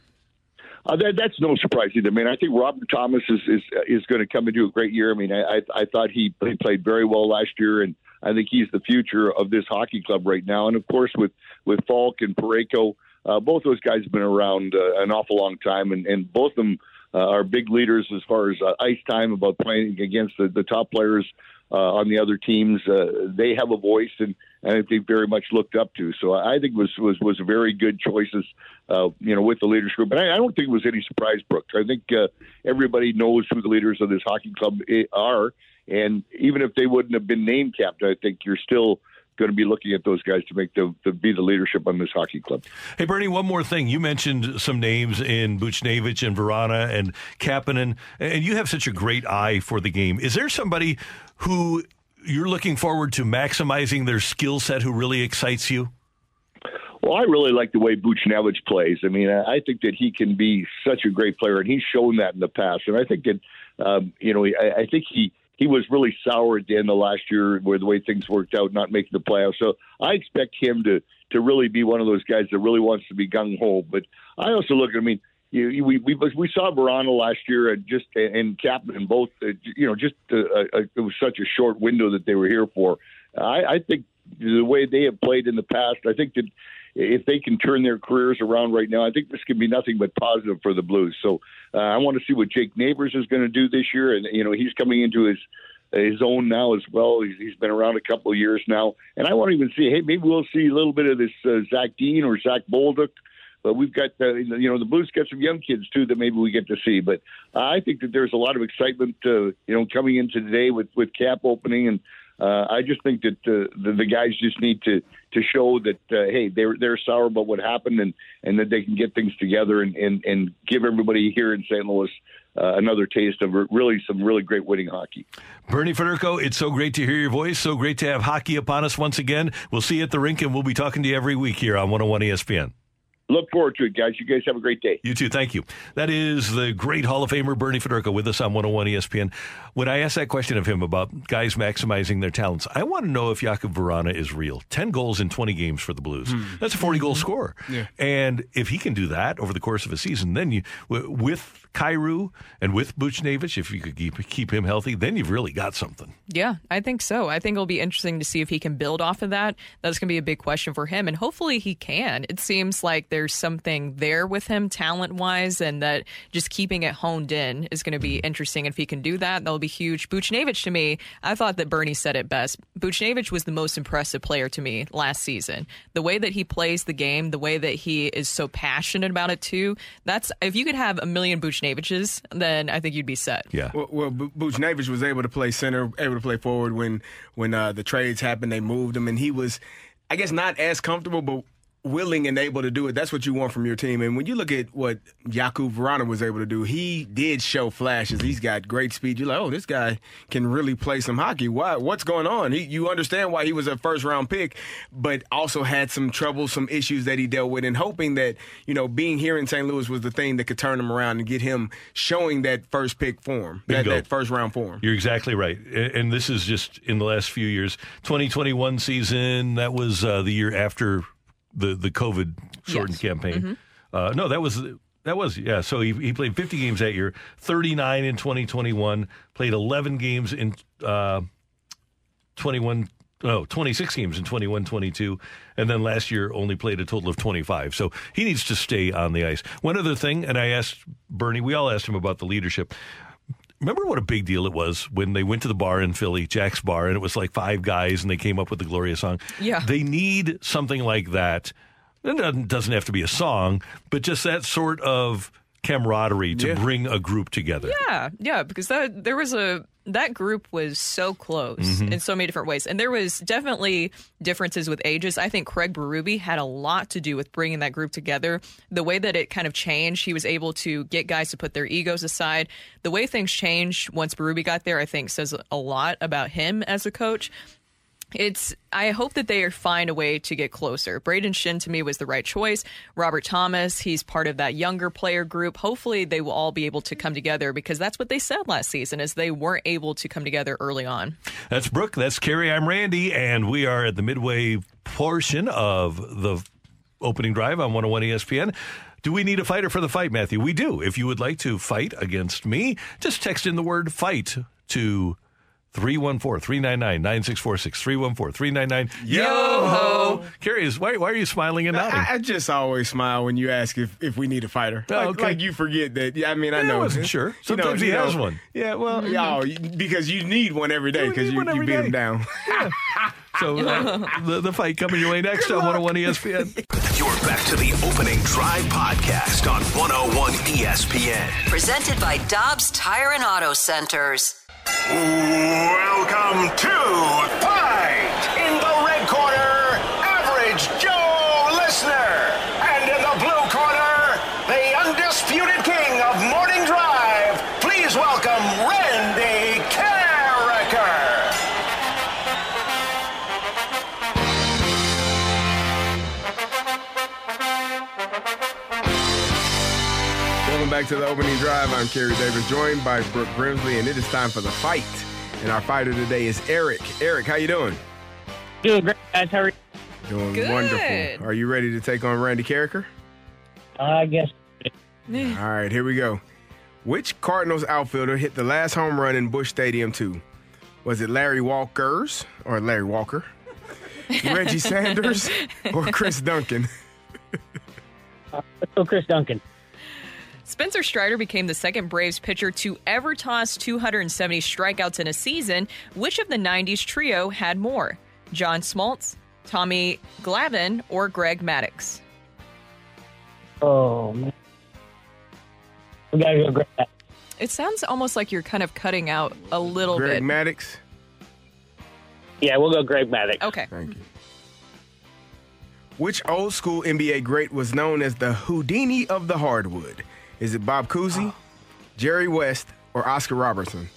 Uh, that, that's no surprise either. I mean, I think Robert Thomas is is, is going to come into a great year. I mean, I I, I thought he, he played very well last year, and I think he's the future of this hockey club right now. And of course, with with Faulk and Parayko, uh, both those guys have been around uh, an awful long time, and, and both of them uh, are big leaders as far as uh, ice time about playing against the, the top players uh, on the other teams. Uh, they have a voice, and, and I think very much looked up to. So I think was was was very good choices, uh, you know, with the leadership group. I, I don't think it was any surprise, Brooks. I think uh, everybody knows who the leaders of this hockey club eh, are, and even if they wouldn't have been named captain, I think you're still going to be looking at those guys to make the to be the leadership on this hockey club. Hey Bernie, one more thing. You mentioned some names in Buchnevich and Vrana and Kapanen, and you have such a great eye for the game. Is there somebody who you're looking forward to maximizing their skill set who really excites you? Well, I really like the way Buchnevich plays. I mean, I think that he can be such a great player, and he's shown that in the past. And I think that, um, you know, I, I think he he was really sour at the end of last year, where the way things worked out, not making the playoffs. So I expect him to to really be one of those guys that really wants to be gung ho. But I also look at, I mean, you, we we we saw Vrana last year and just and Kapanen both. Uh, you know, just uh, uh, it was such a short window that they were here for. I, I think the way they have played in the past, I think that if they can turn their careers around right now, I think this can be nothing but positive for the Blues. So uh, I want to see what Jake Neighbors is going to do this year, and you know he's coming into his his own now as well. He's, he's been around a couple of years now, and I want to even see. Hey, maybe we'll see a little bit of this uh, Zach Dean or Zach Bolduc. But we've got, uh, you know, the Blues got some young kids too that maybe we get to see. But I think that there's a lot of excitement, uh, you know, coming into today with with cap opening, and uh, I just think that uh, the, the guys just need to to show that uh, hey they're they're sour about what happened and and that they can get things together and and, and give everybody here in St. Louis uh, another taste of really some really great winning hockey. Bernie Federko, it's so great to hear your voice. So great to have hockey upon us once again. We'll see you at the rink, and we'll be talking to you every week here on 101 ESPN. Look forward to it, guys. You guys have a great day. You too. Thank you. That is the great Hall of Famer Bernie Federko with us on 101 ESPN. When I asked that question of him about guys maximizing their talents, I want to know if Jakub Vrana is real. 10 goals in 20 games for the Blues. Hmm. That's a 40 goal hmm. scorer. Yeah. And if he can do that over the course of a season, then you, with Kyrou and with Buchnevich, if you could keep, keep him healthy, then you've really got something. Yeah, I think so. I think it'll be interesting to see if he can build off of that. That's going to be a big question for him, and hopefully he can. It seems like there's something there with him talent wise, and that just keeping it honed in is going to be interesting. If he can do that, that'll be huge. Buchnevich, to me, I thought that Bernie said it best. Buchnevich was the most impressive player to me last season. The way that he plays the game, the way that he is so passionate about it too. That's if you could have a million Buchneviches, then I think you'd be set. Yeah. Well, well Bu- Buchnevich was able to play center, able to play forward when when uh, the trades happened. They moved him, and he was, I guess, not as comfortable, but willing and able to do it. That's what you want from your team. And when you look at what Jakub Vrana was able to do, he did show flashes. He's got great speed. You're like, oh, this guy can really play some hockey. Why? What's going on? He, you understand why he was a first round pick, but also had some trouble, some issues that he dealt with, and hoping that you know being here in St. Louis was the thing that could turn him around and get him showing that first pick form, that, that first round form. You're exactly right. And this is just in the last few years. 2021 season, that was uh, the year after the, the COVID shortened Yes. campaign. Uh, no, that was. That was yeah. So he, he played 50 games that year, 39 in 2021. Played 11 games in uh, 21. No, 26 games in 21 22. And then last year only played a total of 25. So he needs to stay on the ice. One other thing, and I asked Bernie, we all asked him about the leadership. Remember what a big deal it was when they went to the bar in Philly, Jack's Bar, and it was like five guys and they came up with the Gloria song? Yeah. They need something like that. It doesn't- doesn't have to be a song, but just that sort of camaraderie to Yeah. bring a group together. Yeah, yeah, because that there was a that group was so close mm-hmm. in so many different ways, and there was definitely differences with ages. I think Craig Berube had a lot to do with bringing that group together. The way that it kind of changed, he was able to get guys to put their egos aside. The way things changed once Berube got there, I think, says a lot about him as a coach. It's. I hope that they find a way to get closer. Brayden Schenn to me was the right choice. Robert Thomas, he's part of that younger player group. Hopefully, they will all be able to come together because that's what they said last season, is they weren't able to come together early on. That's Brooke. That's Kerry. I'm Randy, and we are at the midway portion of the opening drive on 101 ESPN. Do we need a fighter for the fight, Matthew? We do. If you would like to fight against me, just text in the word fight to 314 399 9646. 314 399 Yo ho! Kerry, is, why, why are you smiling and nodding? I, I just always smile when you ask if, if we need a fighter. Oh, like, okay. like you forget that. Yeah, I mean, I Yeah, I know. wasn't sure. You know, Sometimes he you has know. one. Yeah, well, yeah, oh, because you need one every day because you, you beat day. him down. So uh, the, the fight coming your way next on 101 ESPN. You're back to the opening drive podcast on 101 ESPN. Presented by Dobbs Tire and Auto Centers. Welcome to Fight back to the opening drive. I'm Kerry Davis, joined by Brooke Grimsley, and it is time for the fight. And our fighter today is Eric. Eric, how you doing? Doing great, guys. How are you? Doing Good. wonderful. Are you ready to take on Randy Karraker? I guess. All right, here we go. Which Cardinals outfielder hit the last home run in Busch Stadium 2? Was it Larry Walker's or Larry Walker? Reggie Sanders or Chris Duncan? Uh, let's go, Chris Duncan. Spencer Strider became the second Braves pitcher to ever toss 270 strikeouts in a season. Which of the 90s trio had more? John Smoltz, Tommy Glavine, or Greg Maddux? Oh, man. We got to go Greg. Maddux. It sounds almost like you're kind of cutting out a little Greg bit. Greg Maddux? Yeah, we'll go Greg Maddux. Okay. Thank you. Which old school NBA great was known as the Houdini of the hardwood? Is it Bob Cousy, Jerry West, or Oscar Robertson?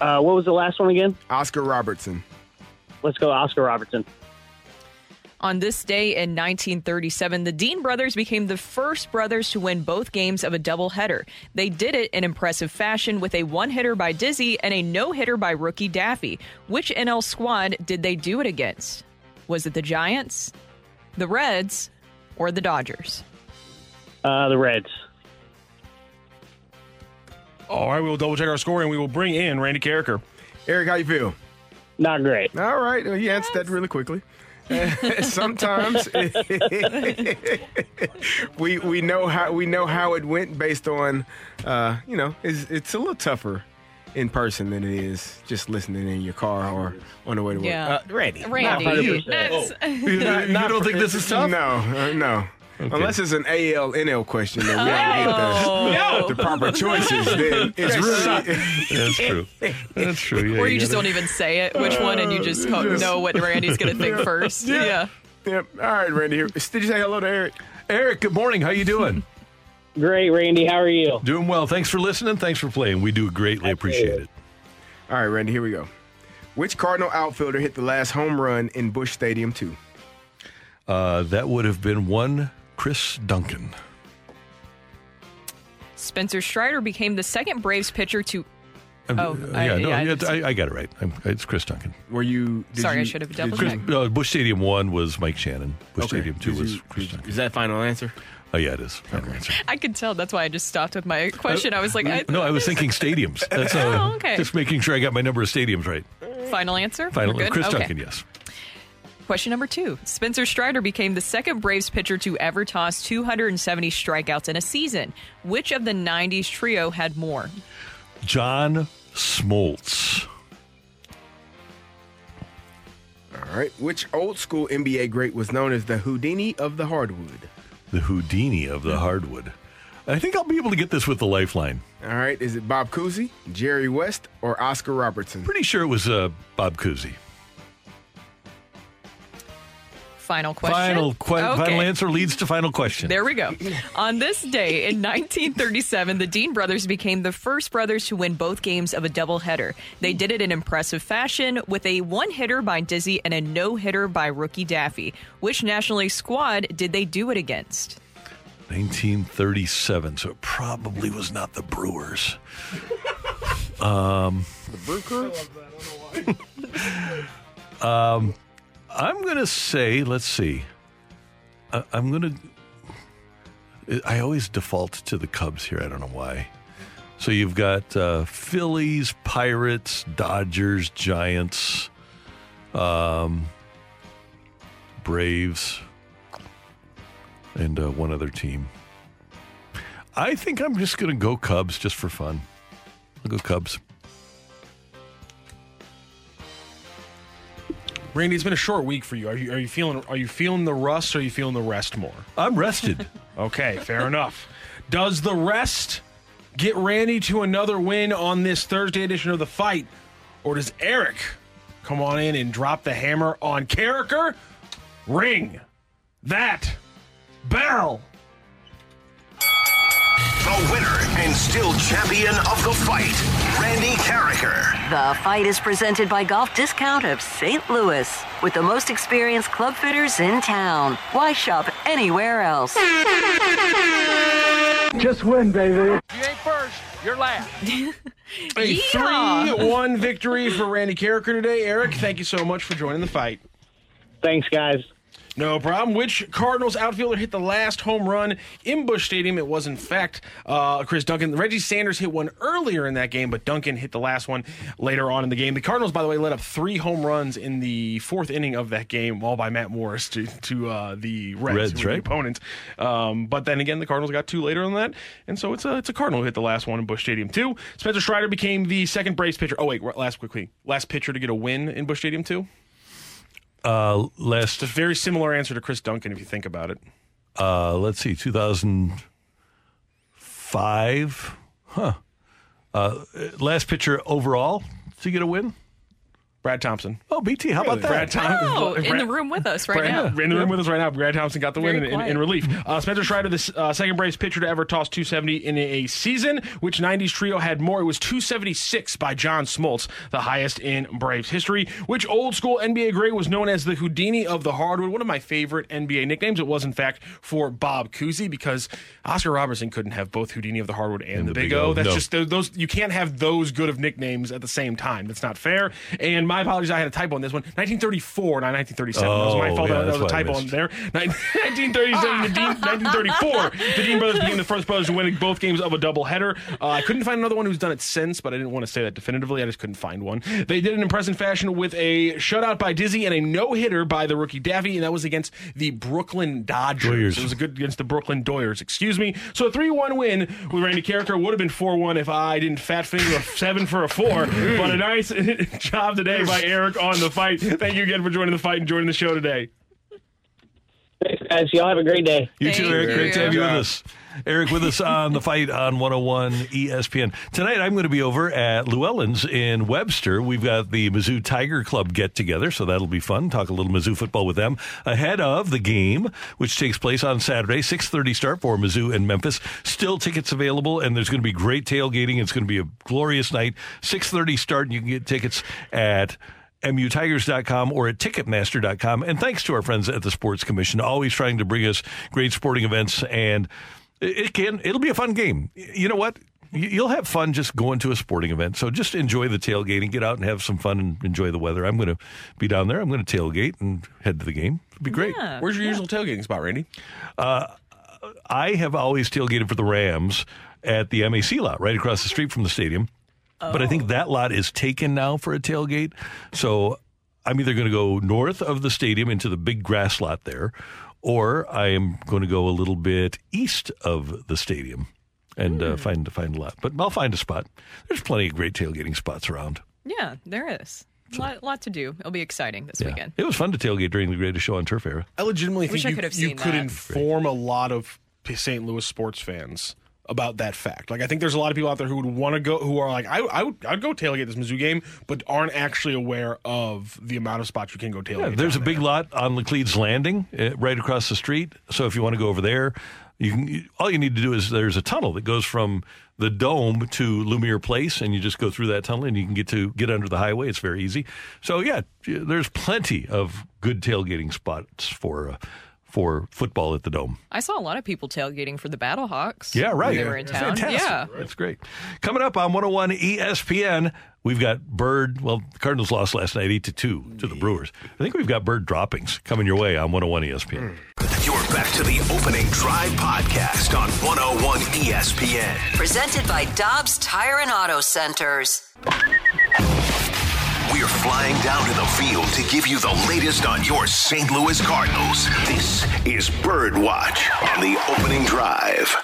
Uh, what was the last one again? Oscar Robertson. Let's go Oscar Robertson. On this day in 1937, the Dean brothers became the first brothers to win both games of a doubleheader. They did it in impressive fashion with a one hitter by Dizzy and a no hitter by rookie Daffy. Which NL squad did they do it against? Was it the Giants, the Reds, or the Dodgers? Uh, the Reds. All right, we will double check our score and we will bring in Randy Karraker. Eric, how you feel? Not great. All right, well, you answered that really quickly. Sometimes we we know how we know how it went based on uh, you know it's, it's a little tougher in person than it is just listening in your car or on the way to work. Yeah. Uh, Randy, Randy, not for you- you. that's- You, you don't think this is tough? No, uh, no. Unless it's an AL NL question that we Oh. don't get the, the proper choices, then it's really That's true. That's true. Yeah, or you just gotta- don't even say it, which one, and you just ho- Just- know what Randy's going to think first. Yeah. Yeah. Yep. All right, Randy. Did you say hello to Eric? Eric, good morning. How you doing? Great, Randy. How are you? Doing well. Thanks for listening. Thanks for playing. We do greatly appreciate it. All right, Randy. Here we go. Which Cardinal outfielder hit the last home run in Busch Stadium two? Uh, that would have been one Chris Duncan. Spencer Strider became the second Braves pitcher to. Oh, uh, I- yeah, no, yeah, yeah, I, I got it right. I'm, it's Chris Duncan. Were you? did Sorry, I should have did double you- checked. Uh, Busch Stadium one was Mike Shannon. Busch Okay. Stadium two Did was you- Chris did Duncan. Is that final answer? Oh yeah, it is. Final answer. I could tell. That's why I just stopped with my question. I was like, I, no, I was thinking stadiums. That's uh, Oh, okay. Just making sure I got my number of stadiums right. final answer. Final. Good? Chris Okay. Duncan, yes. Question number two. Spencer Strider became the second Braves pitcher to ever toss 270 strikeouts in a season. Which of the 90s trio had more? John Smoltz. All right. Which old school NBA great was known as the Houdini of the hardwood? The Houdini of the hardwood. I think I'll be able to get this with the lifeline. All right. Is it Bob Cousy, Jerry West, or Oscar Robertson? Pretty sure it was uh, Bob Cousy. Final question. Final, que- Okay. final answer leads to final question. There we go. On this day in 1937, the Dean brothers became the first brothers to win both games of a doubleheader. They did it in impressive fashion with a one hitter by Dizzy and a no hitter by rookie Daffy. Which National League squad did they do it against? 1937, so it probably was not the Brewers. um, The Berkner? I don't know why. um, I'm going to say, let's see. I, I'm going to. I always default to the Cubs here. I don't know why. So you've got uh, Phillies, Pirates, Dodgers, Giants, um, Braves, and uh, one other team. I think I'm just going to go Cubs just for fun. I'll go Cubs. Randy, it's been a short week for you. Are you are you feeling are you feeling the rust or are you feeling the rest more? I'm rested. okay, fair enough. Does the rest get Randy to another win on this Thursday edition of the fight? Or does Eric come on in and drop the hammer on Karraker? Ring that bell. The winner and still champion of the fight, Randy Karraker. The fight is presented by Golf Discount of St. Louis with the most experienced club fitters in town. Why shop anywhere else? Just win, baby. You ain't first, you're last. A Yeehaw. 3 1 victory for Randy Karraker today. Eric, thank you so much for joining the fight. Thanks, guys. No problem. Which Cardinals outfielder hit the last home run in Busch Stadium? It was, in fact, uh, Chris Duncan. Reggie Sanders hit one earlier in that game, but Duncan hit the last one later on in the game. The Cardinals, by the way, let up three home runs in the fourth inning of that game, all by Matt Morris to, to uh, the Reds, Reds, were the right? opponents. Um, but then again, the Cardinals got two later on that, and so it's a it's a Cardinal who hit the last one in Busch Stadium too. Spencer Strider became the second Braves pitcher. Oh wait, last quickly, last pitcher to get a win in Busch Stadium too. Uh, last, It's a very similar answer to Chris Duncan if you think about it. uh, let's see, 2005. Huh. Uh, last pitcher overall to get a win? Brad Thompson. Oh, BT, how about that? Brad Thompson. Oh, in the room with us right Brad- now. In the room with us right now. Brad Thompson got the win in, in, in relief. Uh, Spencer Strider, the uh, second Braves pitcher to ever toss 270 in a season, which 90s trio had more. It was 276 by John Smoltz, the highest in Braves history, which old school NBA great was known as the Houdini of the hardwood. One of my favorite NBA nicknames. It was, in fact, for Bob Cousy because Oscar Robertson couldn't have both Houdini of the hardwood and, the, Big O. That's no. just those. You can't have those good of nicknames at the same time. That's not fair. And my apologies, I had a typo on this one. 1934, not 1937. that was my Oh, fault. yeah, that, that was a typo on there. Nin- 1937 to Dean, 1934. The Dean brothers became the first brothers to win both games of a doubleheader. Uh, I couldn't find another one who's done it since, but I didn't want to say that definitively. I just couldn't find one. They did it in impressive fashion with a shutout by Dizzy and a no hitter by the rookie Daffy, and that was against the Brooklyn Dodgers. Doyers. It was a good against the Brooklyn Doyers. Excuse me. So a three-one win with Randy Karraker would have been four-one if I didn't fat finger a seven for a four. but a nice job today by Eric on the fight. Thank you again for joining the fight and joining the show today. Thanks, guys. Y'all have a great day. You too, Eric. Great to have you with us. Eric with us on the fight on 101 ESPN. Tonight I'm going to be over at Llywelyn's in Webster. We've got the Mizzou Tiger Club get together, so that'll be fun. Talk a little Mizzou football with them ahead of the game, which takes place on Saturday, 6:30 start for Mizzou and Memphis. Still tickets available, and there's going to be great tailgating. It's going to be a glorious night. 6:30 start, and you can get tickets at mutigers.com or at ticketmaster.com. And thanks to our friends at the Sports Commission, always trying to bring us great sporting events. And it it can, it'll be a fun game. You know what? You- You'll have fun just going to a sporting event. So just enjoy the tailgating, get out and have some fun and enjoy the weather. I'm going to be down there. I'm going to tailgate and head to the game. It'll be great. Where's your usual tailgating spot, Randy? Uh, I have always tailgated for the Rams at the MAC lot right across the street from the stadium. But I think that lot is taken now for a tailgate. So I'm either going to go north of the stadium into the big grass lot there, or I am going to go a little bit east of the stadium and uh, find find a lot. But I'll find a spot. There's plenty of great tailgating spots around. Yeah, there is. A lot, lot to do. It'll be exciting this weekend. It was fun to tailgate during the greatest show on turf era. I legitimately Wish think I you could have you seen could that. inform a lot of St. Louis sports fans about that fact. Like I think there's a lot of people out there who would want to go who are like I I would I'd go tailgate this Mizzou game, but aren't actually aware of the amount of spots you can go tailgate. Yeah, there's a down big lot on Laclede's Landing, uh, right across the street. So if you want to go over there, you can. You, all you need to do is there's a tunnel that goes from the dome to Lumiere Place, and you just go through that tunnel, and you can get to get under the highway. It's very easy. So yeah, there's plenty of good tailgating spots for uh, for football at the dome. I saw a lot of people tailgating for the Battlehawks. Yeah, right. When they were in town. Fantastic. Yeah. That's great. Coming up on 101 ESPN, we've got Bird. Well, the Cardinals lost last night 8 to 2 to the Brewers. I think we've got Bird droppings coming your way on 101 ESPN. You're back to the opening drive podcast on 101 ESPN. Presented by Dobbs Tire and Auto Centers. We're flying down to the field to give you the latest on your St. Louis Cardinals. This is Bird Watch on the opening drive.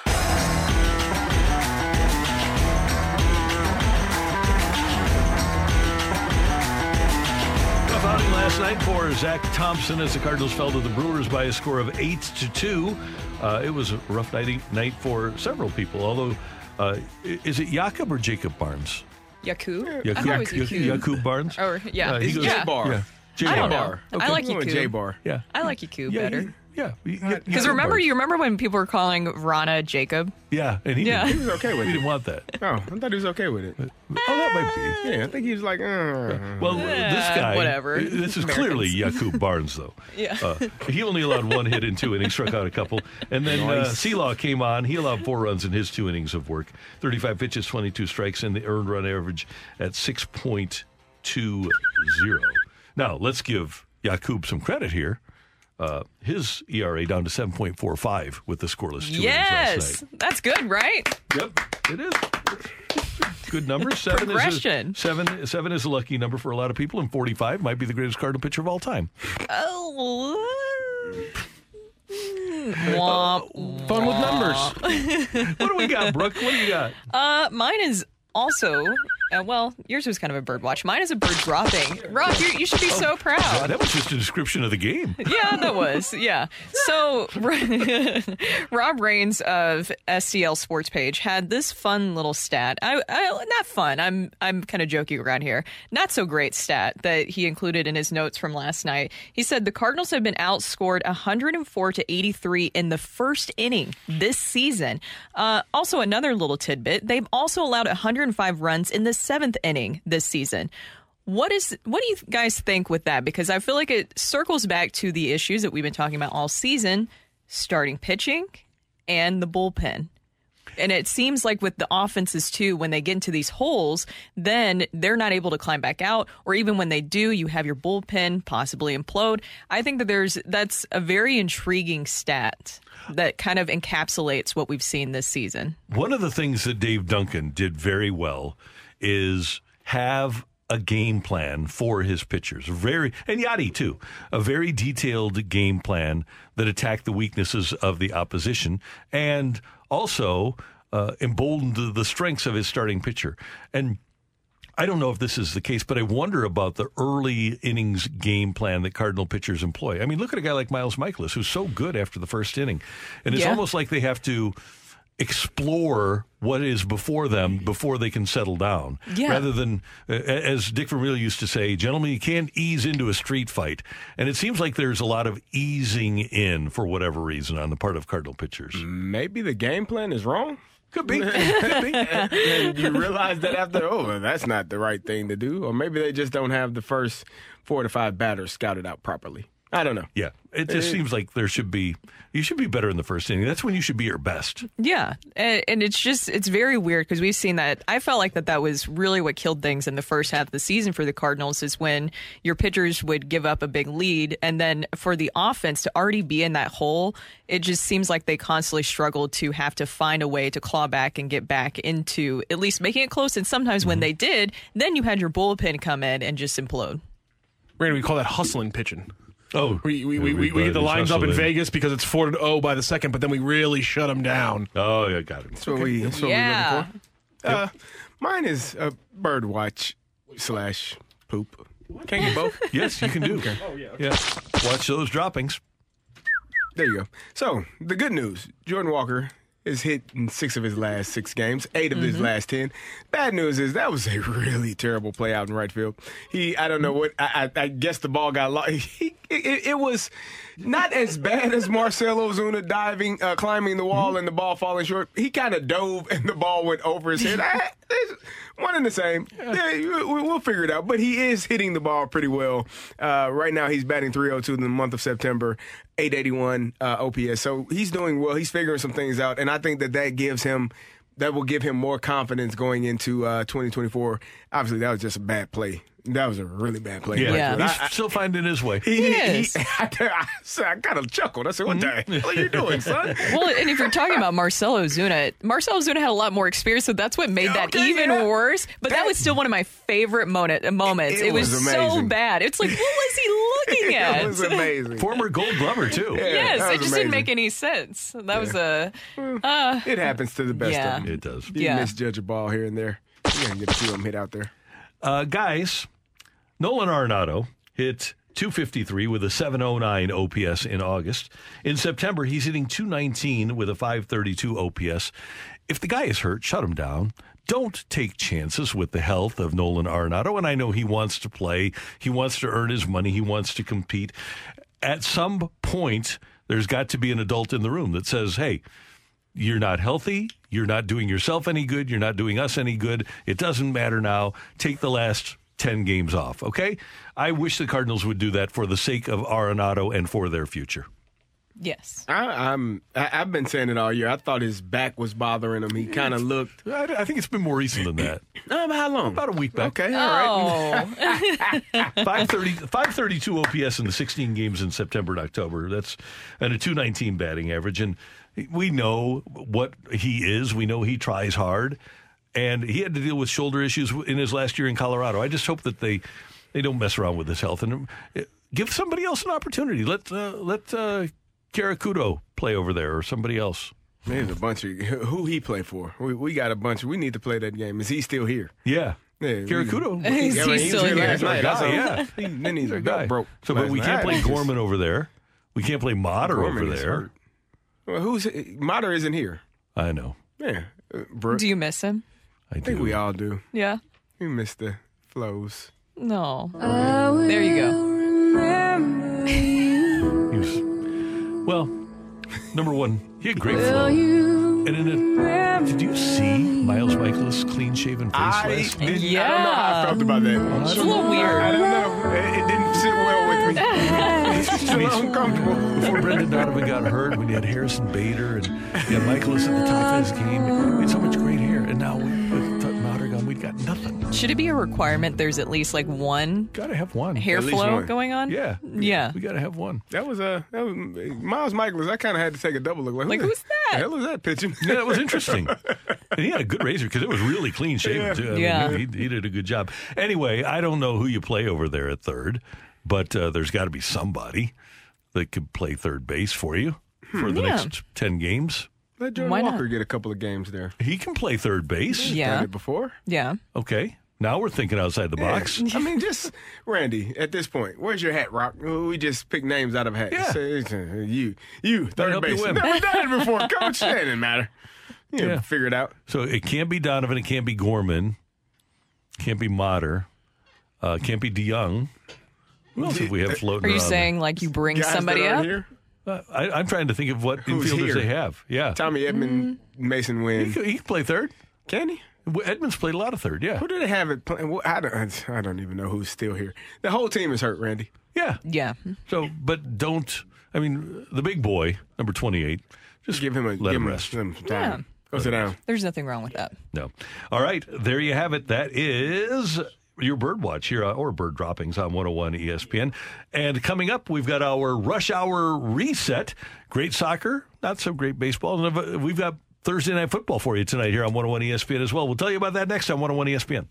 Outing last night for Zack Thompson as the Cardinals fell to the Brewers by a score of eight to two. Uh, it was a rough night, night for several people. Although, uh, is it Jakob or Jacob Barnes? Yakub? I Jakub, thought it was Yakub. Jakub Barnes. Or, yeah. Uh, he goes- yeah. Yeah. J I don't know. Bar. I like I'm Yakub. J bar. Yeah. I like Yakub Yeah, better. Yeah. Because remember, you remember when people were calling Vrana Jacob? Yeah, and he, Yeah. didn't- He was okay with it. he it. didn't want that. Oh, I thought he was okay with it. Oh, that might be. Yeah, I think he was like, uh, Well, this guy, whatever. This is clearly Yakub Barnes, though. Yeah. Uh, he only allowed one hit in two innings, struck out a couple, and then uh. Sealaw came on. He allowed four runs in his two innings of work, thirty-five pitches, twenty-two strikes, and the earned run average at six point two zero. Now let's give Yakub some credit here. Uh, his ERA down to seven point four five with the scoreless two Yes. That's good, right? Yep, it is. Good number. Seven Progression. Is a, seven. Seven is a lucky number for a lot of people, and forty-five might be the greatest Cardinal pitcher of all time. Oh. Womp. Fun with numbers. What do we got, Brooke? What do you got? Uh, mine is also Uh, well, yours was kind of a bird watch. Mine is a bird dropping. Rob, you, you should be so proud. God, that was just a description of the game. yeah, that was. Yeah. So, Rob Rains of STL Sports Page had this fun little stat. I, I not fun. I'm I'm kind of joking around here. Not so great stat that he included in his notes from last night. He said the Cardinals have been outscored 104 to 83 in the first inning this season. Uh, also, another little tidbit: they've also allowed 105 runs in the seventh inning this season. What is what do you guys think with that? Because I feel like it circles back to the issues that we've been talking about all season: starting pitching and the bullpen. And it seems like with the offenses too, when they get into these holes, then they're not able to climb back out. Or even when they do, you have your bullpen possibly implode. I think that there's that's a very intriguing stat that kind of encapsulates what we've seen this season. One of the things that Dave Duncan did very well is have a game plan for his pitchers. Very and Yadi too. A very detailed game plan that attacked the weaknesses of the opposition and also uh, emboldened the strengths of his starting pitcher. And I don't know if this is the case, but I wonder about the early innings game plan that Cardinal pitchers employ. I mean, look at a guy like Miles Mikolas, who's so good after the first inning. And it's Yeah. almost like they have to explore what is before them before they can settle down. Yeah. Rather than, uh, as Dick Vermeil used to say, gentlemen, you can't ease into a street fight. And it seems like there's a lot of easing in for whatever reason on the part of Cardinal pitchers. Maybe the game plan is wrong. Could be. and you realize that after, oh, well, that's not the right thing to do. Or maybe they just don't have the first four to five batters scouted out properly. I don't know. Yeah. It just Eh. seems like there should be, you should be better in the first inning. That's when you should be your best. Yeah, and, and it's just it's very weird because we've seen that. I felt like that that was really what killed things in the first half of the season for the Cardinals is when your pitchers would give up a big lead, and then for the offense to already be in that hole, it just seems like they constantly struggled to have to find a way to claw back and get back into at least making it close. And sometimes when they did, then you had your bullpen come in and just implode. Randy, we call that hustling pitching. Oh, we we, we, we, we get the lines up in hustling. Vegas because it's four to zero by the second, but then we really shut them down. Oh, yeah, got it. That's what we. That's what Yeah. we're looking for. Uh, mine is a bird watch slash poop. Can't get both. Yes, you can do. Okay. oh, yeah. Yeah. Watch those droppings. There you go. So the good news: Jordan Walker is hit in six of his last six games, 8 of his mm-hmm. last ten. Bad news is that was a really terrible play out in right field. He, I don't know mm-hmm. what. I, I, I guess the ball got lost. He, it, it was not as bad as Marcell Ozuna diving, uh, climbing the wall, and the ball falling short. He kind of dove, and the ball went over his head. I, one and the same. Yeah, we- we'll figure it out. But he is hitting the ball pretty well. Uh, right now, he's batting 302 in the month of September, 881 uh, OPS. So he's doing well. He's figuring some things out, and I think that that gives him. That will give him more confidence going into uh, 2024. Obviously, that was just a bad play. That was a really bad play. Yeah. Yeah. He's I- I- still finding his way. he, He he- I, I, I kind of chuckled. I said, "What the hell are you doing, son?" Well, and if you're talking about Marcell Ozuna, Marcell Ozuna had a lot more experience, so that's what made that Okay, even yeah. worse. But that, That- was still one of my favorite moment, moments. It It, was, was so bad. It's like, what was he looking at? it was amazing. Former gold glover, too. Yeah, yes, it was just didn't make any sense. That was a. Uh, It happens to the best Yeah. of them. It does. You Yeah. misjudge a ball here and there. You gotta get a few of them hit out there. Uh, guys, Nolan Arenado hit 253 with a 709 OPS in August. In September, he's hitting 219 with a 532 OPS. If the guy is hurt, shut him down. Don't take chances with the health of Nolan Arenado. And I know he wants to play, he wants to earn his money, he wants to compete. At some point, there's got to be an adult in the room that says, hey, you're not healthy. You're not doing yourself any good. You're not doing us any good. It doesn't matter now. Take the last 10 games off, okay? I wish the Cardinals would do that for the sake of Arenado and for their future. yes. I, I'm. I, I've been saying it all year. I thought his back was bothering him. He kind of looked. I, I think it's been more recent than that. Um, how long? About a week back. Okay, all right. Oh, 530, 532 OPS in the 16 games in September and October. That's and a 219 batting average. And we know what he is. We know he tries hard. And he had to deal with shoulder issues in his last year in Colorado. I just hope that they they don't mess around with his health and uh, give somebody else an opportunity. Let uh, let uh, Karakudo play over there or somebody else. There's a bunch of who he play for. We, we got a bunch. We need to play that game. Is he still here? Yeah. Yeah, Karakudo. He's- Yeah, I he's still here here. last night. Guy, I saw him. yeah. He- Then he's Their belt guy. broke. So, but we night. can't play Gorman over there. We can't play Motter over there. hurt. Well, who's Mater isn't here? I know. Yeah, uh, Brooke. Do you miss him? I I think do. we all do. Yeah. We miss the flows. No. There you go. He was, well, number one, he had great flow. And in it, did you see Miles Mikolas clean shaven face I, last didn't, Yeah. I don't know how I felt about that. It's a little weird. I don't know. It, it didn't sit well with me. It's a little uncomfortable. Before Brendan Donovan got hurt, when you had Harrison Bader and you had Mikolas at the top of his game, we had so much great hair. And now we, Should it be a requirement there's at least like one Got to have one. hair At least flow one. going on? Yeah. Yeah. We got to have one. That was a that was Miles Mikolas. I kind of had to take a double look. Like, Like, who who's the that? hell is that pitching? Yeah, that was interesting. and he had a good razor because it was really clean shaven, Yeah. too. I Yeah. He, he did a good job. Anyway, I don't know who you play over there at third, but uh, there's got to be somebody that could play third base for you for the Hmm. Yeah. next 10 games. Let Jordan Why not? Walker get a couple of games there. He can play third base. Yeah. Done it before. Yeah. Okay. Now we're thinking outside the box. I mean, just Randy. At this point, where's your hat, Rock? We just pick names out of hats. Yeah. Say, uh, you, you, third help you base. Never done it before, Coach. It didn't matter. You Yeah. figure it out. So it can't be Donovan. It can't be Gorman. Can't be Motter. Uh, can't be DeJong. Who else have we have floating Are you around saying like you bring Guys somebody that up? here. Uh, I, I'm trying to think of what Who's infielders here? they have. Yeah. Tommy Edman, Masyn He Winn. can, he can play third. Can he? Edmonds played a lot of third, yeah. Who do they have it playing? Well, I don't, I don't even know who's still here. The whole team is hurt, Randy. Yeah. Yeah. So, but don't, I mean, the big boy, number 28, just Give him a let give him him rest. some time. Yeah. Go sit down. There's nothing wrong with that. No. All right. There you have it. That is your bird watch here, uh, or bird droppings on 101 ESPN. And coming up, we've got our rush hour reset. Great soccer, not so great baseball. And we've got Thursday night football for you tonight here on 101 ESPN as well. We'll tell you about that next time, 101 ESPN.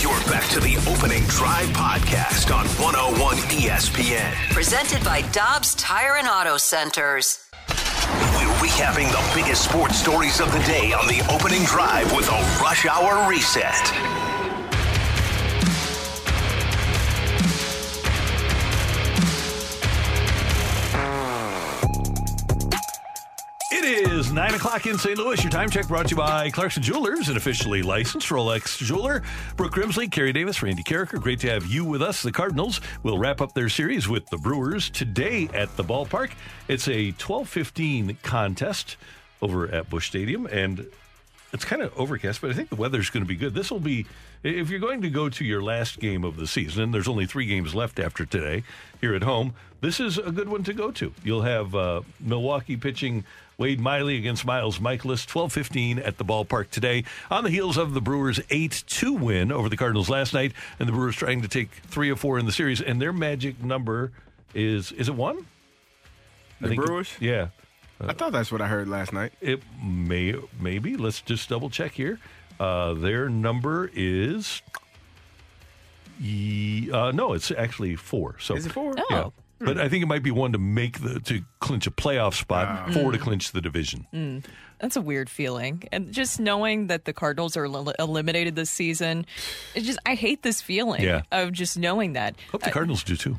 You're back to the opening drive podcast on 101 ESPN. Presented by Dobbs Tire and Auto Centers. We're recapping the biggest sports stories of the day on the opening drive with a rush hour reset. Is 9 o'clock in St. Louis. Your time check brought to you by Clarkson Jewelers, an officially licensed Rolex jeweler. Brooke Grimsley, Kerry Davis, Randy Karraker. Great to have you with us. The Cardinals will wrap up their series with the Brewers today at the ballpark. It's a 12-15 contest over at Busch Stadium, and it's kind of overcast, but I think the weather's going to be good. This will be, if you're going to go to your last game of the season, there's only three games left after today here at home. This is a good one to go to. You'll have uh, Milwaukee pitching Wade Miley against Miles Mikolas, 12-15 at the ballpark today, on the heels of the Brewers' 8-2 win over the Cardinals last night, and the Brewers trying to take three or four in the series, and their magic number is, is it one? I The think it- Brewers? yeah. I thought that's what I heard last night. It may maybe. Let's just double check here. Uh, their number is. Uh, no, it's actually four. So Is it four? Yeah. But I think it might be one to make the to clinch a playoff spot, four to clinch the division. Mm. That's a weird feeling. And just knowing that the Cardinals are el- eliminated this season, it's just, I hate this feeling Yeah. of just knowing that. Hope the I- Cardinals do too.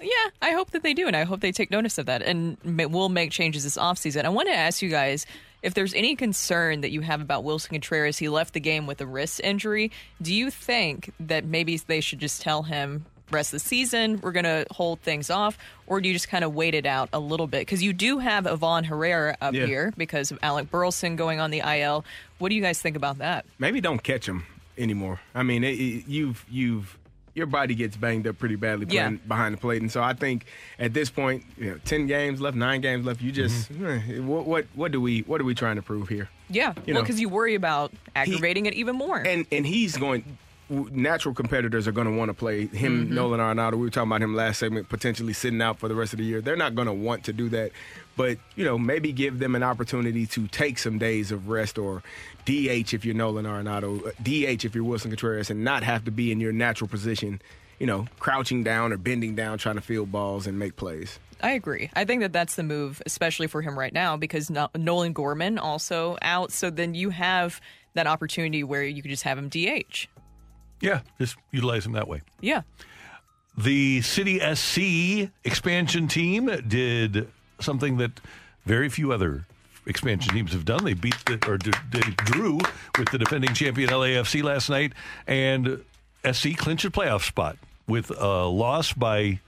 Yeah, I hope that they do, and I hope they take notice of that, and ma- we'll make changes this offseason. I want to ask you guys if there's any concern that you have about Willson Contreras. He left the game with a wrist injury. Do you think that maybe they should just tell him rest of the season, we're going to hold things off, or do you just kind of wait it out a little bit? Because you do have Ivan Herrera up Yeah. here because of Alec Burleson going on the IL. What do you guys think about that? Maybe don't catch him anymore. I mean, it, it- you've you've your body gets banged up pretty badly Yeah. behind the plate, and so I think at this point, you know, ten games left, nine games left. You just eh, what what what do we what are we trying to prove here? Yeah, You well, know. because you worry about aggravating it even more. And and he's going. Natural competitors are going to want to play him, Nolan Arenado. We were talking about him last segment, potentially sitting out for the rest of the year. They're not going to want to do that, but you know, maybe give them an opportunity to take some days of rest or DH if you're Nolan Arenado, uh, DH if you're Willson Contreras, and not have to be in your natural position. You know, crouching down or bending down, trying to field balls and make plays. I agree. I think that that's the move, especially for him right now, because Nolan Gorman also out. So then you have that opportunity where you could just have him DH. Yeah, just utilize them that way. Yeah. The City SC expansion team did something that very few other expansion teams have done. They beat the, or d- they drew with the defending champion LAFC last night, and SC clinched a playoff spot with a loss by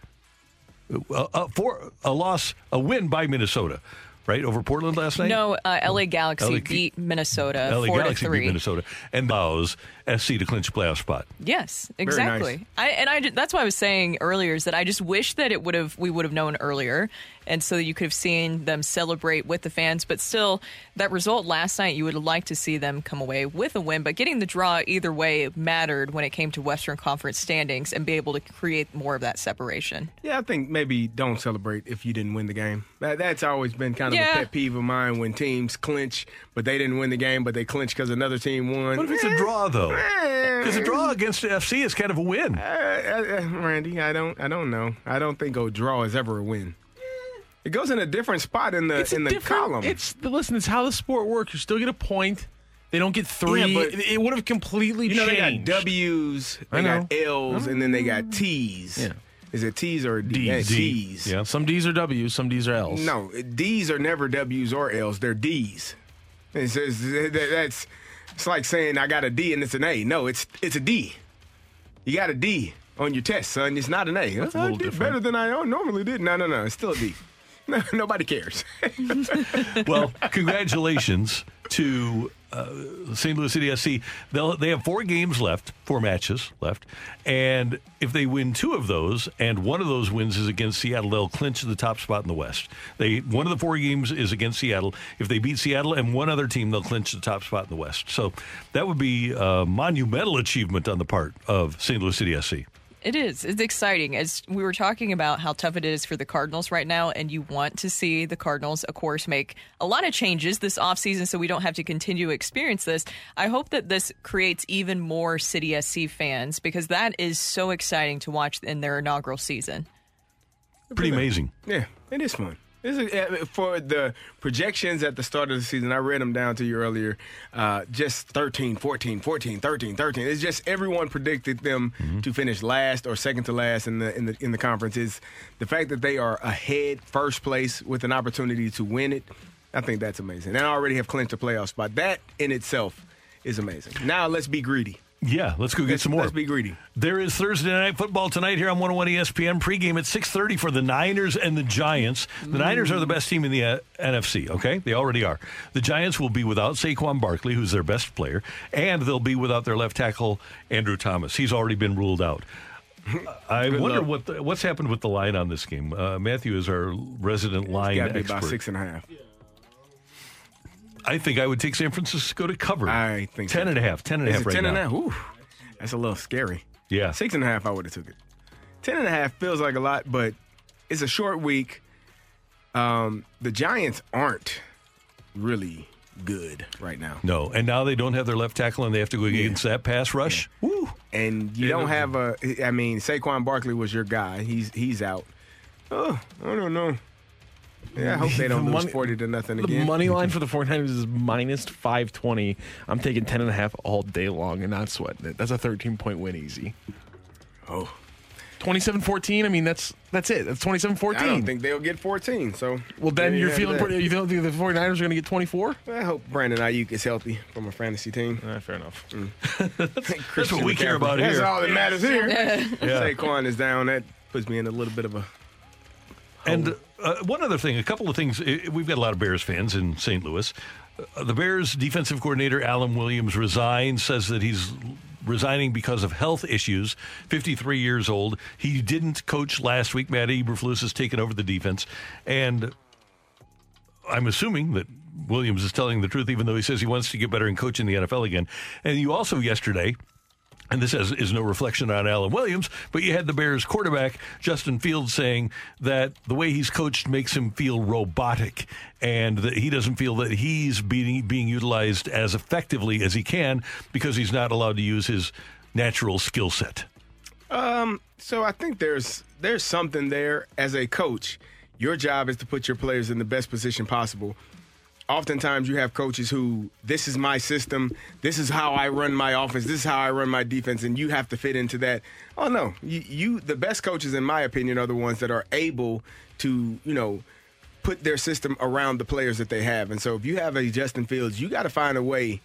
uh, uh, for a loss, a win by Minnesota, right over Portland last night. No, uh, LA Galaxy LA beat Minnesota LA Galaxy beat Minnesota and allows SC to clinch a playoff spot. Yes, exactly. nice. I and I ju- that's why I was saying earlier is that I just wish that it would have we would have known earlier, and so you could have seen them celebrate with the fans. But still, that result last night, you would have liked to see them come away with a win. But getting the draw either way mattered when it came to Western Conference standings and be able to create more of that separation. Yeah, I think maybe don't celebrate if you didn't win the game. That, that's always been kind of Yeah. a pet peeve of mine when teams clinch, but they didn't win the game, but they clinch because another team won. What if it's a draw though? Because a draw against the FC is kind of a win. Uh, uh, uh, Randy, I don't, I don't know. I don't think a draw is ever a win. It goes in a different spot in the It's in the different- column. It's listen. It's how the sport works. You still get a point. They don't get three. Yeah, but- it would have completely you know they changed. got W's, I they got know. L's, and then they got T's. Yeah. Is it T's or D? D's. Yeah, D's. Yeah. Some D's are W's. Some D's are L's. No, D's are never W's or L's. They're D's. It's, it's, that- that's it's like saying I got a D and it's an A. No, it's it's a D. You got a D on your test, son. It's not an A. That's a oh, I little did different. better than I normally did. No, no, no. It's still a D. No, nobody cares. well, congratulations to uh, St. Louis City SC. They'll, they have four games left, four matches left, and if they win two of those, and one of those wins is against Seattle, they'll clinch the top spot in the West. They one of the four games is against Seattle. If they beat Seattle and one other team, they'll clinch the top spot in the West. So that would be a monumental achievement on the part of St. Louis City SC. It is. It's exciting. As we were talking about how tough it is for the Cardinals right now, and you want to see the Cardinals, of course, make a lot of changes this offseason so we don't have to continue to experience this. I hope that this creates even more City SC fans because that is so exciting to watch in their inaugural season. Pretty amazing. Yeah, it is fun. This is, uh, for the projections at the start of the season, I read them down to you earlier. Uh, just 13, 14, 14, 13, 13. It's just everyone predicted them to finish last or second to last in the in the in the conference. Is the fact that they are ahead, first place, with an opportunity to win it. I think that's amazing. And I already have clinched a playoff spot. That in itself is amazing. Now let's be greedy. Yeah, let's go get Let's- some more. let's be greedy. There is Thursday night football tonight here on 101 ESPN. Pregame at 6:30 for the Niners and the Giants. The Niners are the best team in the uh, NFC. Okay, they already are. The Giants will be without Saquon Barkley, who's their best player, and they'll be without their left tackle Andrew Thomas. He's already been ruled out. I Good wonder luck. what the, what's happened with the line on this game. Uh, Matthew is our resident line be expert. about six and a half. I think I would take San Francisco to cover. I think so. 10 and a half. 10 and a half right 10 and now. a half? Ooh, that's a little scary. Yeah. Six and a half, I would have took it. Ten and a half feels like a lot, but it's a short week. Um, the Giants aren't really good right now. No, and now they don't have their left tackle, and they have to go against that pass rush. Woo. And you Yeah, don't have a. I mean, Saquon Barkley was your guy. He's he's out. Oh, I don't know. Yeah, I hope they don't The lose money- forty to nothing The again. The money line for the 49ers is minus 520. I'm taking 10 and a half all day long and not sweating it. That's a 13 point win easy. Oh. 27-14, I mean that's that's it. That's 27-14. I don't think they'll get fourteen. So well then you you're feeling pretty you don't think the 49ers are going to get 24? I hope Brandon Aiyuk is healthy from a fantasy team. Ah, fair enough. Mm. That's what we care about That's here. all that matters here. Yeah. Saquon is down. That puts me in a little bit of a. And uh, one other thing, a couple of things. We've got a lot of Bears fans in St. Louis. Uh, the Bears defensive coordinator, Alan Williams, resigned, says that he's resigning because of health issues. 53 years old. He didn't coach last week. Matt Eberflus has taken over the defense. And I'm assuming that Williams is telling the truth, even though he says he wants to get better and coach in the NFL again. And you also yesterday and this is, is no reflection on Alan Williams, but you had the Bears quarterback, Justin Fields, saying that the way he's coached makes him feel robotic and that he doesn't feel that he's being, being utilized as effectively as he can because he's not allowed to use his natural skill set. Um. So I think there's there's something there as a coach. Your job is to put your players in the best position possible. Oftentimes you have coaches who this is my system, this is how I run my offense, this is how I run my defense, and you have to fit into that. Oh no, you, you the best coaches, in my opinion, are the ones that are able to you know put their system around the players that they have. And so if you have a Justin Fields, you got to find a way.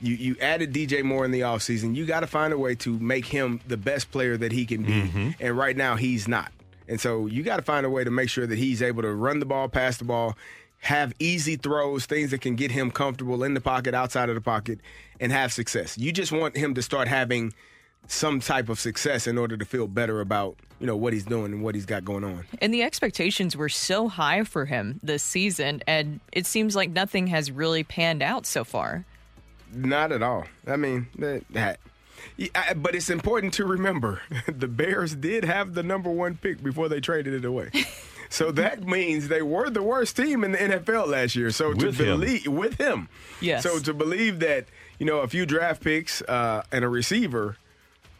You, you added DJ Moore in the offseason. You got to find a way to make him the best player that he can be. Mm-hmm. And right now, he's not. And so you got to find a way to make sure that he's able to run the ball, pass the ball, have easy throws, things that can get him comfortable in the pocket, outside of the pocket, and have success. You just want him to start having some type of success in order to feel better about you know what he's doing and what he's got going on. And the expectations were so high for him this season, and it seems like nothing has really panned out so far. Not at all. I mean, that, that yeah, but it's important to remember the Bears did have the number one pick before they traded it away. So that means they were the worst team in the NFL last year. So to With him. believe with him, Yes. So to believe that you know a few draft picks uh, and a receiver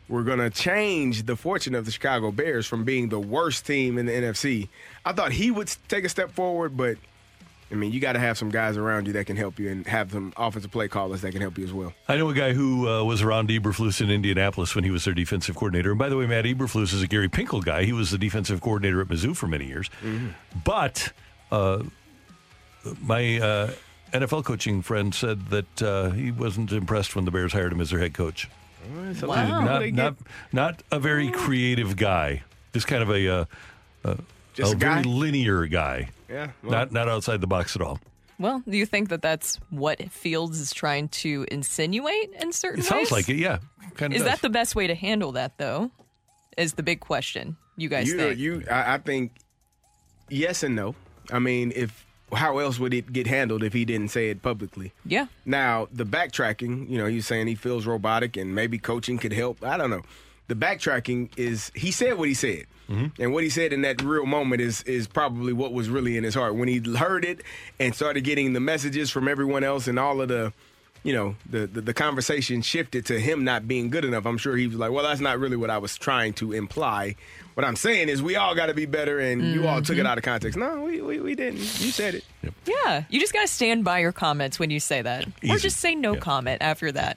were going to change the fortune of the Chicago Bears from being the worst team in the NFC, I thought he would take a step forward, but. I mean, you got to have some guys around you that can help you, and have some offensive play callers that can help you as well. I know a guy who uh, was around Eberflus in Indianapolis when he was their defensive coordinator. And by the way, Matt Eberflus is a Gary Pinkel guy. He was the defensive coordinator at Mizzou for many years. But uh, my uh, NFL coaching friend said that uh, he wasn't impressed when the Bears hired him as their head coach. Wow. Not, not, not a very creative guy. Just kind of a, uh, uh, Just a a guy? very linear guy. Yeah, well- not not outside the box at all. Well, do you think that that's what Fields is trying to insinuate in certain ways? It ways? sounds like it. Yeah, kind of. Is that the best way to handle that, though? Is the big question. You guys you, think? you, I, I think yes and no. I mean, if how else would it get handled if he didn't say it publicly? yeah. Now the backtracking, you know, he's saying he feels robotic and maybe coaching could help. I don't know. The backtracking is he said what he said, mm-hmm. and what he said in that real moment is is probably what was really in his heart when he heard it and started getting the messages from everyone else and all of the. You know, the, the the conversation shifted to him not being good enough. I'm sure he was like, "Well, that's not really what I was trying to imply. What I'm saying is, we all got to be better, and you all took it mm-hmm. out of context. No, we, we, we didn't. You said it. Yeah. You just got to stand by your comments when you say that. Or just say no comment after that.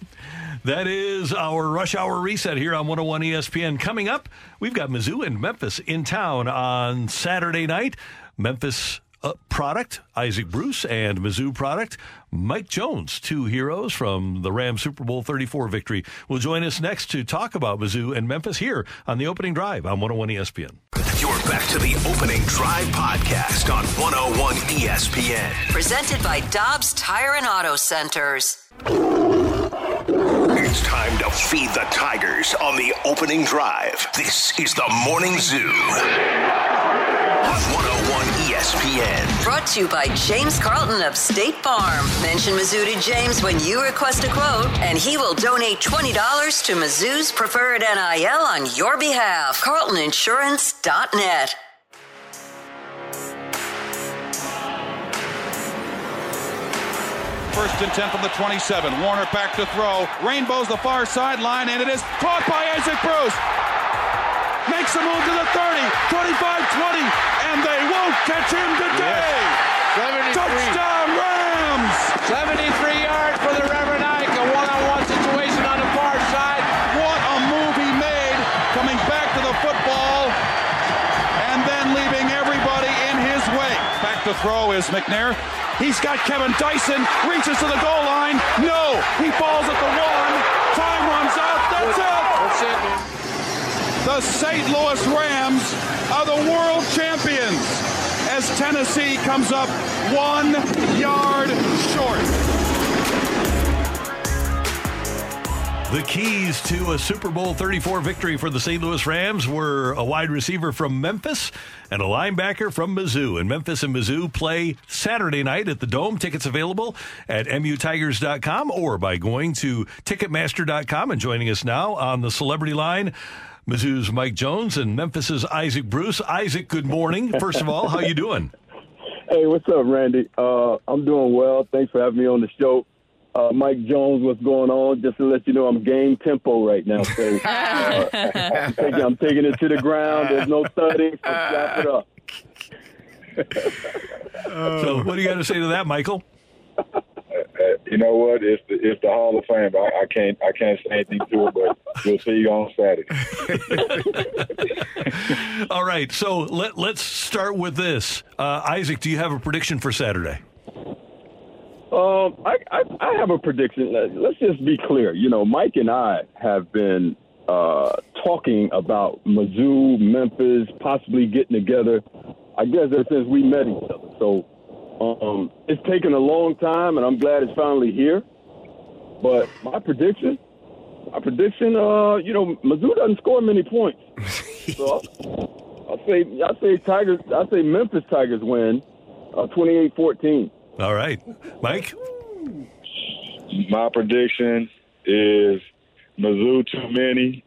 That is our rush hour reset here on 101 ESPN. Coming up, we've got Mizzou and Memphis in town on Saturday night. Memphis uh, product, Isaac Bruce, and Mizzou product, Mike Jones, two heroes from the Rams Super Bowl 34 victory, will join us next to talk about Mizzou and Memphis here on the opening drive on 101 ESPN. You're back to the opening drive podcast on 101 ESPN. Presented by Dobbs Tire and Auto Centers. It's time to feed the Tigers on the opening drive. This is the Morning Zoo on 101 ESPN. Brought to you by James Carlton of State Farm. Mention Mizzou to James when you request a quote, and he will donate $20 to Mizzou's preferred NIL on your behalf. CarltonInsurance.net. First and 10 from the 27. Warner back to throw. Rainbows the far sideline, and it is caught by Isaac Bruce. Makes a move to the 30, 25 20, and they won't catch him today. 73. Touchdown, Rams! 73 yards for the Reverend Ike. A one-on-one situation on the far side. What a move he made coming back to the football and then leaving everybody in his wake. Back to throw is McNair. He's got Kevin Dyson, reaches to the goal line. No, he falls at the one. Time runs out. That's it. That's it, man. The St. Louis Rams are the world champions as Tennessee comes up one yard short. The keys to a Super Bowl 34 victory for the St. Louis Rams were a wide receiver from Memphis and a linebacker from Mizzou. And Memphis and Mizzou play Saturday night at the Dome. Tickets available at mutigers.com or by going to ticketmaster.com and joining us now on the celebrity line. Mizzou's Mike Jones and Memphis's Isaac Bruce. Isaac, good morning. First of all, how you doing? Hey, what's up, Randy? Uh, I'm doing well. Thanks for having me on the show. Uh, Mike Jones, what's going on? Just to let you know, I'm game tempo right now. So uh, I'm, taking, I'm taking it to the ground. There's no thudding. So wrap it up. so, what do you got to say to that, Michael? Uh, you know what? It's the it's the Hall of Fame. I, I can't I can't say anything to it, but we'll see you on Saturday. All right, so let let's start with this. Uh, Isaac, do you have a prediction for Saturday? Um, I, I I have a prediction. Let- Let's just be clear. You know, Mike and I have been uh, talking about Mizzou, Memphis, possibly getting together. I guess ever since we met each other. So um, it's taken a long time, and I'm glad it's finally here. But my prediction, my prediction, uh, you know, Mizzou doesn't score many points. So I'll, I'll say, I say Tigers, I say Memphis Tigers win, uh, 28-14. All right, Mike. My prediction is Mizzou too many,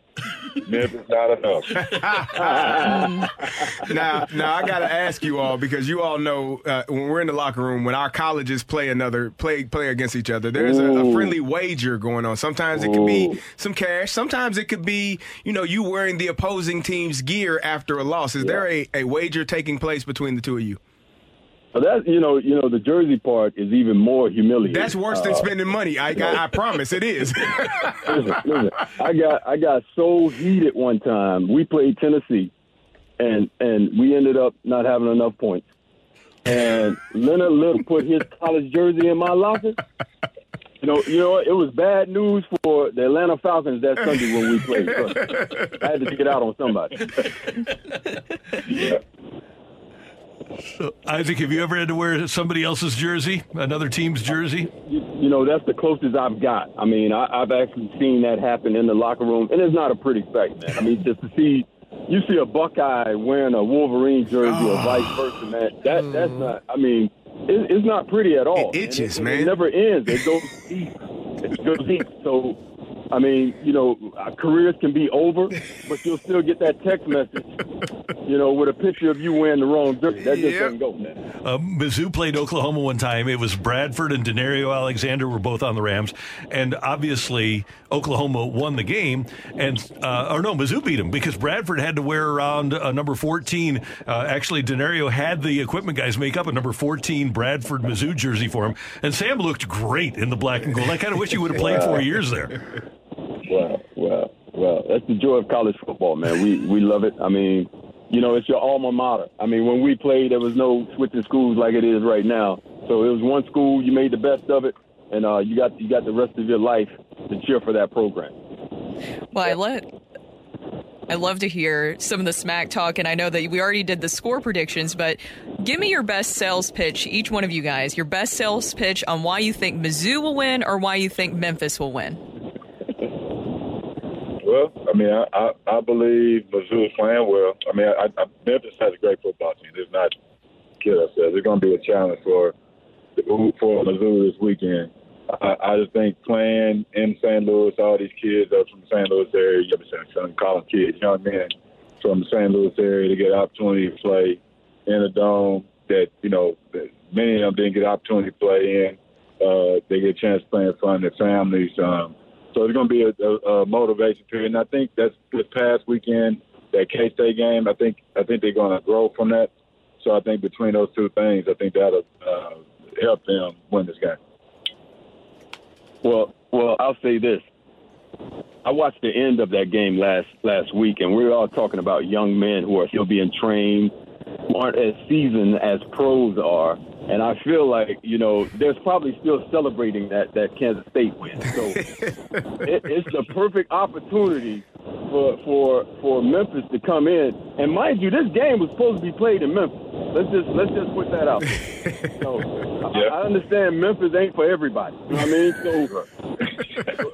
Memphis not enough. now, now I gotta ask you all because you all know uh, when we're in the locker room when our colleges play another play play against each other. There's a, a friendly wager going on. Sometimes it could be some cash. Sometimes it could be you know you wearing the opposing team's gear after a loss. Is there a, a wager taking place between the two of you? So that you know, you know, the Jersey part is even more humiliating. That's worse than Uh, spending money. I, I, I promise it is. listen, listen, I got I got so heated one time. We played Tennessee, and and we ended up not having enough points. And Leonard Little put his college jersey in my locker. You know, you know, it was bad news for the Atlanta Falcons that Sunday when we played. I had to get out on somebody. So, Isaac, have you ever had to wear somebody else's jersey, another team's jersey? You, you know, that's the closest I've got. I mean, I, I've actually seen that happen in the locker room, and it's not a pretty sight, man. I mean, just to see you see a Buckeye wearing a Wolverine jersey or ah. vice versa, man. That that's mm. not. I mean, it, it's not pretty at all. It itches, And it, man. It never ends. It goes deep. It goes deep. So. I mean, you know, our careers can be over, but you'll still get that text message, you know, with a picture of you wearing the wrong jersey. That just doesn't go, man. Uh, Mizzou played Oklahoma one time. It was Bradford and Danario Alexander were both on the Rams, and obviously Oklahoma won the game. And uh, or no, Mizzou beat them because Bradford had to wear around uh, number fourteen. Uh, actually, Danario had the equipment guys make up a number fourteen Bradford Mizzou jersey for him, and Sam looked great in the black and gold. I kind of wish he would have played four years there. Well, well, well. That's the joy of college football, man. We we love it. I mean, you know, it's your alma mater. I mean, when we played, there was no switching schools like it is right now. So it was one school. You made the best of it, and uh, you got you got the rest of your life to cheer for that program. Well, I let. I love to hear some of the smack talk, and I know that we already did the score predictions, but give me your best sales pitch, each one of you guys, your best sales pitch on why you think Mizzou will win or why you think Memphis will win. Well, I mean, I, I, I believe is playing well. I mean, I, I, Memphis has a great football team. There's not kid ourselves. It's going to be a challenge for for Mizzou this weekend. I, I just think playing in St. Louis, all these kids up from the St. Louis area, you ever some call them kids, young men from the St. Louis area to get an opportunity to play in a dome that, you know, that many of them didn't get an opportunity to play in. Uh, they get a chance to play in front of their families. Um, so it's going to be a, a, a motivation period. And I think that's this past weekend, that K State game, I think I think they're going to grow from that. So I think between those two things, I think that'll uh, help them win this game. Well, well, I'll say this. I watched the end of that game last last week, and we are all talking about young men who are still being trained, aren't as seasoned as pros are, and I feel like you know there's probably still celebrating that that Kansas State win. So it, it's the perfect opportunity for for for Memphis to come in, and mind you, this game was supposed to be played in Memphis. Let's just let's just put that out. So I, I understand Memphis ain't for everybody. You know what I mean? So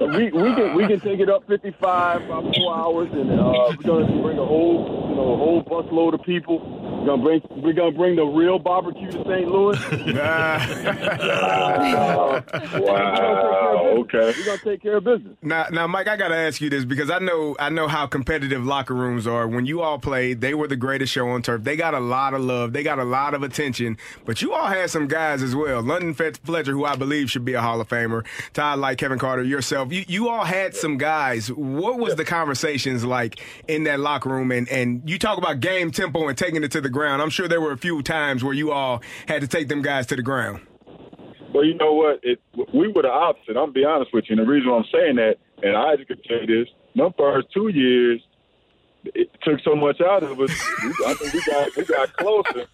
we we can we can take it up 55 by four hours, and uh, we're gonna bring a whole you know a whole busload of people. We're gonna bring we're gonna bring the real barbecue to St. Louis. wow. Okay. We're gonna take care of business. Now, now, Mike, I got to ask you this because I know I know how competitive locker rooms are. When you all played, they were the greatest show on turf. They got a lot of love. They got a lot of attention. But you all had some guys as well. London Fletcher, who I believe should be a Hall of Famer. Todd like Kevin Carter, yourself. You, you all had some guys. What was the conversations like in that locker room? And, and you talk about game tempo and taking it to the ground. I'm sure there were a few times where you all had to take them guys to the ground. Well, you know what? It, we were the opposite. I'm gonna be honest with you. And the reason I'm saying that, and Isaac could tell you this, my first two years, it took so much out of us. I think we got we got closer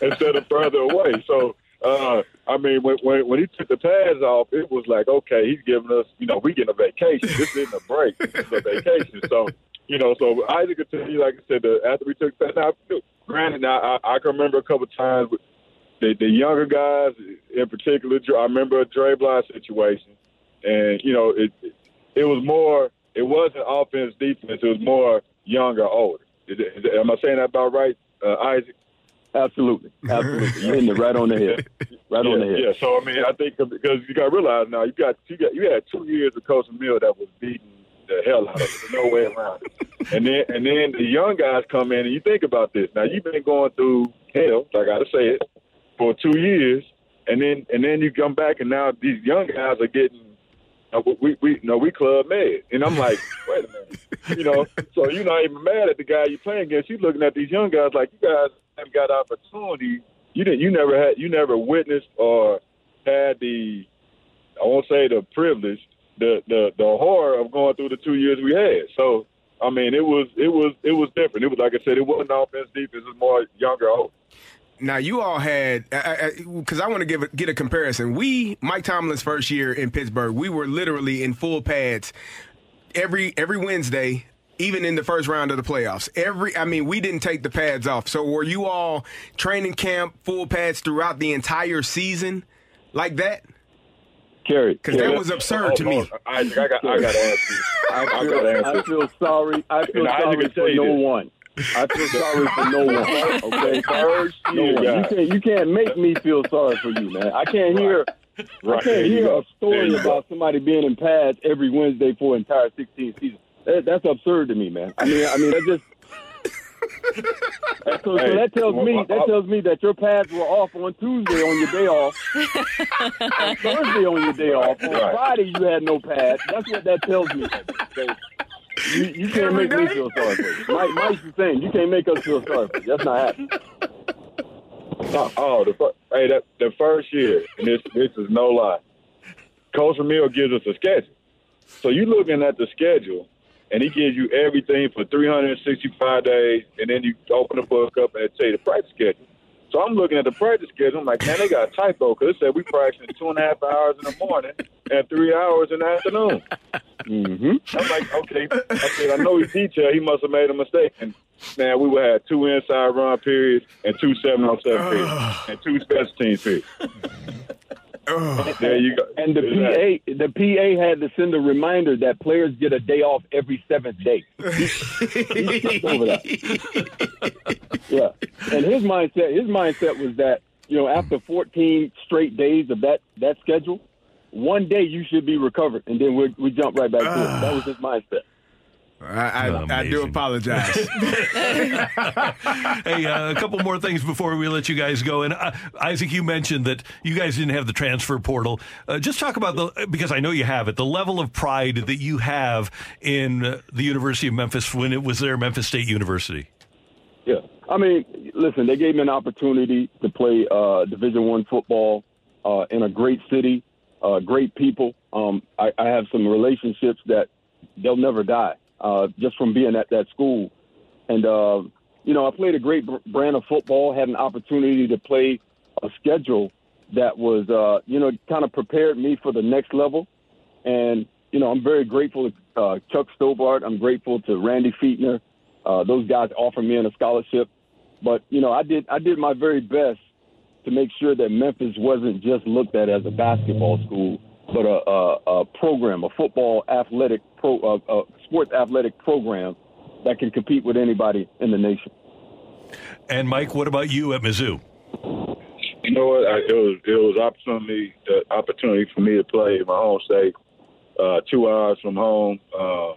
instead of further away. So, uh, I mean, when, when when he took the pads off, it was like, okay, he's giving us, you know, we getting a vacation. This isn't a break. This is a vacation. So, you know, so Isaac could tell you, like I said, the, after we took that. Now, granted, now I, I can remember a couple times the, the younger guys, in particular. I remember a Dre Bly situation, and you know, it it was more. It wasn't offense defense. It was more younger, older. Is it, is am I saying that about right, uh, Isaac? Absolutely, absolutely. You're hitting it right on the head, right yeah, on the head. Yeah. So I mean, I think because you got to realize now you got you got you had two years of Coach Mill that was beating the hell out of it. There's no way around it. And then and then the young guys come in and you think about this. Now you've been going through hell, I got to say it, for two years, and then and then you come back and now these young guys are getting. Uh, we we no we club mad, and I'm like, wait a minute, you know. So you're not even mad at the guy you're playing against. You're looking at these young guys like you guys haven't got opportunity. You didn't. You never had. You never witnessed or had the. I won't say the privilege, the the the horror of going through the two years we had. So I mean, it was it was it was different. It was like I said, it wasn't offense defense. It was more younger. Now you all had because I, want to give a, get a comparison. We Mike Tomlin's first year in Pittsburgh, we were literally in full pads every every Wednesday, even in the first round of the playoffs. Every I mean, we didn't take the pads off. So were you all training camp full pads throughout the entire season like that? Kerry, because that was absurd oh, to me. Isaac, I got I got to ask you. I I feel, got to I ask you. feel sorry. I feel And sorry can for no this. one. I feel sorry for no one. Okay, First no year one. You can't. You can't make me feel sorry for you, man. I can't hear. Right. There can't hear go. a story There go. about somebody being in pads every Wednesday for an entire 16 season. That, that's absurd to me, man. I mean, I mean, that just. So, so Hey, that tells well, me I- that tells me that your pads were off on Tuesday on your day off, on Thursday on your day off, on Right. Friday you had no pads. That's what that tells me. So, you, you can't Every make me feel sorry for you. Mike, Mike's the same. You can't make us feel sorry for you. That's not happening. Oh, oh, the fir- hey, that the first year, and this this is no lie. Coach Vermeil gives us a schedule, so you looking at the schedule, and he gives you everything for 365 days, and then you open the book up and it tell you the practice schedule. So I'm looking at the practice schedule. I'm like, man, they got a typo because it said we practice two and a half hours in the morning and three hours in the afternoon. Mm-hmm. I'm like, okay. I said, I know he's detailed. He must have made a mistake. And man, we would have two inside run periods and two seven on seven periods and two special teams periods. There you go. And the PA, the PA had to send a reminder that players get a day off every seventh day. Over that. Yeah, and his mindset, his mindset was that you know after 14 straight days of that that schedule, one day you should be recovered, and then we we jump right back to it. That was his ah. mindset. I, I, I do apologize. hey, uh, a couple more things before we let you guys go. And uh, Isaac, you mentioned that you guys didn't have the transfer portal. Uh, just talk about the because I know you have it. The level of pride that you have in uh, the University of Memphis when it was there, Memphis State University. Yeah, I mean, listen, they gave me an opportunity to play uh, Division One football uh, in a great city, uh, great people. Um, I, I have some relationships that they'll never die uh, just from being at that school. And uh, you know, I played a great brand of football. Had an opportunity to play a schedule that was, uh, you know, kind of prepared me for the next level. And you know, I'm very grateful to uh, Chuck Stobart. I'm grateful to Randy Fichtner. Uh, those guys offered me in a scholarship, but you know, I did I did my very best to make sure that Memphis wasn't just looked at as a basketball school, but a, a, a program, a football athletic pro, uh, a sports athletic program that can compete with anybody in the nation. And Mike, what about you at Mizzou? You know what? I, it was it was opportunity the opportunity for me to play in my home state, uh, two hours from home. Um,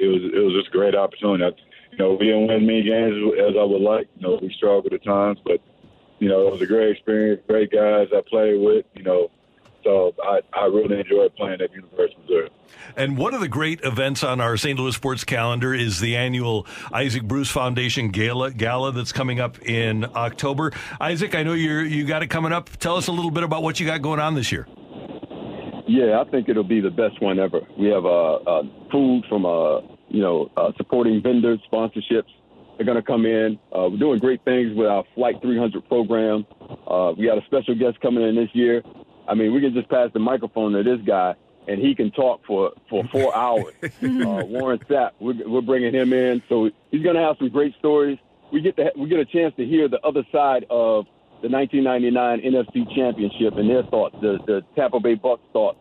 it was it was just a great opportunity. I, you know, we didn't win many games as I would like. You know, we struggled at times, but you know, it was a great experience. Great guys I played with. You know, so I I really enjoy playing at University of Missouri. And one of the great events on our St. Louis sports calendar is the annual Isaac Bruce Foundation Gala, Gala that's coming up in October. Isaac, I know you're you got it coming up. Tell us a little bit about what you got going on this year. Yeah, I think it'll be the best one ever. We have uh, uh, food from uh, you know uh, supporting vendors, sponsorships. They're going to come in. Uh, we're doing great things with our Flight 300 program. Uh, we got a special guest coming in this year. I mean, we can just pass the microphone to this guy, and he can talk for for four hours. uh, Warren Sapp, we're, we're bringing him in, so he's going to have some great stories. We get to we get a chance to hear the other side of the 1999 NFC Championship and their thoughts, the, the Tampa Bay Bucks thoughts,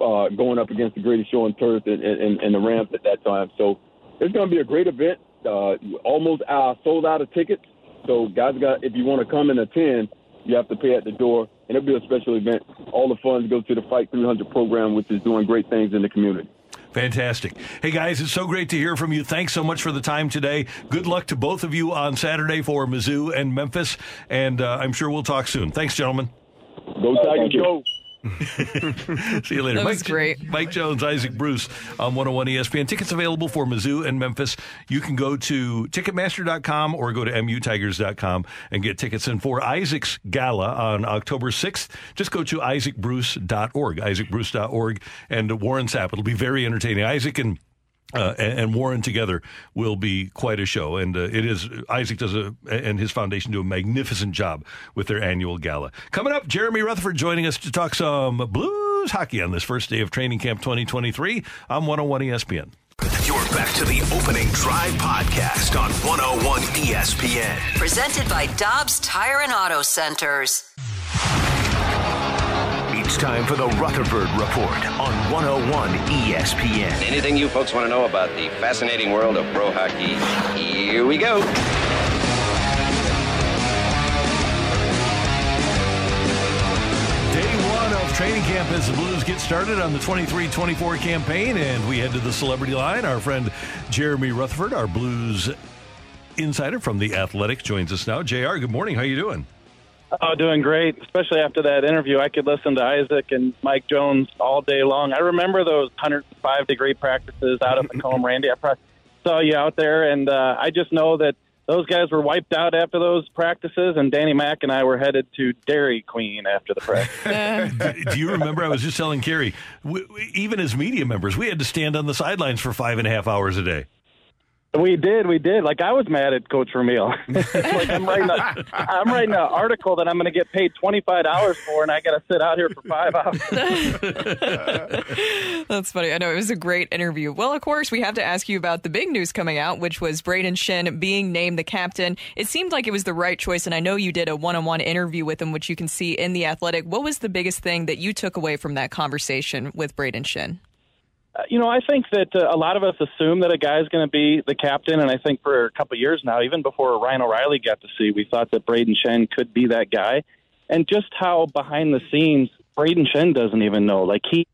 uh, going up against the greatest show on turf and, and, and the Rams at that time. So it's going to be a great event. Uh, almost uh, sold out of tickets. So guys, got if you want to come and attend, you have to pay at the door, and it'll be a special event. All the funds go to the Fight 300 program, which is doing great things in the community. Fantastic. Hey, guys, it's so great to hear from you. Thanks so much for the time today. Good luck to both of you on Saturday for Mizzou and Memphis, and uh, I'm sure we'll talk soon. Thanks, gentlemen. Go Tigers, go. See you later. That Mike, great. Mike Jones, Isaac Bruce on 101 ESPN. Tickets available for Mizzou and Memphis. You can go to Ticketmaster.com or go to MUTigers.com and get tickets. And for Isaac's Gala on October 6th, just go to IsaacBruce.org, IsaacBruce.org, and Warren Sapp. It'll be very entertaining. Isaac and uh, and, and Warren together will be quite a show, and uh, it is Isaac does a and his foundation do a magnificent job with their annual gala. Coming up, Jeremy Rutherford joining us to talk some Blues hockey on this first day of training camp 2023 I'm 101 ESPN. You're back to the opening drive podcast on 101 ESPN. Presented by Dobbs Tire and Auto Centers. It's time for the Rutherford Report on 101 ESPN. Anything you folks want to know about the fascinating world of pro hockey? Here we go. Day one of training camp as the Blues get started on the 23 24 campaign, and we head to the celebrity line. Our friend Jeremy Rutherford, our Blues insider from The Athletic, joins us now. JR, good morning. How you doing? Oh, doing great. Especially after that interview, I could listen to Isaac and Mike Jones all day long. I remember those 105 degree practices out at the Comb, Randy. I probably saw you out there, and uh, I just know that those guys were wiped out after those practices, and Danny Mack and I were headed to Dairy Queen after the practice. Do you remember? I was just telling Kerry, we, we- even as media members, we had to stand on the sidelines for five and a half hours a day. We did, we did. Like I was mad at Coach Vermeil. like I'm writing, a, I'm writing an article that I'm going to get paid twenty five dollars for, and I got to sit out here for five hours. That's funny. I know it was a great interview. Well, of course, we have to ask you about the big news coming out, which was Brayden Schenn being named the captain. It seemed like it was the right choice, and I know you did a one on one interview with him, which you can see in The Athletic. What was the biggest thing that you took away from that conversation with Brayden Schenn? Uh, you know, I think that uh, a lot of us assume that a guy's going to be the captain, and I think for a couple of years now, even before Ryan O'Reilly got to see, we thought that Brayden Schenn could be that guy. And just how behind the scenes, Brayden Schenn doesn't even know. Like he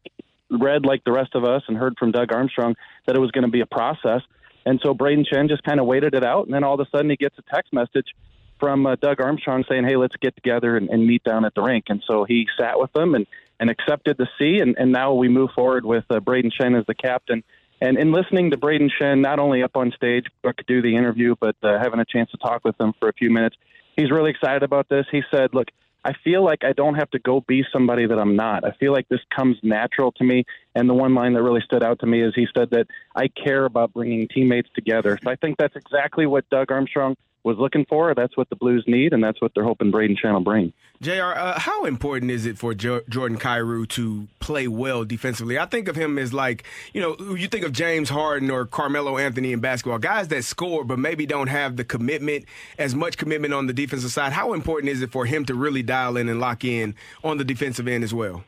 read like the rest of us and heard from Doug Armstrong that it was going to be a process, and so Brayden Schenn just kind of waited it out, and then all of a sudden he gets a text message from uh, Doug Armstrong saying, "Hey, let's get together and, and meet down at the rink." And so he sat with them and and accepted the C, and, and now we move forward with uh, Brayden Schenn as the captain. And in listening to Brayden Schenn, not only up on stage, but do the interview, but uh, having a chance to talk with him for a few minutes, he's really excited about this. He said, "Look, I feel like I don't have to go be somebody that I'm not. I feel like this comes natural to me." And the one line that really stood out to me is he said that I care about bringing teammates together. So I think that's exactly what Doug Armstrong was looking for. That's what the Blues need, and that's what they're hoping Brayden Schenn will bring. JR, uh, how important is it for jo- Jordan Kyrou to play well defensively? I think of him as like, you know, you think of James Harden or Carmelo Anthony in basketball, guys that score but maybe don't have the commitment, as much commitment on the defensive side. How important is it for him to really dial in and lock in on the defensive end as well?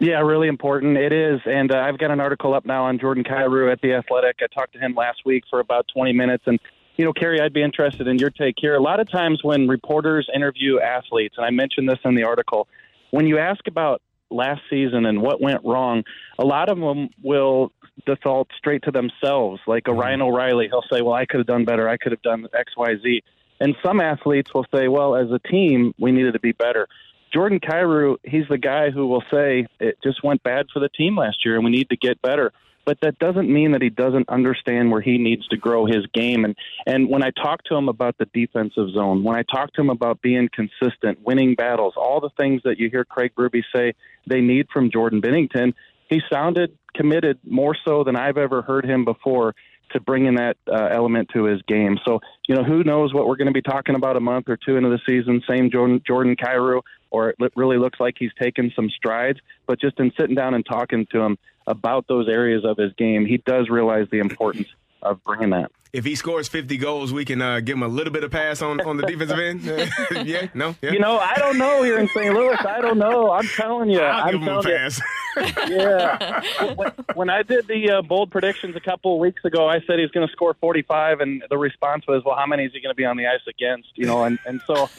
Yeah, really important. It is. And uh, I've got an article up now on Jordan Kyrou at The Athletic. I talked to him last week for about 20 minutes. And, you know, Kerry, I'd be interested in your take here. A lot of times when reporters interview athletes, and I mentioned this in the article, when you ask about last season and what went wrong, a lot of them will default straight to themselves. Like a mm-hmm. Ryan O'Reilly, he'll say, well, I could have done better. I could have done X, Y, Z. And some athletes will say, well, as a team, we needed to be better. Jordan Kyrou, he's the guy who will say it just went bad for the team last year and we need to get better. But that doesn't mean that he doesn't understand where he needs to grow his game. And and when I talk to him about the defensive zone, when I talk to him about being consistent, winning battles, all the things that you hear Craig Berube say they need from Jordan Binnington, he sounded committed more so than I've ever heard him before to bringing that uh, element to his game. So, you know, who knows what we're going to be talking about a month or two into the season? Same Jordan, Jordan Kyrou, or it really looks like he's taken some strides. But just in sitting down and talking to him about those areas of his game, he does realize the importance of bringing that. If he scores 50 goals, we can uh, give him a little bit of pass on, on the defensive end. yeah, no, yeah. You know, I don't know here in St. Louis. I don't know. I'm telling you. I'll I'm give him a pass. You, yeah. when, when I did the uh, bold predictions a couple of weeks ago, I said he's going to score 45, and the response was, "Well, how many is he going to be on the ice against?" You know, and and so,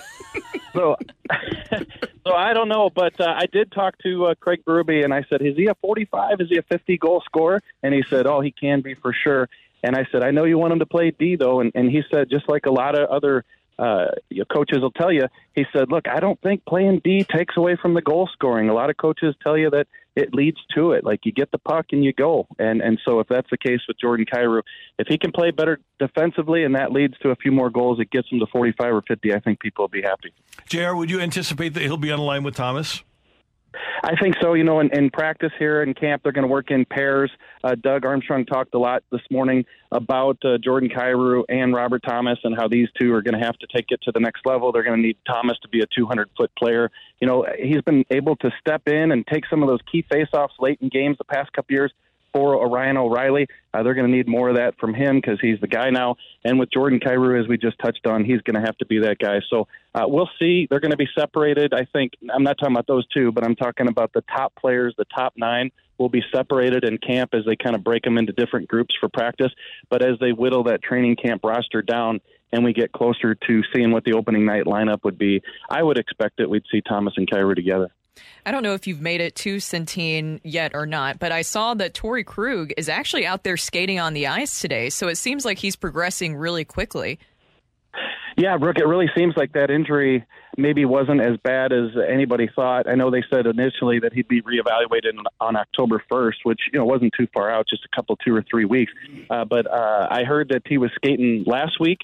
so, so I don't know, but uh, I did talk to uh, Craig Berube, and I said, "Is he a 45? Is he a 50 goal scorer?" And he said, "Oh, he can be for sure." And I said, I know you want him to play D though, and, and he said, just like a lot of other uh, coaches will tell you, he said, look, I don't think playing D takes away from the goal scoring. A lot of coaches tell you that it leads to it. Like you get the puck and you go. And and so if that's the case with Jordan Kyrou, if he can play better defensively and that leads to a few more goals, it gets him to 45 or 50. I think people will be happy. JR, would you anticipate that he'll be on the line with Thomas? I think so. You know, in, in practice here in camp, they're going to work in pairs. Uh, Doug Armstrong talked a lot this morning about uh, Jordan Kyrou and Robert Thomas and how these two are going to have to take it to the next level. They're going to need Thomas to be a 200 foot player. You know, he's been able to step in and take some of those key faceoffs late in games the past couple years for Orion O'Reilly. Uh, they're going to need more of that from him because he's the guy now. And with Jordan Kyrou, as we just touched on, he's going to have to be that guy. So uh, we'll see. They're going to be separated. I think I'm not talking about those two, but I'm talking about the top players, the top nine will be separated in camp as they kind of break them into different groups for practice. But as they whittle that training camp roster down, and we get closer to seeing what the opening night lineup would be, I would expect that we'd see Thomas and Kyrou together. I don't know if you've made it to Centene yet or not, but I saw that Torey Krug is actually out there skating on the ice today. So it seems like he's progressing really quickly. Yeah, Brooke, it really seems like that injury maybe wasn't as bad as anybody thought. I know they said initially that he'd be reevaluated on October 1st, which you know wasn't too far out, just a couple, two or three weeks. Uh, but uh, I heard that he was skating last week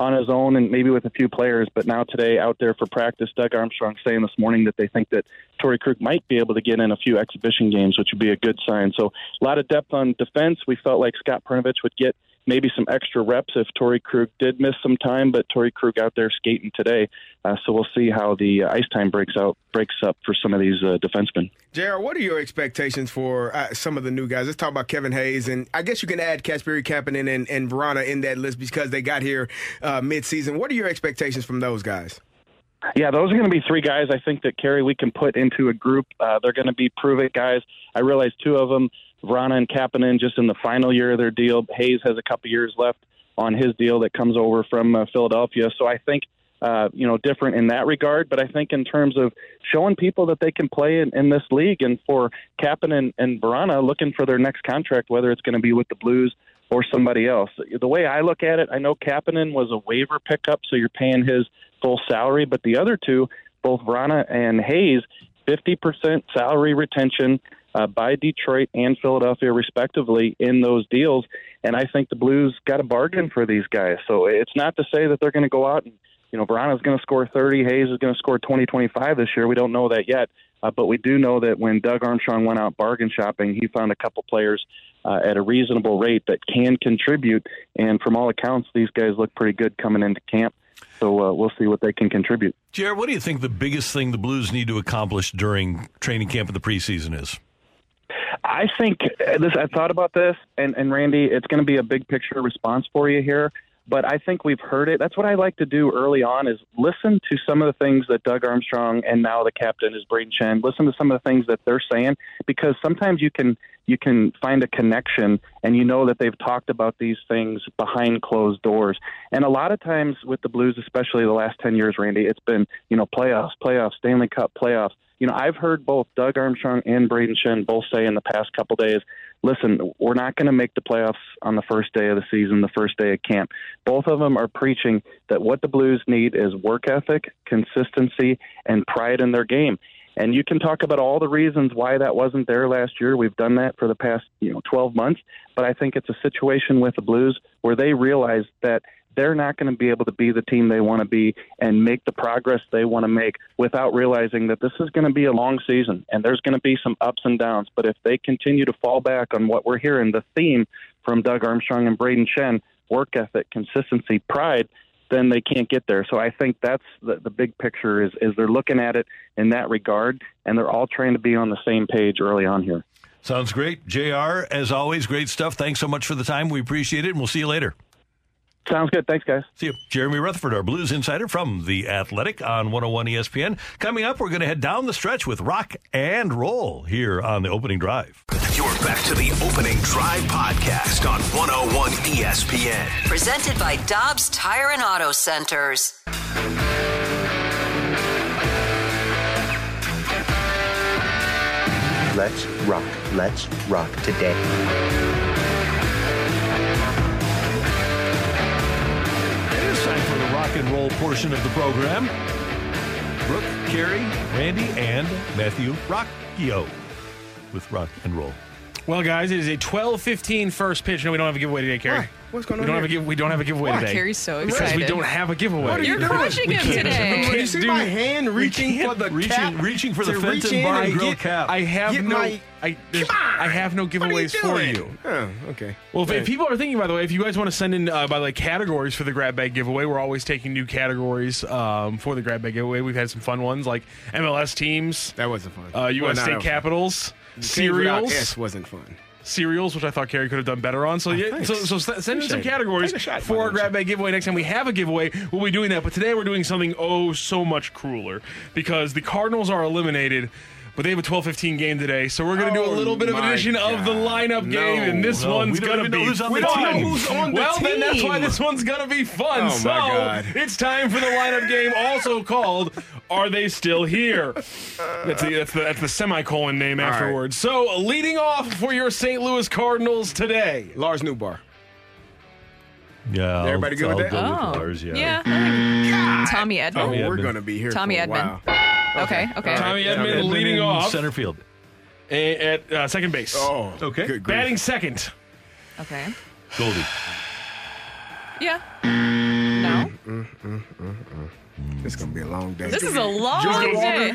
on his own and maybe with a few players, but now today out there for practice. Doug Armstrong saying this morning that they think that Torey Krug might be able to get in a few exhibition games, which would be a good sign. So a lot of depth on defense. We felt like Scott Perunovich would get maybe some extra reps if Torey Krug did miss some time, but Torey Krug out there skating today. Uh, so we'll see how the uh, ice time breaks out breaks up for some of these uh, defensemen. JR, what are your expectations for uh, some of the new guys? Let's talk about Kevin Hayes, and I guess you can add Kasperi Kapanen and, and Vrana in that list because they got here uh, mid-season. What are your expectations from those guys? Yeah, those are going to be three guys I think that Kerry we can put into a group. Uh, they're going to be prove it guys. I realize two of them, Vrana and Kapanen, just in the final year of their deal. Hayes has a couple years left on his deal that comes over from uh, Philadelphia. So I think uh, you know different in that regard. But I think in terms of showing people that they can play in, in this league, and for Kapanen and, and Vrana looking for their next contract, whether it's going to be with the Blues or somebody else. The way I look at it, I know Kapanen was a waiver pickup, so you're paying his full salary, but the other two, both Vrana and Hayes, 50% salary retention uh, by Detroit and Philadelphia, respectively, in those deals. And I think the Blues got a bargain for these guys. So it's not to say that they're going to go out and, you know, Vrana's going to score 30, Hayes is going to score 20, 25 this year. We don't know that yet. Uh, but we do know that when Doug Armstrong went out bargain shopping, he found a couple players uh, at a reasonable rate that can contribute. And from all accounts, these guys look pretty good coming into camp. So uh, we'll see what they can contribute. Jared, what do you think the biggest thing the Blues need to accomplish during training camp in the preseason is? I think uh, this. I thought about this, and, and Randy, it's going to be a big picture response for you here but I think we've heard it. That's what I like to do early on is listen to some of the things that Doug Armstrong and now the captain is Brayden Schenn. Listen to some of the things that they're saying because sometimes you can you can find a connection and you know that they've talked about these things behind closed doors. And a lot of times with the Blues, especially the last 10 years, Randy, it's been, you know, playoffs, playoffs, Stanley Cup, playoffs. You know, I've heard both Doug Armstrong and Brayden Schenn both say in the past couple days, listen, we're not going to make the playoffs on the first day of the season, the first day of camp. Both of them are preaching that what the Blues need is work ethic, consistency, and pride in their game. And you can talk about all the reasons why that wasn't there last year. We've done that for the past, you know, 12 months. But I think it's a situation with the Blues where they realize that they're not going to be able to be the team they want to be and make the progress they want to make without realizing that this is going to be a long season and there's going to be some ups and downs. But if they continue to fall back on what we're hearing, the theme from Doug Armstrong and Brayden Schenn, work ethic, consistency, pride, then they can't get there. So I think that's the, the big picture is, is they're looking at it in that regard and they're all trying to be on the same page early on here. Sounds great. JR, as always, great stuff. Thanks so much for the time. We appreciate it, and we'll see you later. Sounds good. Thanks, guys. See you. Jeremy Rutherford, our Blues insider from The Athletic on 101 ESPN. Coming up, we're going to head down the stretch with rock and roll here on the opening drive. You're back to the opening drive podcast on 101 ESPN. Presented by Dobbs Tire and Auto Centers. Let's rock. Let's rock today. Rock and roll portion of the program. Brooke, Kerry, Randy, and Matthew Rocchio with rock and roll. Well, guys, it is a 12-15 first pitch. No, we don't have a giveaway today, Kerry. Why? What's going We on don't have a give, We don't have a giveaway Why? today. Kerry's so excited because we don't have a giveaway. What are you You're doing? crushing We him can't- today. we You see do- my hand reaching for the reaching- cap reaching for the to Fenton reach Bar and Grill cap. I have Get no. my- I, Come on! I have no What are you giveaways for you. Oh, okay. Well, if, if people are thinking, by the way, if you guys want to send in uh, by like categories for the grab bag giveaway, we're always taking new categories um, for the grab bag giveaway. We've had some fun ones like MLS teams, that wasn't fun. uh, U.S. Well, no, State was- Capitals, cereals, S wasn't fun. cereals, which I thought Kerry could have done better on. So yeah, thanks. so, so s- send in some Appreciate it. categories Take a shot, for our don't grab you? bag giveaway. Next time we have a giveaway, we'll be doing that. But today we're doing something oh so much crueler because the Cardinals are eliminated. But they have a 12-15 game today, so we're going to do a Oh, little bit of an my edition of the lineup No, game, and this no, one's going to even know be who's on fun. the We don't know who's on the well, then that's why this one's going to be fun. Oh, my so God. it's time for the lineup game, also called "Are They Still Here?" That's the that's the, that's the semicolon name right. afterwards. So leading off for your St. Louis Cardinals today. Lars Nootbaar. Yeah, Everybody good I'll with that? go Oh, Lars, yeah. yeah. I think Tommy Edman. Oh, Tommy we're Edman. going to be here Tommy for a Edman. while. Okay, okay. Tommy Yeah, Edman Edman leading in off center field. a- at uh, second base. Oh, Okay. Good grief. Batting second. Okay. Goldie. Yeah. Mm, no. It's going to be a long day. This is a long Jordan day.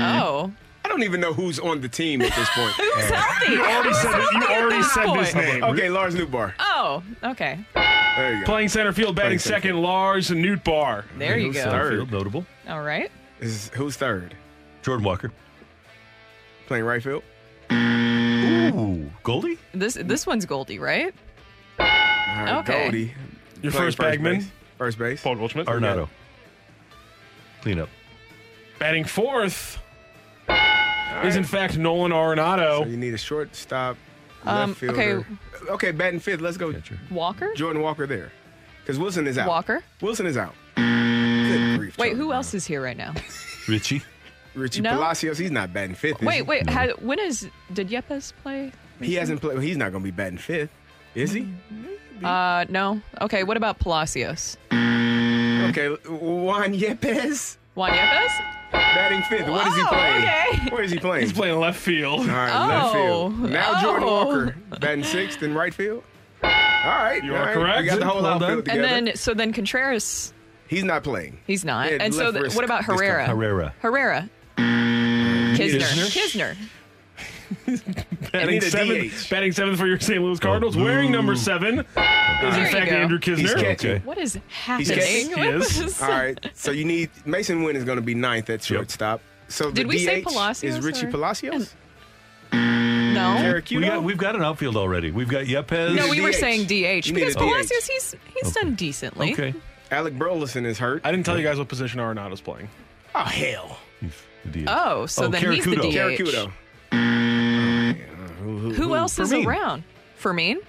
Oh. I don't even know who's on the team at this point. Who's healthy? You already said it- you already said this name. Okay, Lars Nootbaar. Oh, okay. There you go. Playing center field, batting Playing center second, Lars Nootbaar. There you go. third? Field, notable. All right. Is, who's third? Jordan Walker. Playing right field? Ooh, Goldie? This this one's Goldie, right? All right, Okay. Goldie. Your Playing first bagman, base. First base. Paul Goldschmidt. Arenado. Clean up. Batting fourth is in fact Nolan Arenado. So you need a shortstop, Um, left fielder. okay. Okay, batting fifth. Let's go. Walker? Jordan Walker there. Because Willson is out. Walker? Willson is out. Good grief. Wait, who else is here right now? Richie. Richie No. Palacios, he's not batting fifth. is Wait, he? wait. Had, when is did Yepez play? He hasn't played. He's not going to be batting fifth, is he? Uh, no. Okay. What about Palacios? Okay, Juan Yepez Juan Yepez? Batting fifth. What is he Oh, playing? okay. Where is he playing? He's playing left field. All right, left Oh. field. Now oh. Jordan Oh. Walker batting sixth in right field. All right, You all are right. correct. We got the whole Well done. outfield And then so then Contreras, he's not playing. he's not. Yeah, and so left th- wrist what about this time. Herrera? Herrera. Herrera. Knizner. Knizner. Batting seventh, batting seventh for your St. Louis Cardinals. Wearing number seven is There in fact go. Andrew He's Knizner. catching. Okay. What is catching- happening? He is. with this? All right, so you need Masyn Winn is going to be ninth at shortstop. So Did the we say DH Palacios is Richie or- Palacios? No. Eric, we got, we've got an outfield already. We've got Yepez. No, we were saying DH You need because a DH. Palacios he's he's done decently. Okay. Alec Burleson is hurt. I didn't tell you guys what position Arenado's playing. Oh hell, The DH. Oh, so Oh, then he's the DH. Caracudo. Who else is Fermin. around? Fermin?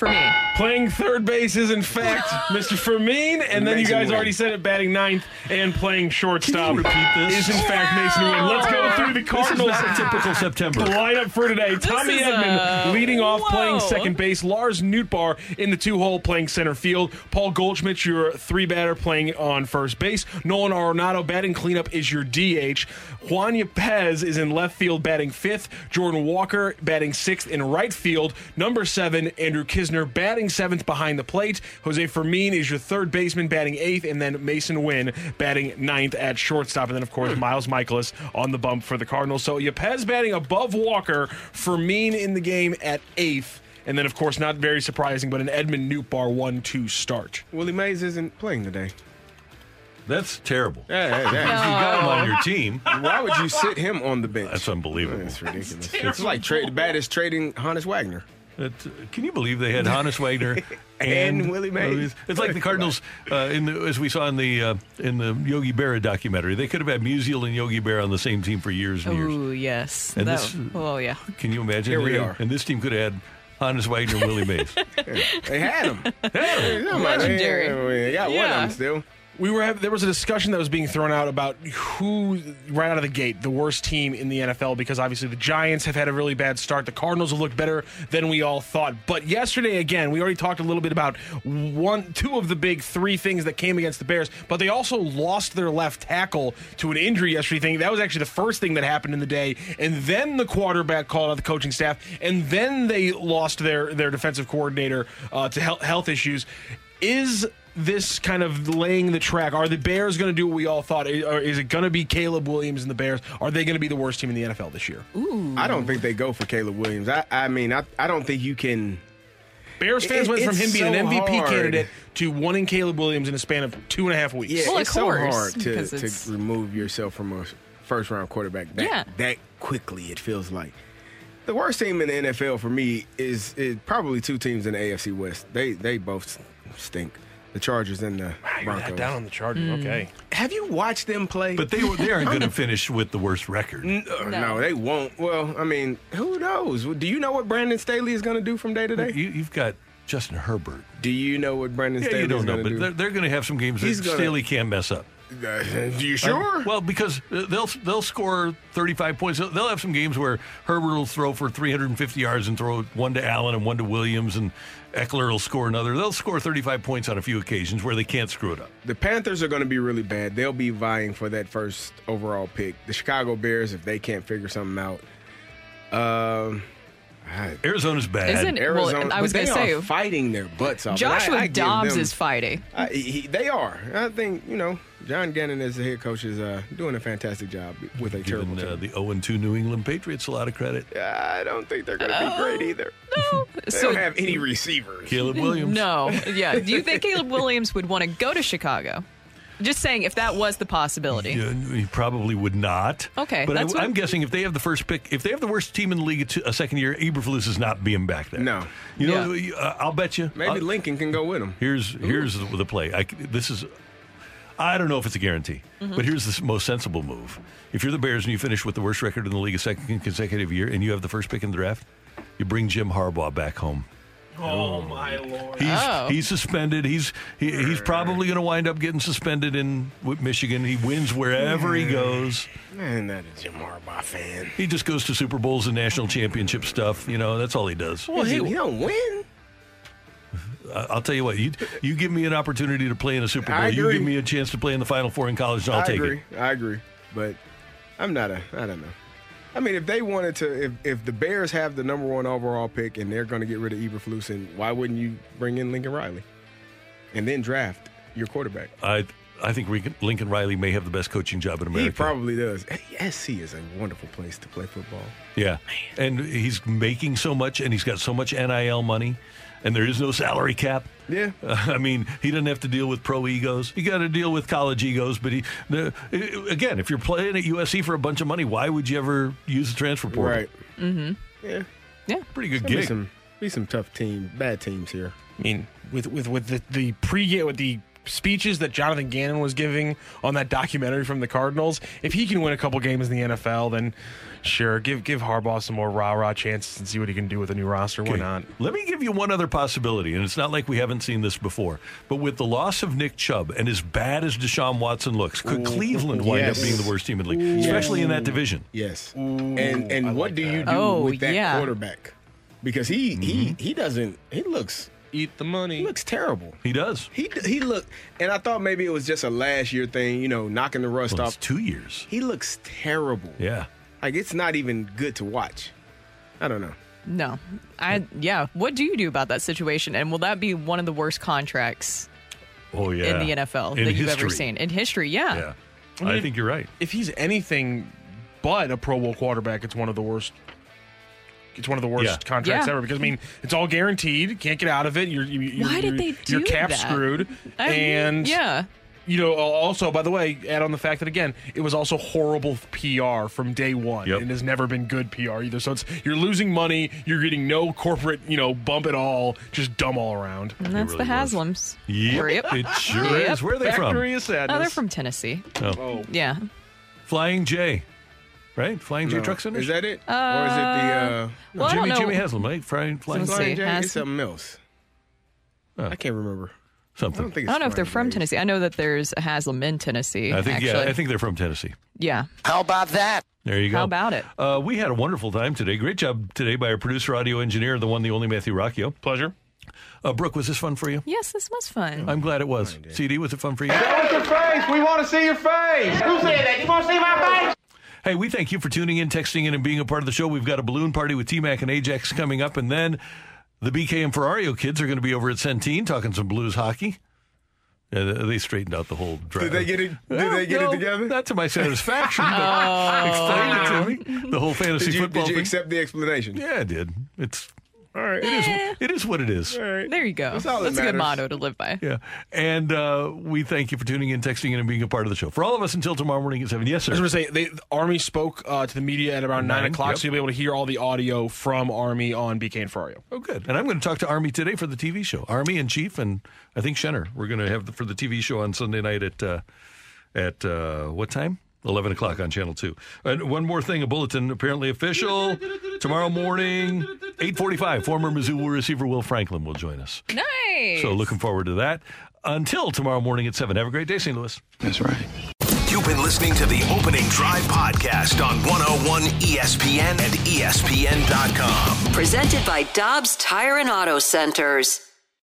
For me. Playing third base is in fact Mr. Fermin, and then you Masyn guys Winn. already said it, batting ninth and playing shortstop. repeat this? Is in fact Masyn Winn. Let's go through the This is Cardinals. not a typical September. lineup for today. Tommy is, Edman uh, leading off playing whoa. second base. Lars Nootbaar in the two hole playing center field. Paul Goldschmidt, your three batter, playing on first base. Nolan Arenado batting cleanup is your DH. Juan Yepez is in left field batting fifth. Jordan Walker batting sixth in right field. Number seven, Andrew Knizner batting seventh behind the plate. Jose Fermin is your third baseman batting eighth, and then Masyn Winn batting ninth at shortstop. And then, of course, hmm. Miles Mikolas on the bump for the Cardinals. So Yepez batting above Walker, Fermin in the game at eighth. And then, of course, not very surprising, but an Edman Nootbaar 1 2 start. Willie Mays isn't playing today. That's terrible. Yeah, yeah, You got him on your team. Why would you sit him on the bench? That's unbelievable. That's ridiculous. It's like trade the baddest trading Honus Wagner. That, can you believe they had Honus Wagner And Willie Mays. It's like the Cardinals, uh, in the, as we saw in the uh, in the Yogi Berra documentary. They could have had Musial and Yogi Berra on the same team for years and years. Ooh, yes. And That- this- oh, yeah. Can you imagine? Here we And- are. And this team could have had Honus Wagner and Willie Mays. They had him. Legendary. They got one of them still. We were having, there was a discussion that was being thrown out about who right out of the gate the worst team in the NFL because obviously the Giants have had a really bad start. The Cardinals have looked better than we all thought. But yesterday again, we already talked a little bit about one two of the big three things that came against the Bears, but they also lost their left tackle to an injury yesterday thing. That was actually the first thing that happened in the day. And then the quarterback called out the coaching staff and then they lost their their defensive coordinator uh, to health, health issues. Is this kind of laying the track? Are the Bears going to do what we all thought? Or is it going to be Caleb Williams and the Bears? Are they going to be the worst team in the NFL this year? Ooh. I don't think they go for Caleb Williams. I, I mean, I, I don't think you can. Bears fans It- went from him being an MVP hard. candidate to wanting Caleb Williams in a span of two and a half weeks. Yeah, Well, of it's so hard to, to remove yourself from a first round quarterback that Yeah. that quickly. It feels like the worst team in the NFL for me is, is probably two teams in the AFC West. They they both stink. The Chargers and the You're that Broncos. down on the Chargers. Okay. Have you watched them play? But they were- they aren't going to finish with the worst record. N- uh, no. they won't. Well, I mean, who knows? Do you know what Brandon Staley is going to do from day to day? You, you've got Justin Herbert. Do you know what Brandon Yeah, Staley you don't know, going to but do? they're, they're going to have some games that gonna- Staley can't mess up. Uh, you sure? Well, because uh, they'll they'll score 35 points. They'll- They'll have some games where Herbert will throw for 350 yards and throw one to Allen and one to Williams, and Ekeler will score another. They'll score 35 points on a few occasions where they can't screw it up. The Panthers are going to be really bad. They'll be vying for that first overall pick. The Chicago Bears, if they can't figure something out, um, I- Arizona's bad. Isn't it- well, Arizona, I was gonna say- are fighting their butts off. Joshua I- I Dobbs them- is fighting. I, he, they are. I think you know John Gannon as the head coach is uh, doing a fantastic job with a terrible Giving uh, team. the 0 2 New England Patriots a lot of credit. I don't think they're going to be great either. No, They So- don't have any receivers. Caleb Williams. No. Yeah. Do you think Caleb Williams would want to go to Chicago? Just saying, if that was the possibility. Yeah, he probably would not. Okay, but I, what I'm guessing if they have the first pick, if they have the worst team in the league a, a second year, Eberflus is not being back there. No. you know, uh, I'll bet you. Maybe I'll- Lincoln can go with him. Here's here's the, the play. I, this is. I don't know if it's a guarantee, Mm-hmm. but here's the most sensible move. If you're the Bears and you finish with the worst record in the league a second consecutive year, and you have the first pick in the draft, you bring Jim Harbaugh back home. Oh, my Lord. He's Oh. he's suspended. He's he, he's probably going to wind up getting suspended in with Michigan. He wins wherever he goes. Man, that is Jim Harbaugh fan. He just goes to Super Bowls and national championship stuff. You know, that's all he does. Well, he, he don't win. I'll tell you what. You you give me an opportunity to play in a Super Bowl. You give me a chance to play in the Final Four in college, and I'll I take agree. it. I agree. But I'm not a. I don't know. I mean, if they wanted to, if, if the Bears have the number one overall pick and they're going to get rid of Eberflus, and why wouldn't you bring in Lincoln Riley and then draft your quarterback? I I think Lincoln, Lincoln Riley may have the best coaching job in America. He probably does. SC is a wonderful place to play football. Yeah, and he's making so much, and he's got so much NIL money, and there is no salary cap. Yeah. I mean, he doesn't have to deal with pro egos. You got to deal with college egos. But he, the, again, if you're playing at USC for a bunch of money, why would you ever use the transfer portal? Right. Mm-hmm. Yeah. Yeah. Pretty good There'll Be gig. some, be some tough team, bad teams here. I mean, with with with the the pregame with the speeches that Jonathan Gannon was giving on that documentary from the Cardinals, if he can win a couple games in the NFL, then sure, give give Harbaugh some more rah rah chances and see what he can do with a new roster. Why Okay. not? Let me give you one other possibility, and it's not like we haven't seen this before. But with the loss of Nick Chubb and as bad as Deshaun Watson looks, could Cleveland wind Yes. up being the worst team in the league, especially in that division? Yes. and and what do you do Oh, with that yeah. quarterback? Because he he mm-hmm. he doesn't he looks Eat the money. he looks terrible. He does. He he looked and I thought maybe it was just a last year thing, you know, knocking the rust Well, it's off. two years. He looks terrible. Yeah. Like it's not even good to watch. I don't know. No, I yeah. What do you do about that situation? And will that be one of the worst contracts Oh yeah. in the NFL In that you've ever seen in history? Yeah. Yeah. I mean, I think you're right. If he's anything but a Pro Bowl quarterback, it's one of the worst. It's one of the worst Yeah. contracts Yeah. ever because I mean it's all guaranteed. Can't get out of it. You're, you, you, Why did you're- they You're do cap that? screwed. I mean, and yeah. You know, also by the way, add on the fact that again, it was also horrible PR from day one. Yep. It has never been good PR either. So it's you're losing money. You're getting no corporate, you know, bump at all. Just dumb all around. And that's really the was. Haslam's. Yep, it sure Yep. is. Where are they Factory from? of sadness. Oh, they're from Tennessee. Oh. Yeah. Flying J, right? Flying J No. Truck Center. Is that it? or is it the uh Well, I Jimmy don't know. Jimmy Haslam, right? Flying, flying Let's Flying see. J? Has- It's something else. Oh. I can't remember. I don't think it's I don't know if they're from J. Tennessee. I know that there's a Haslam in Tennessee. I think actually. yeah, I think they're from Tennessee. Yeah. How about that? There you go. How about it? Uh, we had a wonderful time today. Great job today by our producer, audio engineer, the one, the only Matthew Rocchio. Pleasure. Uh, Brooke, was this fun for you? Yes, this was fun. I'm glad it was. CD, was it fun for you? What's your face? We want to see your face. Who said that? You want to see my face? Hey, we thank you for tuning in, texting in, and being a part of the show. We've got a balloon party with T Mac and Ajax coming up, and then the BK and Ferrario kids are going to be over at Centene talking some blues hockey. Yeah, they- they straightened out the whole drive. Did they get it did they get no, it together? Not to my satisfaction, but explain it to oh. me. The whole fantasy Did you, football did you thing. accept the explanation? yeah, I did. It's All right. it is it is what it is. All right. There you go. That's all that That's a good motto to live by. Yeah, and uh, we thank you for tuning in, texting in, and being a part of the show. For all of us until tomorrow morning at seven. Yes, sir. I was going to say, they, the Army spoke uh, to the media at around 9 Nine, o'clock, yep. so you'll be able to hear all the audio from Army on BK and Ferrario. Oh, good. And I'm going to talk to Army today for the TV show. Army and Chief, and I think Shenner. We're going to have the, for the TV show on Sunday night at uh, at uh, what time? Eleven o'clock on Channel Two. And one more thing: a bulletin apparently official tomorrow morning, eight forty-five. Former Mizzou receiver Will Franklin will join us. Nice. So looking forward to that. Until tomorrow morning at seven. Have a great day, St. Louis. That's right. You've been listening to the Opening Drive podcast on 101 ESPN and ESPN.com. Presented by Dobbs Tire and Auto Centers.